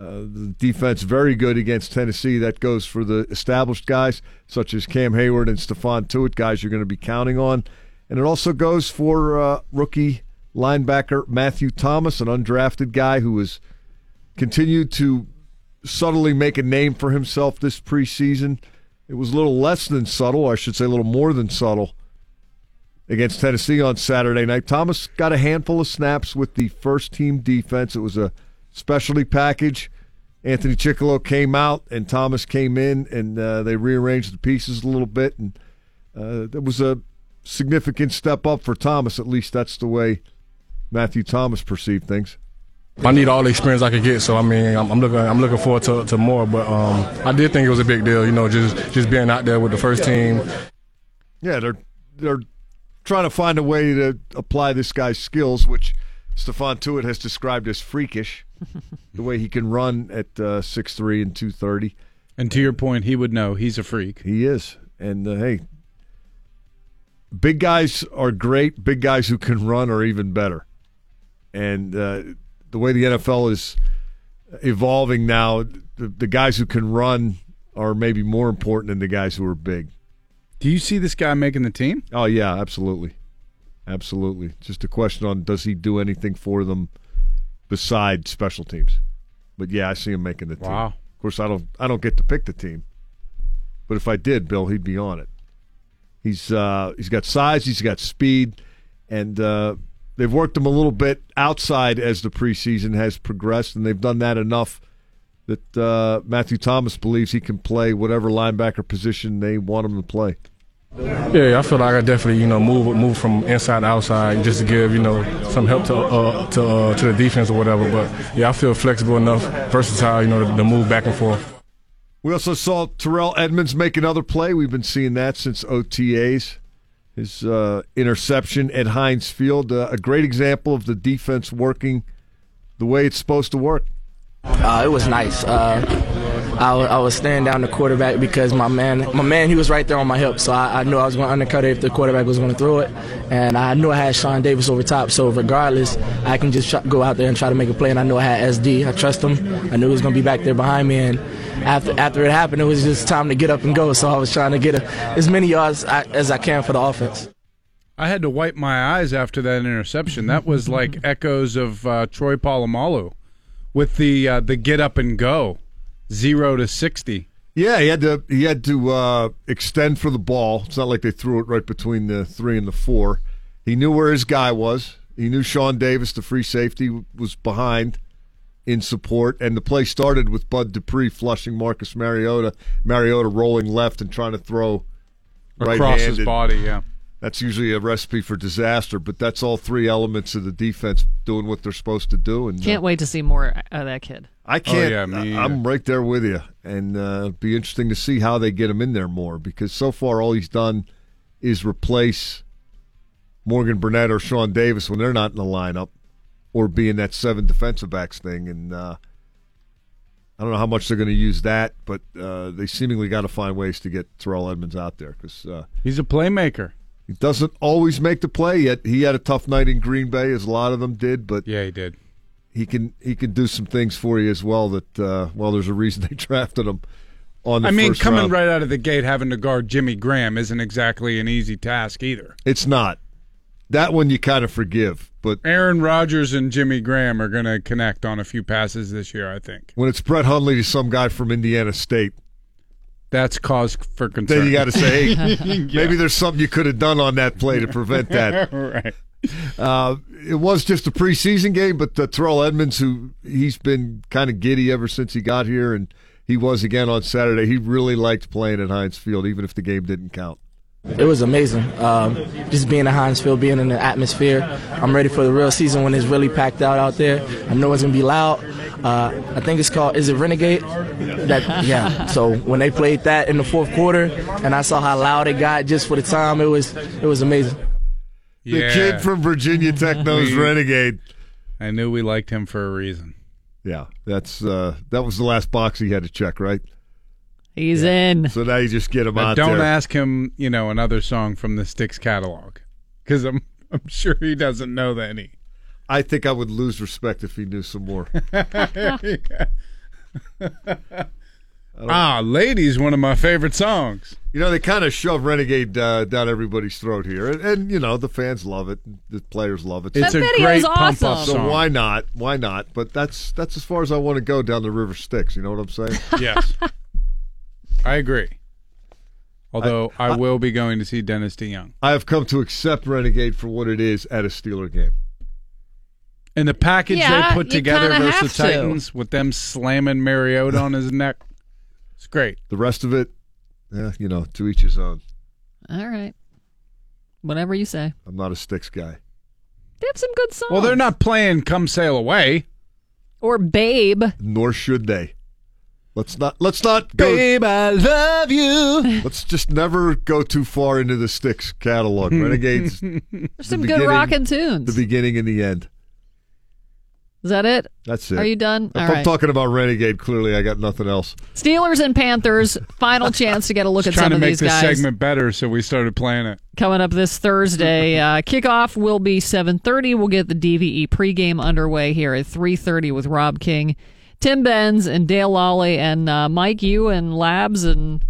E: uh, the defense very good against Tennessee. That goes for the established guys such as Cam Heyward and Stephon Tuitt, guys you're going to be counting on, and it also goes for uh, rookie linebacker Matthew Thomas, an undrafted guy who has continued to subtly make a name for himself this preseason. It was a little less than subtle, I should say a little more than subtle, against Tennessee on Saturday night. Thomas got a handful of snaps with the first team defense. It was a specialty package. Anthony Chickillo came out, and Thomas came in, and uh, they rearranged the pieces a little bit, and uh, that was a significant step up for Thomas. At least that's the way Matthew Thomas perceived things.
O: I need all the experience I could get, so I mean, I'm, I'm looking, I'm looking forward to, to more. But um, I did think it was a big deal, you know, just just being out there with the first team.
E: Yeah, they're they're trying to find a way to apply this guy's skills, which Stephon Tuitt has described as freakish. The way he can run at uh, 6'3 and 230.
B: And to your point, he would know he's a freak.
E: He is. And uh, hey, big guys are great. Big guys who can run are even better. And uh, the way the NFL is evolving now, the, the guys who can run are maybe more important than the guys who are big.
B: Do you see this guy making the team?
E: Oh yeah, absolutely, absolutely. Just a question on does he do anything for them besides special teams? But yeah, I see him making the team.
B: Wow.
E: Of course, I don't. I don't get to pick the team, but if I did, Bill, he'd be on it. He's uh, he's got size, he's got speed, and uh, they've worked him a little bit outside as the preseason has progressed, and they've done that enough that uh, Matthew Thomas believes he can play whatever linebacker position they want him to play.
O: Yeah, I feel like I definitely, you know, move move from inside to outside just to give, you know, some help to uh, to uh, to the defense or whatever. But yeah, I feel flexible enough, versatile, you know, to, to move back and forth.
E: We also saw Terrell Edmunds make another play. We've been seeing that since OTAs. His uh, interception at Heinz Field, uh, a great example of the defense working the way it's supposed to work.
U: Uh, it was nice. I, I was staring down the quarterback because my man, my man, he was right there on my hip, so I, I knew I was going to undercut it if the quarterback was going to throw it, and I knew I had Sean Davis over top. So regardless, I can just try, go out there and try to make a play, and I knew I had SD. I trust him. I knew he was going to be back there behind me, and after after it happened, it was just time to get up and go. So I was trying to get a, as many yards I, as I can for the offense.
B: I had to wipe my eyes after that interception. That was like echoes of uh, Troy Polamalu with the uh, the get up and go, zero to sixty.
E: Yeah, he had to he had to uh, extend for the ball. It's not like they threw it right between the three and the four. He knew where his guy was. He knew Sean Davis, the free safety, was behind in support, and the play started with Bud Dupree flushing Marcus Mariota. Mariota rolling left and trying to throw
B: Across
E: right-handed.
B: his body, yeah.
E: That's usually a recipe for disaster, but that's all three elements of the defense doing what they're supposed to do. And uh,
C: Can't wait to see more of that kid.
E: I can't.
B: yeah,
E: I- I'm right there with you, and uh, be interesting to see how they get him in there more because so far all he's done is replace Morgan Burnett or Sean Davis when they're not in the lineup, or be in that seven defensive backs thing. And uh, I don't know how much they're going to use that, but uh, they seemingly got to find ways to get Terrell Edmunds out there because uh,
B: He's a playmaker.
E: he doesn't always make the play. Yet he had a tough night in Green Bay, as a lot of them did. But
B: yeah, he did.
E: He can he can do some things for you as well. That uh, well, there's a reason they drafted him on the
B: I mean, coming
E: round.
B: right out of the gate, having to guard Jimmy Graham isn't exactly an easy task either.
E: It's not that one you kind of forgive, but
B: Aaron Rodgers and Jimmy Graham are going to connect on a few passes this year, I think.
E: when it's Brett Hundley to some guy from Indiana State,
B: That's cause for concern.
E: then you got to say, hey, maybe there's something you could have done on that play to prevent that.
B: right.
E: Uh, it was just a preseason game, but uh, Terrell Edmunds, who he's been kind of giddy ever since he got here, and he was again on Saturday. He really liked playing at Heinz Field, even if the game didn't count.
U: It was amazing. Um, just being at Heinz Field, being in the atmosphere. I'm ready for the real season when it's really packed out out there. I know it's gonna be loud. Uh, I think it's called. Is it Renegade? That yeah. So when they played that in the fourth quarter, and I saw how loud it got just for the time, it was it was amazing.
E: The kid from Virginia Tech knows Renegade.
B: I knew we liked him for a reason.
E: Yeah, that's uh, that was the last box he had to check, right?
C: He's in.
E: So now you just get him
B: Now,
E: out
B: don't
E: there.
B: ask him, you know, another song from the Styx catalog, because I'm I'm sure he doesn't know that any.
E: I think I would lose respect if he knew some more.
B: ah, "Ladies," one of my favorite songs.
E: You know, they kind of shove Renegade uh, down everybody's throat here, and, and you know the fans love it, the players love it.
B: It's That a video's great pump-up awesome.
E: So why not? Why not? But that's that's as far as I want to go down the River Styx. You know what I'm saying?
B: Yes, I agree. Although I, will be going to see Dennis DeYoung.
E: I have come to accept Renegade for what it is at a Steeler game.
B: And the package
C: Yeah,
B: they put together versus the
C: have to.
B: Titans with them slamming Mariota on his neck, it's great.
E: The rest of it, yeah, you know, to each his own.
C: All right. Whatever you say.
E: I'm not a Styx guy.
C: They have some good songs.
B: Well, they're not playing "Come Sail Away."
C: Or Babe.
E: Nor should they. Let's not. Let's not go.
B: Babe, I love you.
E: Let's just never go too far into the Styx catalog. Renegades.
C: There's
E: the
C: some good
E: beginning-
C: rockin' tunes.
E: The beginning and the end.
C: Is that it?
E: That's it.
C: Are you done?
E: If
C: All
E: I'm
C: right.
E: talking about Renegade, clearly I got nothing else.
C: Steelers and Panthers. Final chance to get a look at some of these guys.
B: Trying
C: some
B: to
C: of
B: make
C: these
B: this
C: guys.
B: segment better, so we started playing it.
C: coming up this Thursday. Uh, kickoff will be 7:30. We'll get the DVE pregame underway here at 3:30 with Rob King, Tim Benz, and Dale Lawley, and uh, Mike you and Labs and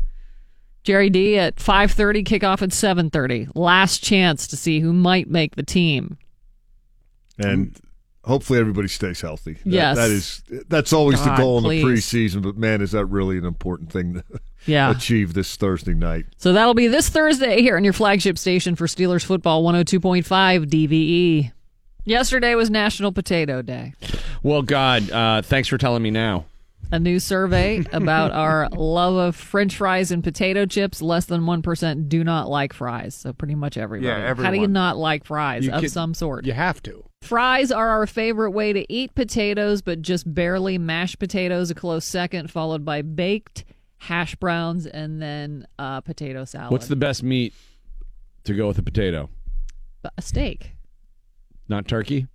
C: Jerry D at 5:30. Kickoff at 7:30. Last chance to see who might make the team.
E: And hopefully everybody stays healthy. That-
C: Yes.
E: that is that's always
C: God,
E: the goal in
C: please.
E: the preseason. But man, is that really an important thing to
C: Yeah.
E: achieve this Thursday night?
C: So that'll be this Thursday here on your flagship station for Steelers football 102.5 DVE. Yesterday was National Potato Day.
F: Well, God, uh, thanks for telling me now.
C: A new survey about our love of French fries and potato chips. Less than 1% do not like fries. So, pretty much everybody.
B: Yeah, everyone.
C: How do you not like fries
B: You
C: of
B: can-
C: some sort?
B: You have to.
C: Fries are our favorite way to eat potatoes, but just barely. Mashed potatoes, a close second, followed by baked, hash browns, and then uh, potato salad.
F: What's the best meat to go with a potato?
C: a steak?
F: Not turkey?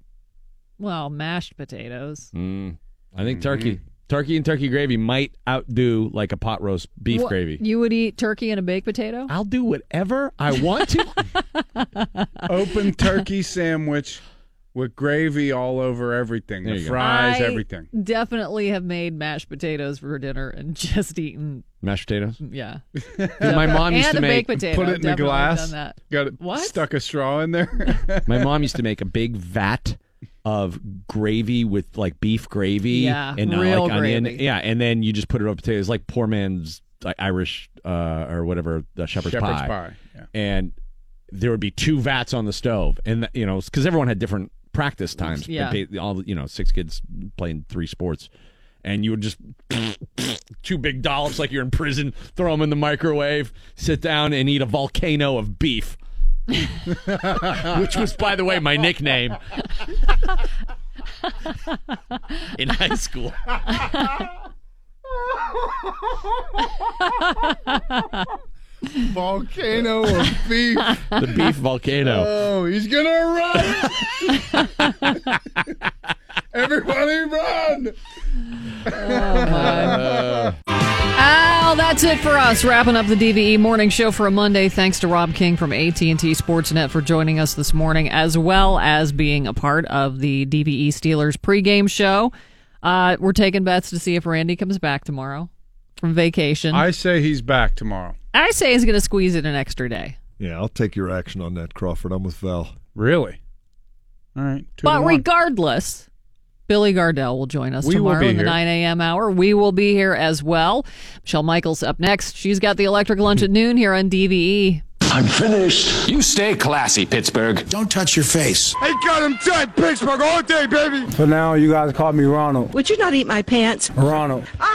C: Well, mashed potatoes.
F: Mm, I think turkey. Turkey and turkey gravy might outdo like a pot roast beef
C: What,
F: gravy.
C: You would eat turkey and a baked potato?
F: I'll do whatever I want to.
B: Open turkey sandwich with gravy all over everything.
F: There
B: The
F: you go.
B: fries,
C: I
B: everything.
C: Definitely have made mashed potatoes for dinner and just eaten.
F: Mashed potatoes.
C: Yeah.
F: My mom used
C: and
F: to
C: a
F: make
C: baked potato.
B: Put it in the
C: Definitely
B: glass.
C: Done that.
B: Got it
C: What?
B: stuck a straw in there.
F: My mom used to make a big vat of gravy with like beef gravy
C: Yeah,
F: and uh,
C: real
F: like onion.
C: gravy.
F: Yeah, and then you just put it over potatoes like poor man's like Irish uh, or whatever the shepherd's,
B: Shepherd's
F: pie.
B: pie, yeah.
F: And there would be two vats on the stove, and you know because everyone had different practice times.
C: Yeah.
F: All you know six kids playing three sports. And you would just two big dollops like you're in prison, throw them in the microwave, sit down and eat a volcano of beef. Which was, by the way, my nickname in high school.
B: Volcano of beef.
F: The beef volcano.
B: Oh, he's gonna run! Everybody run!
C: Oh, that's it for us. Wrapping up the DVE morning show for a Monday. Thanks to Rob King from AT&T Sportsnet for joining us this morning, as well as being a part of the DVE Steelers pregame show. Uh, we're taking bets to see if Randy comes back tomorrow from vacation.
B: I say he's back tomorrow.
C: I say he's going to squeeze it an extra day.
E: Yeah, I'll take your action on that, Crawford. I'm with Val.
B: Really? All right. two to
C: But
B: one.
C: regardless, Billy Gardell will join us
B: We
C: tomorrow in the
B: here.
C: 9 a.m. hour. We will be here as well. Michelle Michaels up next. She's got the electric lunch at noon here on DVE.
V: I'm finished. You stay classy, Pittsburgh. Don't touch your face.
W: I got him tight, Pittsburgh all day, baby.
X: For now, you guys call me Ronald.
Y: Would you not eat my pants?
X: Ronald. Ah!